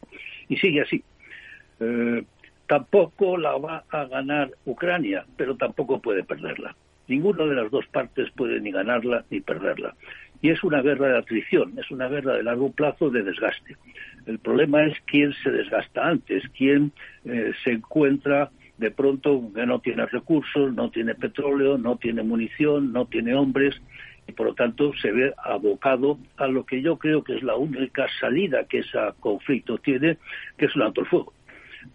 Speaker 9: Y sigue así. Eh, Tampoco la va a ganar Ucrania, pero tampoco puede perderla. Ninguna de las dos partes puede ni ganarla ni perderla. Y es una guerra de atrición, es una guerra de largo plazo de desgaste. El problema es quién se desgasta antes, quién eh, se encuentra de pronto que no tiene recursos, no tiene petróleo, no tiene munición, no tiene hombres y por lo tanto se ve abocado a lo que yo creo que es la única salida que ese conflicto tiene, que es un alto el fuego,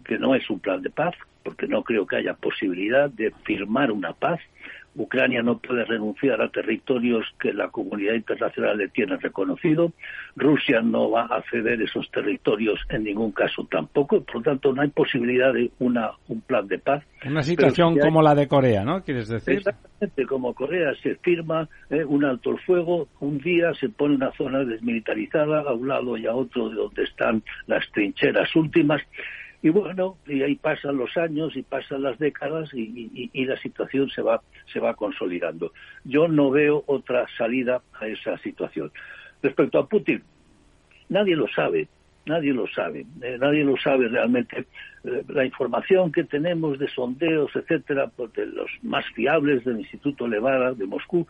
Speaker 9: que no es un plan de paz, porque no creo que haya posibilidad de firmar una paz, Ucrania no puede renunciar a territorios que la comunidad internacional le tiene reconocido. Rusia no va a ceder esos territorios en ningún caso tampoco. Por lo tanto, no hay posibilidad de una, un plan de paz.
Speaker 1: Una situación como la de Corea, ¿no? ¿Quieres decir?
Speaker 9: Exactamente, como Corea se firma eh, un alto el fuego, un día se pone una zona desmilitarizada a un lado y a otro de donde están las trincheras últimas y bueno, y ahí pasan los años y pasan las décadas y, la situación se va, se va consolidando. Yo no veo otra salida a esa situación. Respecto a Putin, nadie lo sabe, nadie lo sabe, eh, nadie lo sabe realmente. Eh, la información que tenemos de sondeos, etcétera, pues de los más fiables del Instituto Levada de Moscú,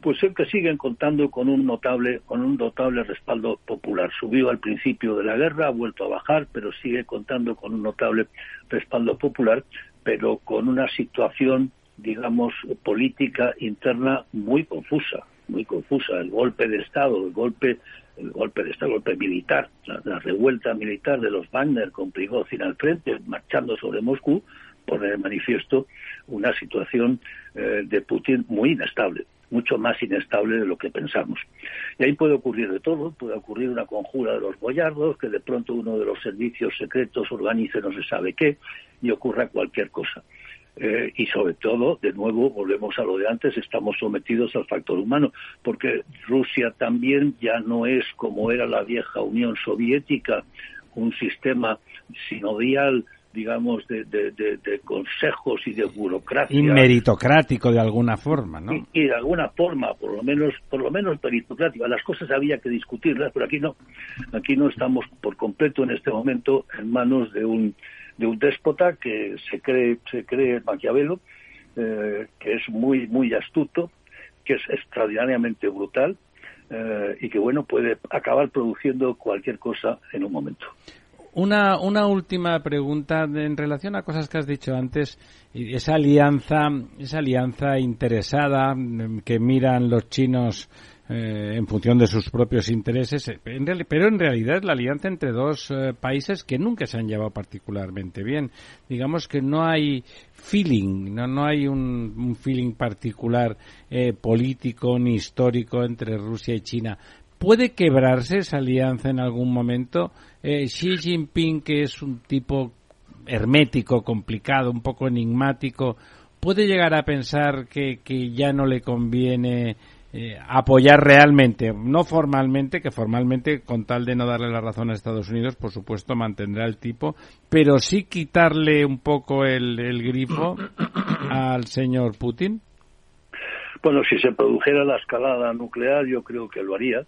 Speaker 9: pues es que siguen contando con un notable con un notable respaldo popular. Subió al principio de la guerra, ha vuelto a bajar, pero sigue contando con un notable respaldo popular, pero con una situación, digamos, política interna muy confusa, muy confusa. El golpe de Estado, el golpe el golpe de Estado, el golpe militar, la, revuelta militar de los Wagner con Prigozhin al frente, marchando sobre Moscú, pone de manifiesto una situación eh, de Putin muy inestable mucho más inestable de lo que pensamos. Y ahí puede ocurrir de todo, puede ocurrir una conjura de los boyardos, que de pronto uno de los servicios secretos organice no se sabe qué, y ocurra cualquier cosa. Eh, y sobre todo, de nuevo, volvemos a lo de antes, estamos sometidos al factor humano, porque Rusia también ya no es como era la vieja Unión Soviética, un sistema sinodial digamos, de, de, consejos y de burocracia.
Speaker 1: Y meritocrático de alguna forma, ¿no?
Speaker 9: Y, de alguna forma, por lo menos, por lo menos meritocrático. Las cosas había que discutirlas, pero aquí no. Aquí no estamos por completo en este momento en manos de un, de un déspota que se cree, se cree Maquiavelo, eh, que es muy, muy astuto, que es extraordinariamente brutal, eh, y que bueno puede acabar produciendo cualquier cosa en un momento.
Speaker 1: Una, una última pregunta en relación a cosas que has dicho antes, esa alianza, esa alianza interesada mm, que miran los chinos eh, en función de sus propios intereses, eh, pero en realidad es la alianza entre dos eh, países que nunca se han llevado particularmente bien. Digamos que no hay feeling, no, no hay un, un feeling particular político ni histórico entre Rusia y China. ¿Puede quebrarse esa alianza en algún momento? Eh, Xi Jinping, que es un tipo hermético, complicado, un poco enigmático, puede llegar a pensar que, ya no le conviene eh, apoyar realmente, no formalmente, que formalmente, con tal de no darle la razón a Estados Unidos, por supuesto, mantendrá el tipo, pero sí quitarle un poco el, el grifo al señor Putin.
Speaker 9: Bueno, si se produjera la escalada nuclear, yo creo que lo haría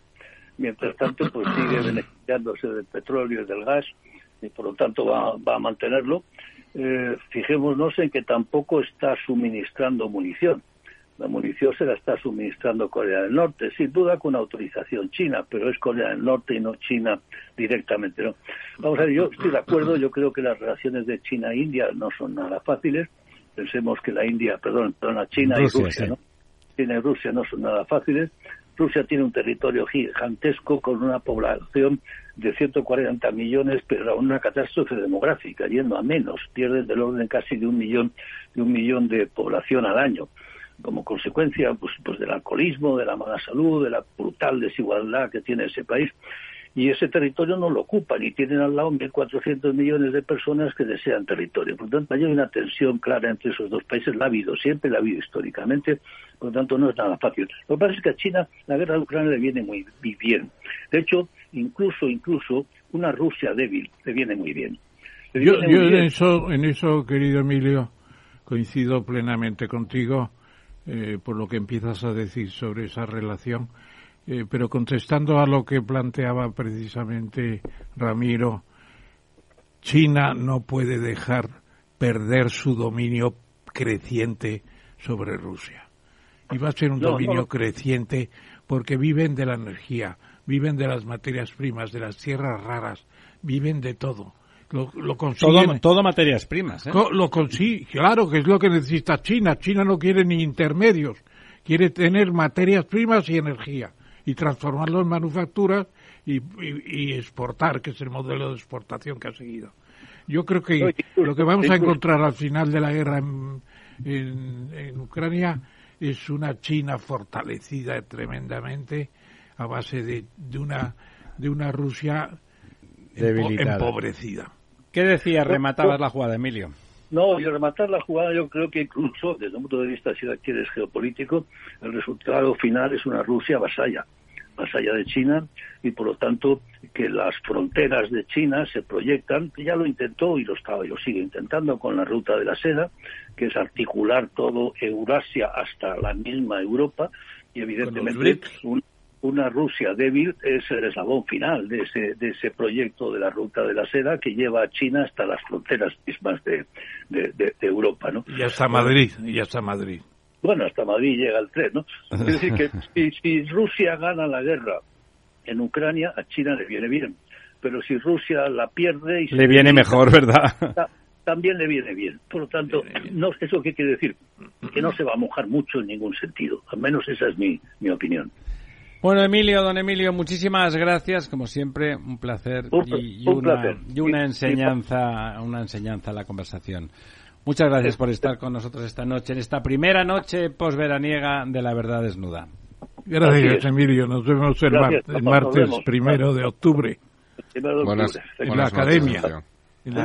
Speaker 9: mientras tanto pues sigue beneficiándose del petróleo y del gas y por lo tanto va, va a mantenerlo. Eh, fijémonos en que tampoco está suministrando munición. La munición se la está suministrando Corea del Norte, sin duda con autorización china, pero es Corea del Norte y no China directamente. ¿no? Vamos a ver, yo estoy de acuerdo, yo creo que las relaciones de China e India no son nada fáciles. Pensemos que la India, perdón, perdón, China y Rusia, ¿no? China y Rusia no son nada fáciles. Rusia tiene un territorio gigantesco con una población de 140 millones, pero una catástrofe demográfica, yendo a menos, pierden del orden casi de un millón, de un millón de población al año. Como consecuencia pues, pues del alcoholismo, de la mala salud, de la brutal desigualdad que tiene ese país y ese territorio no lo ocupan y tienen al lado 1.400 millones de personas que desean territorio. Por lo tanto, hay una tensión clara entre esos dos países, la ha habido, siempre la ha habido históricamente, por lo tanto no es nada fácil. Lo que pasa es que a China la guerra de Ucrania le viene muy bien. De hecho, incluso, incluso una Rusia débil le viene muy bien.
Speaker 3: yo, En, eso, en eso, querido Emilio, coincido plenamente contigo eh, por lo que empiezas a decir sobre esa relación. Eh, pero contestando a lo que planteaba precisamente Ramiro, China no puede dejar perder su dominio creciente sobre Rusia. Y va a ser un dominio creciente porque viven de la energía, viven de las materias primas, de las tierras raras, viven de todo. Lo, lo consiguen,
Speaker 1: todo, materias primas. ¿eh?
Speaker 3: Lo consigue, claro que es lo que necesita China. China no quiere ni intermedios, quiere tener materias primas y energía y transformarlo en manufacturas y, y, exportar, que es el modelo de exportación que ha seguido. Yo creo que lo que vamos a encontrar al final de la guerra en, en, Ucrania es una China fortalecida tremendamente a base de, de una de una Rusia empobrecida.
Speaker 1: ¿Qué decía? Rematabas la jugada, Emilio.
Speaker 9: No, y rematar la jugada yo creo que incluso desde un punto de vista, si la quieres, geopolítico, el resultado final es una Rusia vasalla, vasalla de China, y por lo tanto que las fronteras de China se proyectan, que ya lo intentó y lo, estaba, y lo sigue intentando con la ruta de la seda, que es articular todo Eurasia hasta la misma Europa, y evidentemente un, una Rusia débil es el eslabón final de ese, de ese proyecto de la ruta de la seda que lleva a China hasta las fronteras mismas de, de, Europa. ¿no?
Speaker 3: Y hasta Madrid, y hasta Madrid.
Speaker 9: Bueno, hasta Madrid llega el tren, ¿no? Es decir, que si, Rusia gana la guerra en Ucrania, a China le viene bien. Pero si Rusia la pierde... Y
Speaker 1: le viene mejor, ¿verdad?
Speaker 9: También le viene bien. Por lo tanto, no ¿eso qué quiere decir? Que no se va a mojar mucho en ningún sentido. Al menos esa es mi, mi opinión.
Speaker 1: Bueno, Emilio, don Emilio, muchísimas gracias, como siempre, un placer, y, una, y una enseñanza, una enseñanza a la conversación. Muchas gracias por estar con nosotros esta noche, en esta primera noche posveraniega de la verdad desnuda.
Speaker 3: Gracias, Emilio. Nos vemos el, martes primero de octubre. en la academia. En la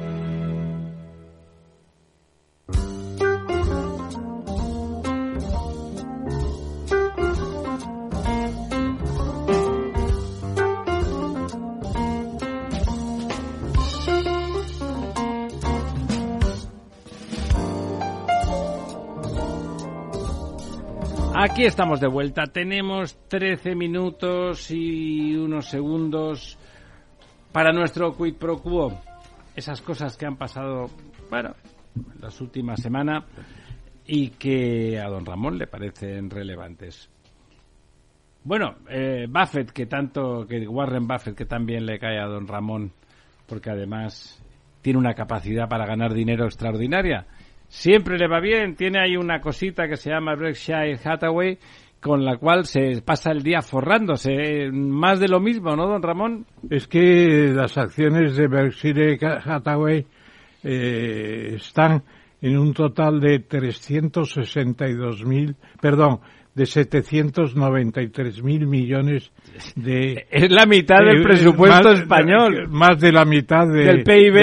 Speaker 1: Aquí estamos de vuelta. Tenemos 13 minutos y unos segundos para nuestro quid pro quo. Esas cosas que han pasado, bueno, en las últimas semanas y que a don Ramón le parecen relevantes. Bueno, eh, Buffett, que tanto, que Warren Buffett, que también le cae a don Ramón, porque además tiene una capacidad para ganar dinero extraordinaria siempre le va bien. Tiene ahí una cosita que se llama Berkshire Hathaway, con la cual se pasa el día forrándose. Más de lo mismo, ¿no, don Ramón?
Speaker 3: Es que las acciones de Berkshire Hathaway eh, están en un total de 362.000, perdón, de 793.000 millones de...
Speaker 1: Es la mitad del presupuesto español.
Speaker 3: Más de la mitad del PIB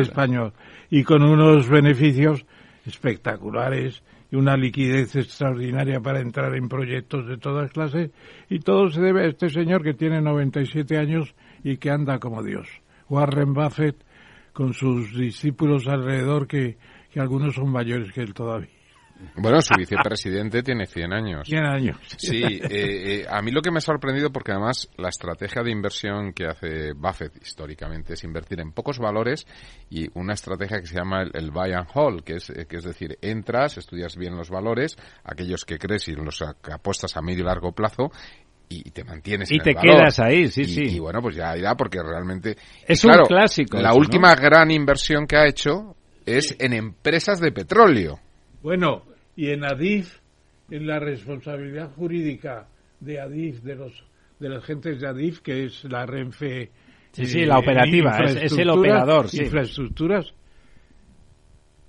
Speaker 3: español. Y con unos beneficios espectaculares y una liquidez extraordinaria para entrar en proyectos de todas clases y todo se debe a este señor que tiene 97 años y que anda como Dios. Warren Buffett con sus discípulos alrededor que, que algunos son mayores que él todavía.
Speaker 4: Bueno, su vicepresidente tiene 100 años.
Speaker 3: 100 años.
Speaker 4: Sí, eh, eh, a mí lo que me ha sorprendido, porque además la estrategia de inversión que hace Buffett históricamente es invertir en pocos valores y una estrategia que se llama el, buy and hold, que es, eh, que es decir, entras, estudias bien los valores, aquellos que crees y los que apuestas a medio y largo plazo, y te mantienes
Speaker 1: y te quedas ahí sí
Speaker 4: sí. y bueno pues ya irá porque realmente
Speaker 1: es un clásico
Speaker 4: la última gran inversión que ha hecho es en empresas de petróleo.
Speaker 3: Bueno y en ADIF, en la responsabilidad jurídica de ADIF, de los de las gentes de ADIF, que es la Renfe.
Speaker 1: Sí, sí, la operativa, es, el operador. Sí.
Speaker 3: Infraestructuras.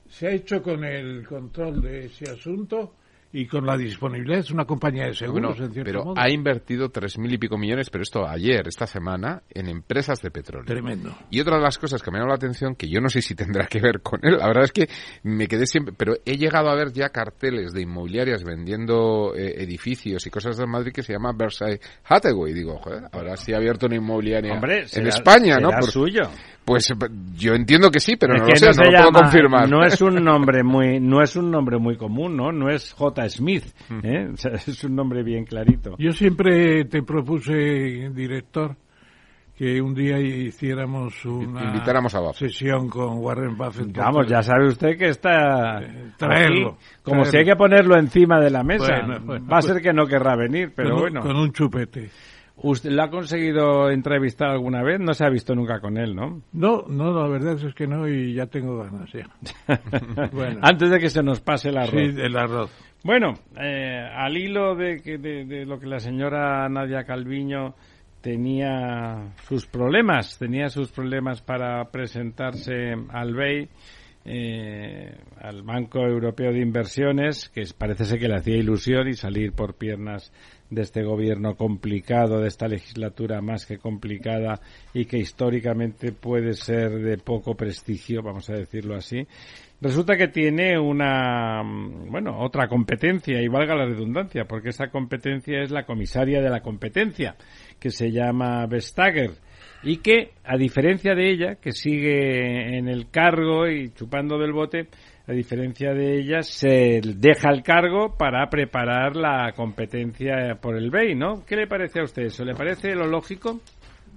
Speaker 3: Se ha hecho con el control de ese asunto y con la disponibilidad es una compañía de seguros,
Speaker 4: Bueno,
Speaker 3: en cierto
Speaker 4: pero
Speaker 3: modo.
Speaker 4: ha invertido tres mil y pico millones, pero esto ayer, esta semana, en empresas de petróleo.
Speaker 3: Tremendo.
Speaker 4: Y otra de las cosas que me ha llamado la atención, que yo no sé si tendrá que ver con él, la verdad es que me quedé siempre, pero he llegado a ver ya carteles de inmobiliarias vendiendo eh, edificios y cosas de Madrid que se llama Versailles Hathaway. Digo, joder, ahora sí ha abierto una inmobiliaria
Speaker 1: Hombre,
Speaker 4: en
Speaker 1: será-
Speaker 4: España, ¿no? Por-
Speaker 1: suyo.
Speaker 4: Pues eh, yo entiendo que sí, pero no lo sé, no, lo puedo confirmar.
Speaker 1: No es un nombre muy, no es un nombre muy común, ¿no? No es J. Smith, ¿eh? O sea, es un nombre bien clarito.
Speaker 3: Yo siempre te propuse, director, que un día hiciéramos una
Speaker 4: Invitáramos a Buffett.
Speaker 3: sesión con Warren Buffett.
Speaker 1: Vamos, ya sabe usted que está
Speaker 3: traerlo,
Speaker 1: aquí, como
Speaker 3: traerlo.
Speaker 1: si hay que ponerlo encima de la mesa.
Speaker 3: Bueno, bueno,
Speaker 1: Va a
Speaker 3: pues-
Speaker 1: ser que no querrá venir, pero
Speaker 3: con, un-
Speaker 1: bueno.
Speaker 3: Con un chupete.
Speaker 1: ¿Usted lo ha conseguido entrevistar alguna vez? No se ha visto nunca con él, ¿no?
Speaker 3: No, no, la verdad es que no y ya tengo ganas ya. Bueno.
Speaker 1: Antes de que se nos pase el arroz.
Speaker 3: Sí, el arroz.
Speaker 1: Bueno, eh, al hilo de, que- de, de lo que la señora Nadia Calviño tenía sus problemas, tenía sus problemas para presentarse al BEI, eh, al Banco Europeo de Inversiones, que parece ser que le hacía ilusión y salir por piernas de este gobierno complicado, de esta legislatura más que complicada y que históricamente puede ser de poco prestigio, vamos a decirlo así. Resulta que tiene una, mm, bueno, otra competencia, y valga la redundancia, porque esa competencia es la comisaria de la competencia, que se llama Vestager, y que, a diferencia de ella, que sigue en el cargo y chupando del bote, a diferencia de ella, se deja el cargo para preparar la competencia por el BEI, ¿no? ¿Qué le parece a usted eso? ¿Le parece lo lógico?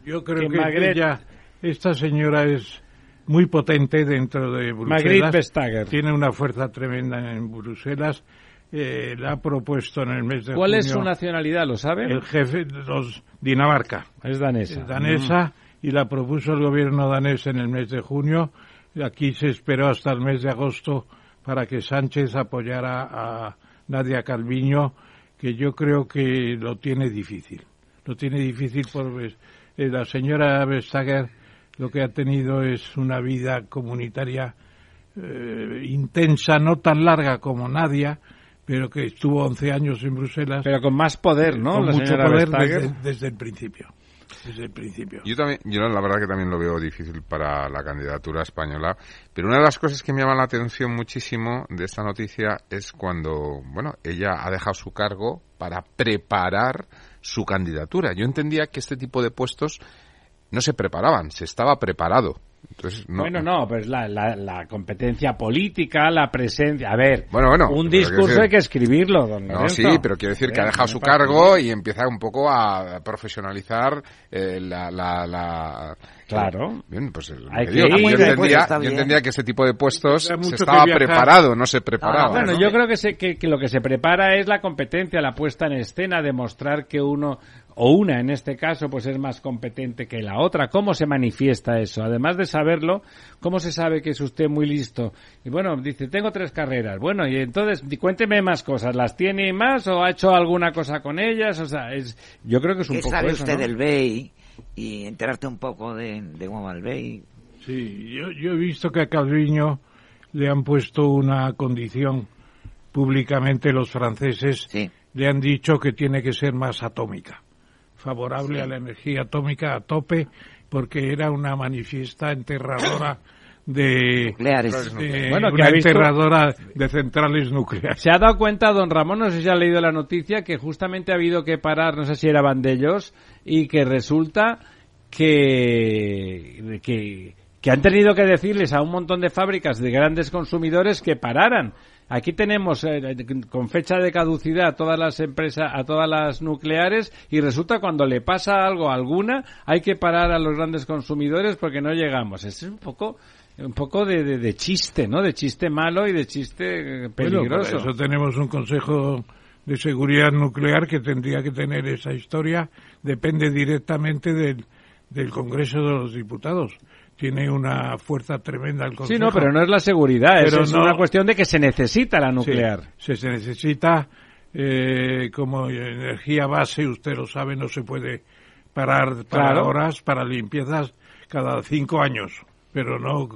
Speaker 3: Yo creo
Speaker 1: Que
Speaker 3: que,
Speaker 1: Magret-
Speaker 3: ella, esta señora es muy potente dentro de Bruselas.
Speaker 1: Magritte Vestager.
Speaker 3: Tiene una fuerza tremenda en Bruselas. Eh, la ha propuesto en el mes de
Speaker 1: ¿Cuál
Speaker 3: junio
Speaker 1: es su nacionalidad? ¿Lo sabe?
Speaker 3: el jefe de los Dinamarca.
Speaker 1: Es danesa.
Speaker 3: Es danesa y la propuso el gobierno danés en el mes de junio. Aquí se esperó hasta el mes de agosto para que Sánchez apoyara a Nadia Calviño, que yo creo que lo tiene difícil. Lo tiene difícil porque eh, la señora Vestager lo que ha tenido es una vida comunitaria eh, intensa, no tan larga como Nadia, pero que estuvo 11 años en Bruselas
Speaker 1: Pero con más poder, ¿no?
Speaker 3: con
Speaker 1: la
Speaker 3: mucho poder desde, desde el principio. Desde el principio.
Speaker 4: Yo también, yo la verdad que también lo veo difícil para la candidatura española, pero una de las cosas que me llama la atención muchísimo de esta noticia es cuando, bueno, ella ha dejado su cargo para preparar su candidatura. Yo entendía que este tipo de puestos no se preparaban, se estaba preparado. Entonces, no,
Speaker 1: Bueno, no, pues la, la, la competencia política, la presencia. A ver,
Speaker 4: Bueno, bueno,
Speaker 1: un discurso
Speaker 4: decir-
Speaker 1: hay que escribirlo, don
Speaker 4: No, sí, pero quiero decir que ha dejado su cargo y empieza un poco a profesionalizar eh, la, la, la-
Speaker 1: Claro.
Speaker 4: Bien, pues lo
Speaker 1: Hay
Speaker 4: que
Speaker 1: que
Speaker 4: digo,
Speaker 1: ir.
Speaker 4: yo, entendía,
Speaker 5: pues
Speaker 4: yo entendía que ese tipo de puestos se estaba preparado, no se preparaba.
Speaker 1: Bueno,
Speaker 4: ¿no?
Speaker 1: yo creo que, se- que, que lo que se prepara es la competencia, la puesta en escena, demostrar que uno, o una en este caso, pues es más competente que la otra. ¿Cómo se manifiesta eso? Además de saberlo, ¿cómo se sabe que es usted muy listo? Y bueno, dice, tengo tres carreras. Bueno, y entonces, cuénteme más cosas. ¿Las tiene más o ha hecho alguna cosa con ellas? O sea, es, yo creo que es un
Speaker 5: ¿Qué
Speaker 1: poco
Speaker 5: sabe
Speaker 1: eso,
Speaker 5: usted
Speaker 1: ¿no?
Speaker 5: del BEI? Y enterarte un poco de, de cómo.
Speaker 3: Sí, yo, yo he visto que a Calviño le han puesto una condición públicamente los franceses.
Speaker 5: Sí.
Speaker 3: Le han dicho que tiene que ser más atómica, favorable a la energía atómica a tope, porque era una manifiesta enterradora de,
Speaker 5: Nucleares.
Speaker 3: de-
Speaker 1: Bueno,
Speaker 3: una enterradora de centrales nucleares.
Speaker 1: Se ha dado cuenta, don Ramón, no sé si ha leído la noticia, que justamente ha habido que parar, no sé si era Bandellos, y que resulta que, que, que han tenido que decirles a un montón de fábricas de grandes consumidores que pararan. Aquí tenemos eh, con fecha de caducidad a todas las empresas, a todas las nucleares, y resulta cuando le pasa algo a alguna, hay que parar a los grandes consumidores porque no llegamos. Es un poco, un poco de, de- de chiste, ¿no? De chiste malo y de chiste eh,
Speaker 3: Bueno,
Speaker 1: peligroso.
Speaker 3: para eso tenemos un Consejo de Seguridad Nuclear que tendría que tener esa historia. Depende directamente del, del Congreso de los Diputados. Tiene una fuerza tremenda el Consejo.
Speaker 1: Sí, no, pero no es la seguridad, es,
Speaker 3: Pero
Speaker 1: es
Speaker 3: no-
Speaker 1: una cuestión de que se necesita la
Speaker 3: Sí,
Speaker 1: nuclear.
Speaker 3: se, se necesita eh, como energía base, usted lo sabe, no se puede parar para
Speaker 1: Claro.
Speaker 3: horas, para limpiezas cada cinco años, pero no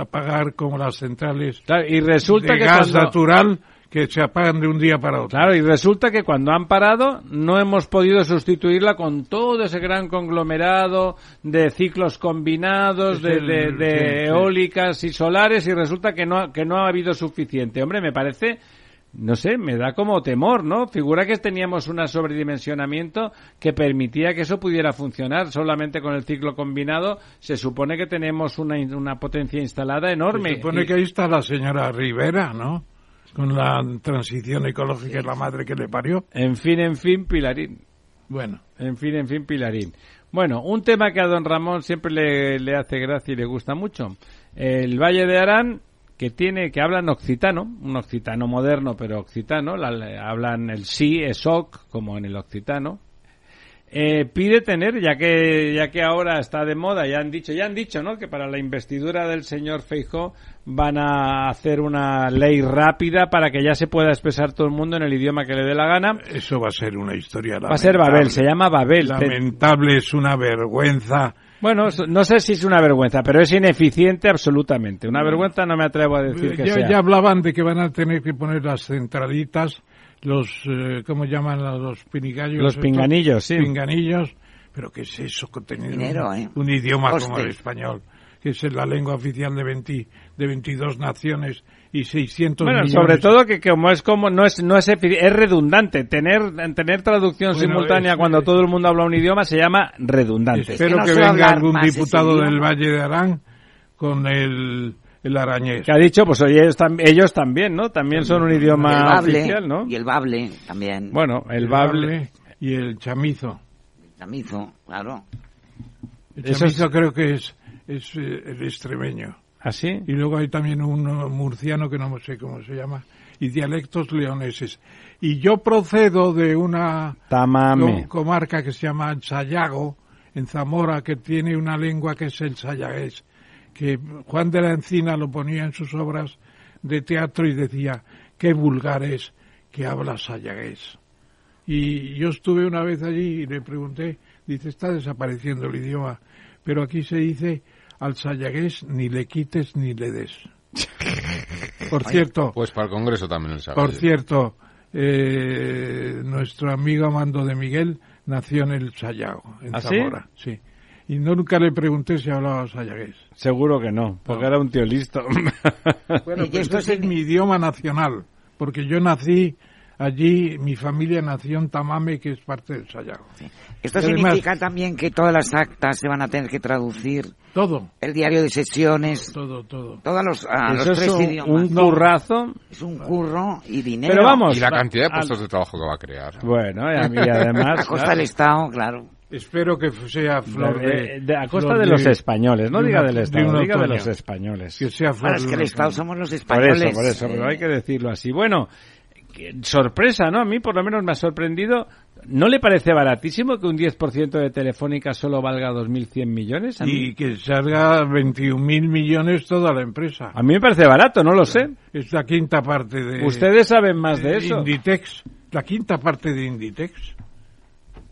Speaker 3: apagar como las centrales
Speaker 1: Claro, y resulta
Speaker 3: de
Speaker 1: que
Speaker 3: gas
Speaker 1: cuando-
Speaker 3: natural que se apagan de un día para otro.
Speaker 1: Claro, y resulta que cuando han parado no hemos podido sustituirla con todo ese gran conglomerado de ciclos combinados,
Speaker 3: Es
Speaker 1: de,
Speaker 3: el-
Speaker 1: de- de
Speaker 3: sí, sí.
Speaker 1: eólicas y solares y resulta que no, que no ha habido suficiente. Hombre, me parece, no sé, me da como temor, ¿no? Figura que teníamos un sobredimensionamiento que permitía que eso pudiera funcionar. Solamente con el ciclo combinado se supone que tenemos una, una potencia instalada enorme.
Speaker 3: Se supone
Speaker 1: Y-
Speaker 3: que ahí está la señora Rivera, ¿no? Con la transición ecológica y la madre que le parió.
Speaker 1: En fin, en fin, Pilarín.
Speaker 3: Bueno,
Speaker 1: En fin, en fin, Pilarín. Bueno, un tema que a don Ramón siempre le, le hace gracia y le gusta mucho. El Valle de Arán, que tiene, que hablan occitano, un occitano moderno, pero occitano, la- hablan el sí, esoc, como en el occitano. Eh, pide tener, ya que, ya que ahora está de moda, ya han dicho, ya han dicho, ¿no? Que para la investidura del señor Feijó van a hacer una ley rápida para que ya se pueda expresar todo el mundo en el idioma que le dé la gana.
Speaker 3: eso va a ser una historia
Speaker 1: Va a ser Babel, se llama Babel.
Speaker 3: Lamentable, es una vergüenza.
Speaker 1: Bueno, no sé si es una vergüenza, pero es ineficiente absolutamente. Una vergüenza no me atrevo a decir que
Speaker 3: ya,
Speaker 1: sea.
Speaker 3: ya hablaban de que van a tener que poner las centralitas, los, eh, ¿cómo llaman a los pinigallos?
Speaker 1: Los
Speaker 3: estos?
Speaker 1: pinganillos, sí.
Speaker 3: Pinganillos. Pero ¿qué es eso? con tener
Speaker 5: Dinero,
Speaker 3: un,
Speaker 5: ¿eh?
Speaker 3: un idioma como el español, que es la lengua oficial de, 20, de 22 naciones y 600
Speaker 1: Bueno,
Speaker 3: millones.
Speaker 1: sobre todo que como es como no es no es es redundante tener tener traducción
Speaker 3: Bueno,
Speaker 1: simultánea
Speaker 3: es-
Speaker 1: cuando todo el mundo habla un idioma se llama redundante.
Speaker 3: Espero
Speaker 5: no
Speaker 3: que venga algún diputado del. Valle de Arán con el, el arañés.
Speaker 1: Que ha dicho, pues oye, ellos, tam- ellos también, ¿no? También son un
Speaker 5: Y el
Speaker 1: idioma
Speaker 5: bable,
Speaker 1: oficial, ¿no?
Speaker 5: y el bable también.
Speaker 1: Bueno, el bable.
Speaker 3: y el chamizo.
Speaker 5: Chamizo, claro.
Speaker 3: El
Speaker 1: Eso
Speaker 3: chamizo
Speaker 1: es-
Speaker 3: creo que es, es eh, el extremeño.
Speaker 1: ¿Así?
Speaker 3: Y luego hay también un murciano que no sé cómo se llama. Y dialectos leoneses. Y yo procedo de una
Speaker 1: Tamame.
Speaker 3: comarca que se llama Sayago, en Zamora, que tiene una lengua que es el sayagués. Que Juan de la Encina lo ponía en sus obras de teatro y decía, qué vulgar es que habla sayagués. Y yo estuve una vez allí y le pregunté, dice, está desapareciendo el idioma, pero aquí se dice al sayagués ni le quites ni le des. Por cierto,
Speaker 4: Pues para el Congreso también el
Speaker 3: por cierto, eh, nuestro amigo Amando de Miguel nació en el Sayago, en
Speaker 1: ¿Ah, sí?
Speaker 3: Zamora, sí. Y no nunca le pregunté si hablaba sayagués.
Speaker 1: Seguro que no, porque era un tío listo.
Speaker 3: Bueno,
Speaker 5: Y
Speaker 3: pues
Speaker 5: sí-
Speaker 3: es mi idioma nacional, porque yo nací allí, mi familia nació en Tamame, que es parte del Sayago.
Speaker 5: Esto
Speaker 3: Y además-
Speaker 5: significa también que todas las actas se van a tener que traducir,
Speaker 3: Todo,
Speaker 5: el diario de sesiones,
Speaker 3: todo, todo.
Speaker 5: todos los, a los
Speaker 1: Eso es
Speaker 5: tres
Speaker 1: un,
Speaker 5: idiomas.
Speaker 1: un currazo.
Speaker 5: Es un curro y dinero.
Speaker 1: Pero vamos.
Speaker 4: Y la cantidad de
Speaker 1: al-
Speaker 4: puestos de trabajo que va a crear.
Speaker 1: Bueno, y, a- y además...
Speaker 5: A costa
Speaker 1: claro,
Speaker 5: del Estado, claro.
Speaker 3: Espero que sea flor de...
Speaker 1: de- de- a costa
Speaker 3: flor
Speaker 1: de los españoles, no
Speaker 3: de
Speaker 1: diga
Speaker 3: una-
Speaker 1: del
Speaker 3: de
Speaker 1: Estado,
Speaker 3: un
Speaker 1: diga de los españoles.
Speaker 3: Que sea flor
Speaker 5: Ahora es
Speaker 3: de
Speaker 5: que el Estado somos los
Speaker 1: Por
Speaker 5: españoles.
Speaker 1: eso, por eso, pero hay que decirlo así. Bueno, que sorpresa, ¿no? A mí por lo menos me ha sorprendido. ¿No le parece baratísimo que un 10% de Telefónica solo valga 2.100 millones? A mí,
Speaker 3: Y que salga 21.000 millones toda la empresa.
Speaker 1: a mí me parece barato, no lo sé.
Speaker 3: Es la quinta parte de...
Speaker 1: Ustedes saben más de
Speaker 3: de
Speaker 1: eso.
Speaker 3: Inditex. La quinta parte de Inditex.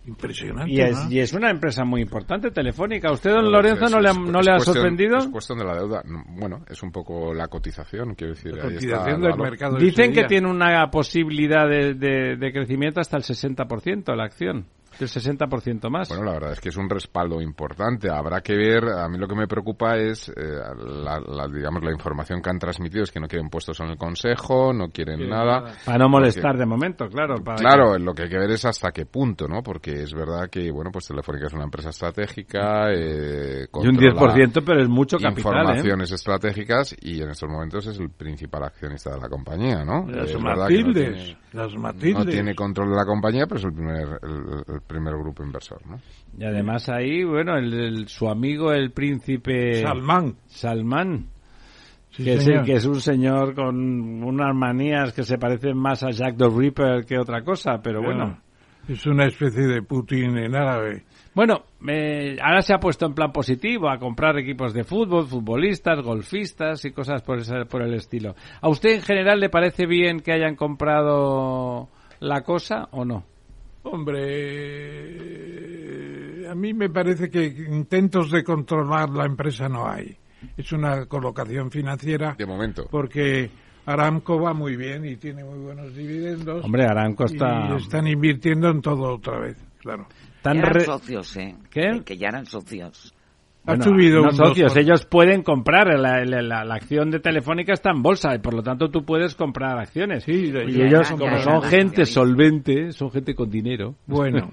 Speaker 3: Impresionante,
Speaker 1: Y es,
Speaker 3: ¿no?
Speaker 1: y es una empresa muy importante, Telefónica. ¿A usted, don Lorenzo,
Speaker 4: Es-
Speaker 1: no le ha,
Speaker 4: es-
Speaker 1: no
Speaker 4: es
Speaker 1: le ha
Speaker 4: cuestión-
Speaker 1: sorprendido?
Speaker 4: Es cuestión de la deuda. No, Bueno, es un poco la cotización, quiero decir.
Speaker 3: La
Speaker 4: está
Speaker 3: cotización
Speaker 4: el
Speaker 3: del mercado.
Speaker 1: Dicen que tiene una posibilidad de, de- de crecimiento hasta el 60% la acción. El 60% más.
Speaker 4: Bueno, la verdad es que es un respaldo importante. Habrá que ver. A mí lo que me preocupa es, eh, la, la- digamos, la información que han transmitido es que no quieren puestos en el Consejo, no quieren
Speaker 3: Quieren
Speaker 4: nada.
Speaker 3: nada.
Speaker 1: para no molestar de momento, claro. para
Speaker 4: Claro, lo que hay que ver es hasta qué punto, ¿no? Porque es verdad que, bueno, pues Telefónica es una empresa estratégica. Eh,
Speaker 1: Y un
Speaker 4: controla
Speaker 1: 10%, pero es mucho capital, ¿eh?
Speaker 4: Informaciones estratégicas y en estos momentos es el principal accionista de la compañía, ¿no?
Speaker 3: Las
Speaker 4: no
Speaker 3: Matildes.
Speaker 4: tiene-
Speaker 3: Las
Speaker 4: no
Speaker 3: Matildes.
Speaker 4: tiene control de la compañía, pero es el primer, el, el primer grupo inversor, ¿no?
Speaker 1: Y además ahí, bueno, el, el- su amigo el príncipe
Speaker 3: Salmán.
Speaker 1: Salmán,
Speaker 3: Sí,
Speaker 1: que, es,
Speaker 3: señor.
Speaker 1: que es un señor con unas manías que se parecen más a Jack the Ripper que otra cosa, pero bueno.
Speaker 3: Es una especie de Putin en árabe.
Speaker 1: Bueno, eh, ahora se ha puesto en plan positivo a comprar equipos de fútbol, futbolistas, golfistas y cosas por, ese- por el estilo. ¿A usted en general le parece bien que hayan comprado la cosa o no?
Speaker 3: Hombre, a mí me parece que intentos de controlar la empresa no hay. Es una colocación financiera
Speaker 4: De momento.
Speaker 3: porque Aramco va muy bien y tiene muy buenos dividendos.
Speaker 1: Hombre, Aramco está...
Speaker 3: Y están invirtiendo en todo otra vez, claro.
Speaker 5: ya eran socios, ¿eh?
Speaker 1: ¿Qué?
Speaker 5: Que ya eran socios.
Speaker 3: Ha subido
Speaker 1: no socios,
Speaker 3: 2%.
Speaker 1: ellos pueden comprar, la, la- la- la acción de Telefónica está en bolsa y por lo tanto tú puedes comprar acciones.
Speaker 3: Sí,
Speaker 1: y
Speaker 3: ya,
Speaker 1: ellos,
Speaker 5: ya,
Speaker 1: como
Speaker 5: ya,
Speaker 1: son
Speaker 5: ya,
Speaker 1: gente solvente, son gente con dinero.
Speaker 3: Bueno,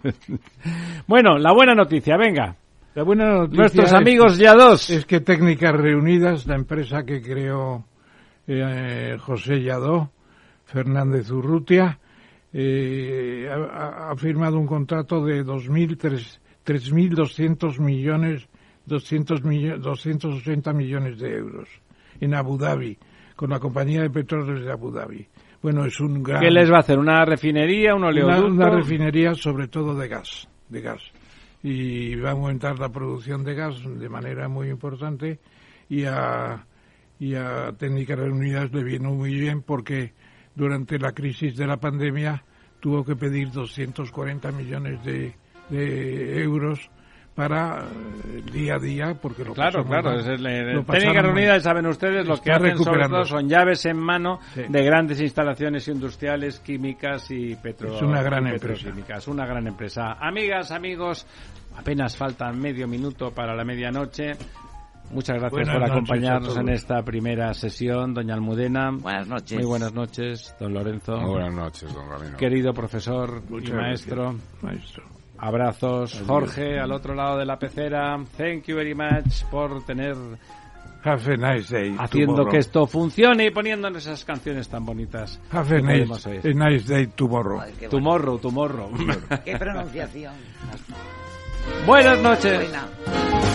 Speaker 1: Bueno, la buena noticia, venga.
Speaker 3: la buena noticia
Speaker 1: Nuestros
Speaker 3: es-
Speaker 1: amigos ya dos.
Speaker 3: es que Técnicas Reunidas, la empresa que creó eh, José Lladó, Fernández Urrutia, eh, ha, ha firmado un contrato de 2.000, 3.200 millones, 200 millo- 280 millones de euros en Abu Dhabi, con la compañía de petróleos de Abu Dhabi. Bueno, es un gran...
Speaker 1: ¿Qué les va a hacer? ¿Una refinería, un
Speaker 3: una,
Speaker 1: oleoducto?
Speaker 3: una refinería sobre todo de gas, de gas. Y va a aumentar la producción de gas de manera muy importante y a, y a Técnicas Reunidas le vino muy bien porque durante la crisis de la pandemia tuvo que pedir 240 millones de, de euros para eh, el día a día porque lo
Speaker 1: Claro,
Speaker 3: pasamos
Speaker 1: claro.
Speaker 3: mal.
Speaker 1: Es el,
Speaker 3: Lo pasaron mal.
Speaker 1: Reunidas, saben ustedes, lo que hacen sobre todo son llaves en mano
Speaker 3: Sí.
Speaker 1: de grandes instalaciones industriales, químicas y petro
Speaker 3: Es una gran empresa.
Speaker 1: petroquímicas. Una gran empresa. Amigas, amigos, apenas faltan medio minuto para la medianoche. Muchas gracias
Speaker 3: Buenas
Speaker 1: por acompañarnos en esta primera sesión, doña Almudena.
Speaker 5: Buenas noches.
Speaker 1: Muy buenas noches, don Lorenzo.
Speaker 4: Muy buenas noches, don Ramiro.
Speaker 1: Querido profesor
Speaker 3: Muchas
Speaker 1: y maestro.
Speaker 3: gracias, maestro.
Speaker 1: Abrazos. Jorge, al otro lado de la pecera. Thank you very much por tener
Speaker 3: Have a nice day.
Speaker 1: haciendo
Speaker 3: tomorrow.
Speaker 1: que esto funcione y poniéndonos esas canciones tan bonitas.
Speaker 3: Have
Speaker 1: que
Speaker 3: a nice, a nice day tomorrow.
Speaker 5: Qué, bueno.
Speaker 1: Tomorrow, tomorrow.
Speaker 5: Qué pronunciación.
Speaker 1: Buenas noches.
Speaker 5: Buena.